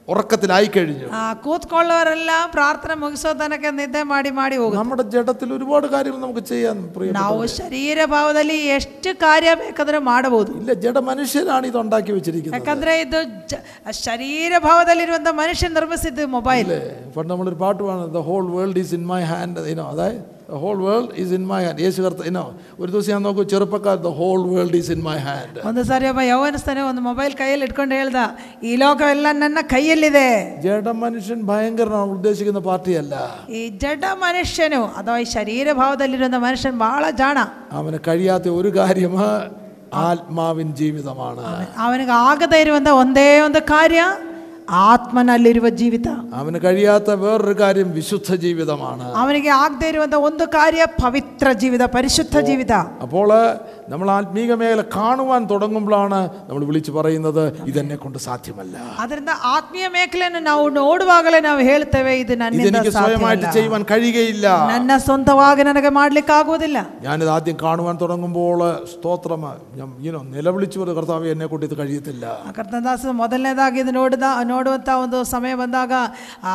ഉറക്കത്തിലായി കഴിഞ്ഞു ಆ, ಕೂತ್ಕೊಳ್ಳೋರೆಲ್ಲ ಪ್ರಾರ್ಥನೆ ಮುಗಿಸೋ ತನಕ ನಿದ್ದೆ ಮಾಡಿ ಮಾಡಿ ಹೋಗುದು നമ്മുടെ ജഡത്തിൽ ഒരുപാട് കാര്യങ്ങൾ നമുക്ക് ചെയ്യാൻ പ്രിയ ನಾವು ಶರೀರ ಭಾವದಲ್ಲಿ ಎಷ್ಟು ಕಾರ್ಯ ಬೇಕಾದ್ರೆ ಮಾಡಬಹುದು ഇല്ല ജഡ മനുഷ്യരാണ് ഇത് ഉണ്ടാക്കി വെച്ചിരിക്കുന്നത് ಯಾಕಂದ್ರೆ ಇದು ಜ- ಶರೀರ ಭಾವದಲ್ಲಿರುವಂತ ಮನುಷ್ಯ ನಿರ್ಮಿಸಿದ್ದು ಮೊಬೈಲ್ അല്ലേ പണ്ട് നമ്മളൊരു പാട്ട് പാടുന്നത് the whole world is in my hand ഇനോ അതായത് the whole world is in my hand Yeshu കർത്ത ഇനോ ഒരു ദിവസം ഞാൻ നോക്കൂ ചെറുപ്പക്കാർ the whole world is in my hand ಒಂದು ಸಾರಿ ಒಬ್ಬ ಯೌವನಸ್ಥನೇ ಒಂದು ಮೊಬೈಲ್ ಕೈಯಲ್ಲಿ ಇಟ್ಕೊಂಡು ಹೇಳ್ದ ಈ ಲೋಕವೆಲ್ಲ ನನ್ನ ಕೈಯಲ್ಲಿದೆ ജഡ മനുഷ്യൻ ഭയങ്കരനാണ് ഉദ്ദേശിക്കുന്ന പാർട്ടിയല്ല ಈ ಜಡ ಮನುಷ್ಯನು ಅಥವಾ ಈ ಶರೀರ ಭಾವದಲ್ಲಿರುವಂತ ಮನುಷ್ಯನ್ ಬಹಳ ಜಾಣ അവന് കഴിയാത്ത ഒരു കാര്യം ആത്മാവിൻ ജീവിതമാണ് ಅವನಿಗೆ ಆಗದೇ ಇರುವಂತ ಒಂದೇ ಒಂದು ಕಾರ್ಯ ಆತ್ಮನಲ್ಲಿರುವ ಜೀವಿತ അവന് കഴിയാത്ത വേറൊരു കാര്യം വിശുദ്ധ ജീവിതമാണ് ಅವನಿಗೆ ಆಗದೇ ಇರುವಂತ ಒಂದು ಕಾರ್ಯ ಪವಿತ್ರ ಜೀವಿತ ಪರಿಶುದ್ಧ ಜೀವಿತ അപ്പോൾ നമ്മൾ ആത്മീക മേഖല കാണുവാൻ തുടങ്ങുമ്പോഴാണ് നമ്മൾ വിളിച്ചു പറയുന്നത് ഇതെന്നെ കൊണ്ട് സാധ്യമല്ല ಅದರಿಂದ ಆತ್ಮೀಯ ಮೇಖಲೆಯನ್ನು ನಾವು ನೋಡುವಾಗಲೇ ನಾವು ಹೇಳ್ತೇವೆ ಇದು ನನ್ನಿಂದ ഇതെനിക്ക് സ്വയമായിട്ട് ಸಾಧ್ಯವಿಲ್ಲ. ചെയ്യുവാൻ കഴിയുകയില്ല ನನ್ನ ಸ್ವಂತವಾಗಿ ನನಗೆ ಮಾಡ್ಲಿಕ್ಕೆ ಆಗುವುದಿಲ್ಲ ഞാനിത് ആദ്യം കാണുവാൻ തുടങ്ങുമ്പോൾ സ്തോത്രം ഞാൻ ഇനോ നിലവിളിച്ചു ഒരു കർത്താവ് എന്നെ കൊണ്ട് ഇത് കഴിയത്തില്ല ಕರ್ತನದಾಸ ಮೊದಲನೇದಾಗಿ ಇದು ನೋಡಿದ ನೋಡುವಂಥ ಒಂದು ಸಮಯ ಬಂದಾಗ ಆ,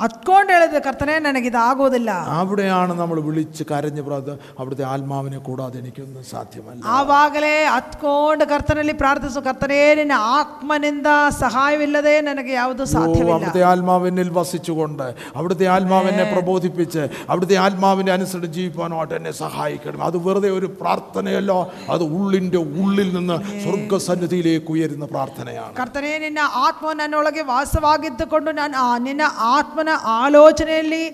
ಹತ್ಕೊಂಡು ಹೇಳಿದೆ ಕರ್ತನೇ ನನಗಿದು ಆಗೋದಿಲ್ಲ അവിടെയാണ് നമ്മൾ വിളിച്ച് കരഞ്ഞ് പ്രാർത്ഥ അവിടുത്തെ ആത്മാവിനെ കൂടാതെ എനിക്കൊന്നും സാധ്യമല്ല ಆವಾಗಲೇ ಹತ್ಕೊಂಡು ಕರ್ತನಲ್ಲಿ ಪ್ರಾರ್ಥಿಸು ಕರ್ತನೇ ನಿನ್ನ ಆತ್ಮನಿಂದ ಸಹಾಯವಿಲ್ಲದೆ ನನಗೆ ಯಾವುದು ഓ, ಸಾಧ್ಯವಿಲ್ಲ അവിടുത്തെ ആത്മാവിനിൽ വസിച്ചുകൊണ്ട് അവിടുത്തെ ആത്മാവിനെ പ്രബോധിപ്പിച്ച് അവിടുത്തെ ആത്മാവിനെ അനുസരിച്ച് ജീവിക്കാനായിട്ട് എന്നെ സഹായിക്കണം അത് വെറുതെ ഒരു പ്രാർത്ഥനയല്ല അത് ഉള്ളിൻ്റെ ഉള്ളിൽ നിന്ന് സ്വർഗസന്നിധിയിലേക്ക് ഉയരുന്ന പ്രാർത്ഥനയാണ് ಕರ್ತನೇ ನಿನ್ನ ಆತ್ಮ ನನ್ನೊಳಗೆ ವಾಸವಾಗಿದ್ದುಕೊಂಡು ನಾನು ಆ ನಿನ್ನ ಆತ್ಮನ ಆಲೋಚನೆಯಲ್ಲಿ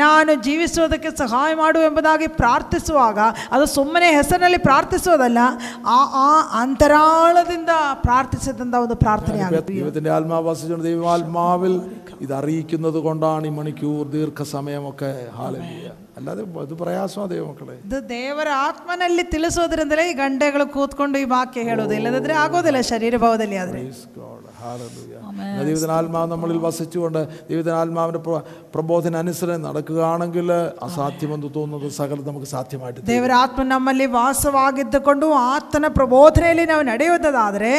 ನಾನು ಜೀವಿಸುವುದಕ್ಕೆ ಸಹಾಯ ಮಾಡು ಎಂಬುದಾಗಿ ಪ್ರಾರ್ಥಿಸುವಾಗ ಅದು ಸುಮ್ಮನೆ ಹೆಸರಿನಲ್ಲಿ ಪ್ರಾರ್ಥಿಸುವುದಲ್ಲ ಆ ಆ ಅಂತರಾಳದಿಂದ ಪ್ರಾರ್ಥಿಸಿದಂಥ ಒಂದು ಪ್ರಾರ್ಥನೆ ಆಗುತ್ತೆ ദൈവത്തിൻ്റെ ആത്മാവ് വസിച്ചുകൊണ്ട് ദൈവാത്മാവിൽ ഇത് അറിയിക്കുന്നത് കൊണ്ടാണ് ഈ മണിക്കൂർ ദീർഘസമയമൊക്കെ ഹാലലിയ അല്ലാതെ ഇത് പ്രയാസമാണ് ദൈവമക്കളെ ಇದು ದೇವರ ಆತ್ಮನಲ್ಲಿ ತಿಳಿಸೋದ್ರಿಂದಲೇ ಈ ಗಂಟೆಗಳು ಕೂತ್ಕೊಂಡು ಈ ವಾಕ್ಯ ಹೇಳೋದು ಇಲ್ಲದಿದ್ರೆ ಆಗೋದಿಲ್ಲ ಶರೀರ ಭಾವದಲ್ಲಿ ಆದರೆ Praise God. Hallelujah. എന്നാൽ ദൈവത്തിനാത്മാവ് നമ്മളിൽ വസിച്ചുകൊണ്ട് ദൈവത്തിനാത്മാവിൻ്റെ പ്ര- പ്രബോധന അനുസരണം നടക്കുകയാണെങ്കിൽ അസാധ്യമെന്ന് തോന്നുന്നത് സകലം നമുക്ക് സാധ്യമായിട്ട് തീരും. ದೇವರ ಆತ್ಮ ನಮ್ಮಲ್ಲಿ ವಾಸವಾಗಿದ್ದುಕೊಂಡು ಆತನ ಪ್ರಬೋಧನೆಯಲ್ಲಿ ನಾವು ನಡೆಯುವುದಾದರೆ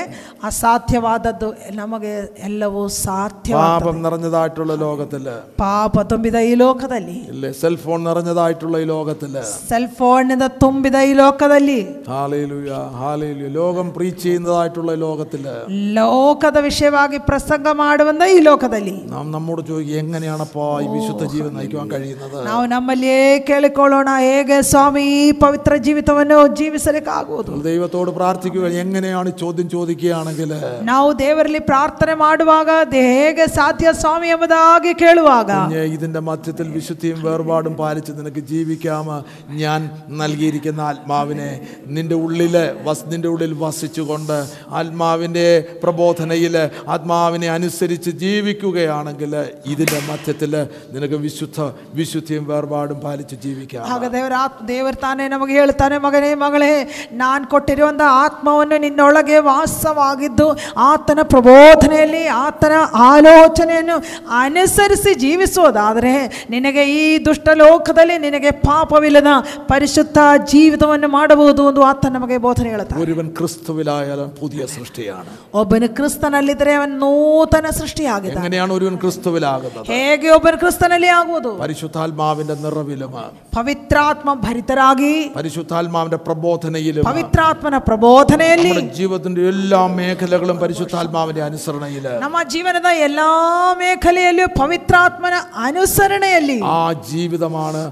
ಅಸಾಧ್ಯವಾದದ್ದು ನಮಗೆ ಎಲ್ಲವೂ ಸಾಧ್ಯ പാപം നിറഞ്ഞതായിട്ടുള്ള ലോകത്തില് ಪಾಪ ತುಂಬಿದ ಈ ಲೋಕದಲ್ಲಿ ഇല്ലേ സെൽഫോൺ നിറഞ്ഞതായിട്ടുള്ള ഈ ലോകത്തില് ಸೆಲ್ ಫೋನ್ನಿಂದ ತುಂಬಿದ ಈ ಲೋಕದಲ್ಲಿ ഹാലയിലുയ ഹാലയിലുയ ലോകം പ്രീച്ച് ചെയ്യുന്നതായിട്ടുള്ള ഈ ലോകത്തില് ಲೋಕದ ವಿಷಯವಾಗಿ ಪ್ರಸಂಗ ಮಾಡುವಂತ ಈ ಲೋಕದಲ್ಲಿ നാം നമ്മോട് ചോദിക്കുക എങ്ങനെയാണപ്പാ ഈ വിശുദ്ധ ജീവൻ നയിക്കുവാൻ കഴിയുന്നത് ನಾವು ನಮ್ಮಲ್ಲಿಯೇ ಕೇಳಿಕೊಳ್ಳೋಣ ಹೇಗೆ ಸ್ವಾಮಿ ಈ ಪವಿತ್ರ ಜೀವಿತವನ್ನು ಜೀವಿಸಲಿಕ್ಕೆ ಆಗುವುದು നമ്മൾ ദൈവത്തോട് പ്രാർത്ഥിക്കുക എങ്ങനെയാണ് ഈ ചോദ്യം ചോദിക്കുകയാണെങ്കിൽ ನಾವು ದೇವರಲ್ಲಿ ಪ್ರಾರ್ಥನೆ ಮಾಡುವಾಗ ಅದು ಹೇಗೆ ಸಾಧ್ಯ ಸ್ವಾಮಿ ಎಂಬುದಾಗಿ ಕೇಳುವಾಗ കുഞ്ഞെ, ഇതിന്റെ മധ്യത്തിൽ വിശുദ്ധിയും വേർപാടും പാലിച്ച് നിനക്ക് ജീവിക്കാം ഞാൻ നൽകിയിരിക്കുന്ന ആത്മാവിനെ നിന്റെ ഉള്ളില് വസ് നിന്റെ ഉള്ളിൽ വസിച്ചുകൊണ്ട് ആത്മാവിൻ്റെ പ്രബോധനയിൽ ആത്മാവിനെ അനുസരിച്ച് ജീവിക്കുകയാണെങ്കിൽ ഇതിൻ്റെ മധ്യത്തിൽ നിനക്ക് വിശുദ്ധ വിശുദ്ധിയും വേർപാടും പാലിച്ച് ജീവിക്കാം ಆಗ ದೇವರ ಆತ್ಮ ದೇವರು ತಾನೇ ನಮಗೆ ಹೇಳ್ತಾನೆ ಮಗನೇ ಮಗಳೇ ನಾನು ಕೊಟ್ಟಿರುವಂಥ ಆತ್ಮವನ್ನು ನಿನ್ನೊಳಗೆ ವಾಸವಾಗಿದ್ದು ಆತನ ಪ್ರಬೋಧನೆಯಲ್ಲಿ ಆತನ ಆಲೋಚನೆಯನ್ನು ಅನುಸರಿಸಿ ಜೀವಿಸುವುದಾದರೆ ನಿನಗೆ ಈ ದುಷ್ಟ ಲೋಕದಲ್ಲಿ ನಿನಗೆ ಪಾಪವಿಲ್ಲದ ಪರಿಶುದ್ಧ ಜೀವಿತವನ್ನು ಮಾಡಬಹುದು ಎಂದು ಆತ ನಮಗೆ ಬೋಧನೆ ಹೇಳ್ತಾನೆ ഒരുവൻ ക്രിസ്തുവിലായാലും പുതിയ സൃഷ്ടിയാണ് ಒಬ್ಬನು ಕ್ರಿಸ್ತನಲ್ಲಿದ್ದರೆ ಅವನು ನೂತನ ಸೃಷ್ಟಿಯಾಗಿದೆ എങ്ങനെയാണ് ഒരുവൻ ക്രിസ്തുവിലാകുന്നത് ಹೇಗೆ ಒಬ್ಬನು ಕ್ರಿಸ್ತನಲ್ಲಿ ಆಗುವುದು പരിശുദ്ധാത്മാവിന്റെ നിറവിലും ಪವಿತ್ರಾತ್ಮ ಭರಿತರಾಗಿ പരിശുദ്ധാത്മാവിന്റെ പ്രബോധനയിലും ಪವಿತ್ರಾತ್ಮನ ಪ್ರಬೋಧನೆಯಲ್ಲಿ നമ്മുടെ ജീവിതത്തിന്റെ എല്ലാ മേഖലകളും പരിശുദ്ധാത്മാവിന്റെ അനുസരണയില് ನಮ್ಮ ಜೀವನದ ಎಲ್ಲಾ ಮೇಖಲೆಯಲ್ಲಿಯೂ ಪವಿತ್ರಾತ್ಮನ ಅನುಸರಣೆಯಲ್ಲಿ ആ ജീവിതമാണ്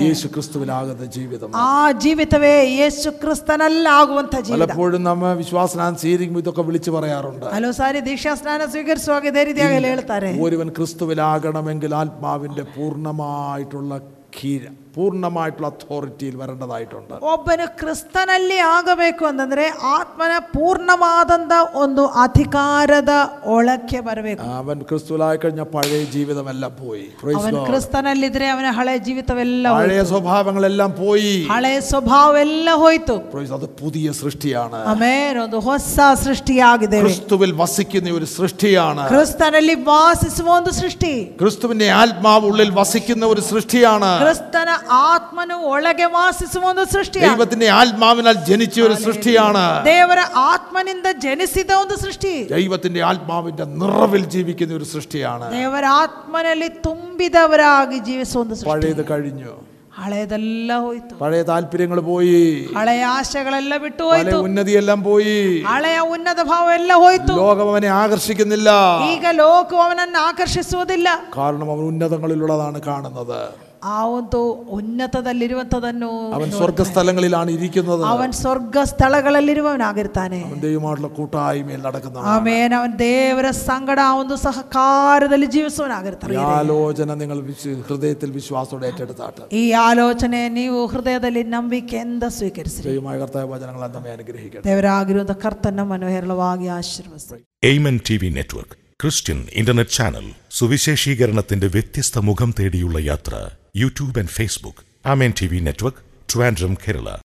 യേശു ക്രിസ്തുവിലാകുന്ന ജീവിതം ಆ ಜೀವಿತವೇ ಯೇಸು ಕ್ರಿಸ್ತನಲ್ಲಾಗುವಂತ ಜೀವಿತ പലപ്പോഴും നമ്മ വിശ്വാസനാഥം സ്വീകരിക്കുമ്പോൾ ഇതൊക്കെ വിളിച്ചു പറയാറുണ്ട് ಹಲವು ಸಾರಿ ದೀಕ್ಷಾ ಸ್ನಾನ ಸ್ವೀಕರಿಸುವಾಗ ಇದೇ ರೀತಿಯಾಗಿ ಹೇಳ್ತಾರೆ ഒരുവൻ ക്രിസ്തുവിലാകണമെങ്കിൽ ആത്മാവിന്റെ പൂർണ്ണമായിട്ടുള്ള കീഴ പൂർണ്ണമായിട്ടുള്ള അതോറിറ്റിയിൽ വരേണ്ടതായിട്ടുണ്ട് ಒಬ್ಬನು ಕ್ರಿಸ್ತನಲ್ಲಿ ಆಗಬೇಕು ಅಂತಂದ್ರೆ ಆತ್ಮನ ಪೂರ್ಣವಾದಂತ ಒಂದು ಅಧಿಕಾರದ ಒಳಕ್ಕೆ ಬರಬೇಕು അവൻ ക്രിസ്തുവിലായി കഴിഞ്ഞ പഴയ ജീവിതമെല്ലാം പോയി Praise ಅವನು God. ಕ್ರಿಸ್ತನಲ್ಲಿದ್ರೆ ಅವನ ಹಳೆ ಜೀವಿತವೆಲ್ಲ ಹೋಯ್ತು. പഴയ സ്വഭാവങ്ങളെല്ലാം പോയി ಹಳೆ ಸ್ವಭಾವ ಎಲ್ಲ ಹೋಯ್ತು Praise God. അത് പുതിയ സൃഷ്ടിയാണ് ಆಮೇಲೆ ಒಂದು ಹೊಸ ಸೃಷ್ಟಿಯಾಗಿದ್ದೇವೆ ക്രിസ്തുവിൽ വസിക്കുന്ന ഒരു സൃഷ്ടിയാണ് ಕ್ರಿಸ್ತನಲ್ಲಿ ವಾಸಿಸುವ ಒಂದು ಸೃಷ್ಟಿ ക്രിസ്തുവിന്റെ ആത്മാവ് ഉള്ളിൽ വസിക്കുന്ന ഒരു സൃഷ്ടിയാണ് ಕ್ರಿಸ್ತನ ಆತ್ಮನು ಒಳಗೆ ವಾಸಿಸುವ ಒಂದು ಸೃಷ್ಟಿ ദൈവത്തിന്റെ ആത്മാവിനാൽ ജനിച്ച ഒരു സൃഷ്ടിയാണ് ದೇವರ ಆತ್ಮನಿಂದ ಜನಿಸಿದ ಒಂದು ಸೃಷ್ಟಿ ദൈവത്തിന്റെ ആത്മാവിന്റെ നിറവിൽ ജീവിക്കുന്ന ഒരു സൃഷ്ടിയാണ് ದೇವರ ಆತ್ಮನಲ್ಲಿ ತುಂಬಿದವರಾಗಿ ಜೀವಿಸುವ ಒಂದು ಸೃಷ್ಟಿ പഴയത് കഴിഞ്ഞു ಹಳೆಯದೆಲ್ಲ ಹೋಯ್ತು പഴയ താല്പര്യങ്ങൾ പോയി ಹಳೆಯ ಆಶೆಗಳೆಲ್ಲ ಬಿಟ್ಟು പഴയ ಹೋಯ್ತು ഉന്നതിയെല്ലാം പോയി ಹಳೆಯ ಉನ್ನತ ಭಾವ ಎಲ್ಲ ಹೋಯ್ತು ലോകം അവനെ ആകർഷിക്കുന്നില്ല ಈಗ ಲೋಕವು ಅವನನ್ನು ಆಕರ್ಷಿಸುವುದಿಲ್ಲ കാരണം അവൻ ഉന്നതങ്ങളിലുള്ളതാണ് കാണുന്നത് ആവന്തോ ഉന്നതതല്ലിരുവത്തതന്നോ അവൻ സ്വർഗസ്ഥലങ്ങളിലാണ് ഇരിക്കുന്നത്. അവൻ സ്വർഗസ്ഥലങ്ങളിലിരുവനാകിരുത്താനേ അവൻ ദൈവമായിട്ടുള്ള കൂട്ടായ്മയിൽ നടക്കുന്ന ആമേൻ. അവൻ ദേവര സങ്കടാവുന്ന സഹകാരതലി ജീവിസവനാകിരുത്താനേ ആലോചന നിങ്ങൾ ഹൃദയത്തിൽ വിശ്വാസത്തോടെ ഏറ്റെടുത്താട്ട്. ഈ ആലോചനയെ നീ ഹൃദയതലി നമ്പിക്കെന്ത സ്വീകരിച്ചു ദൈവമായ കർത്താവ് വചനങ്ങൾ നമ്മെ അനുഗ്രഹിക്കട്ടെ. ദേവരാഗ്രഹ കർത്തന മനോഹരളവാകി ആശീർവദിച്ചു. Amen T network Christian internet channel സുവിശേഷീകരണത്തിന്റെ വ്യത്യസ്ത മുഖം തേടിയുള്ള യാത്ര. YouTube and Facebook. Amen T V network Trivandrum Kerala.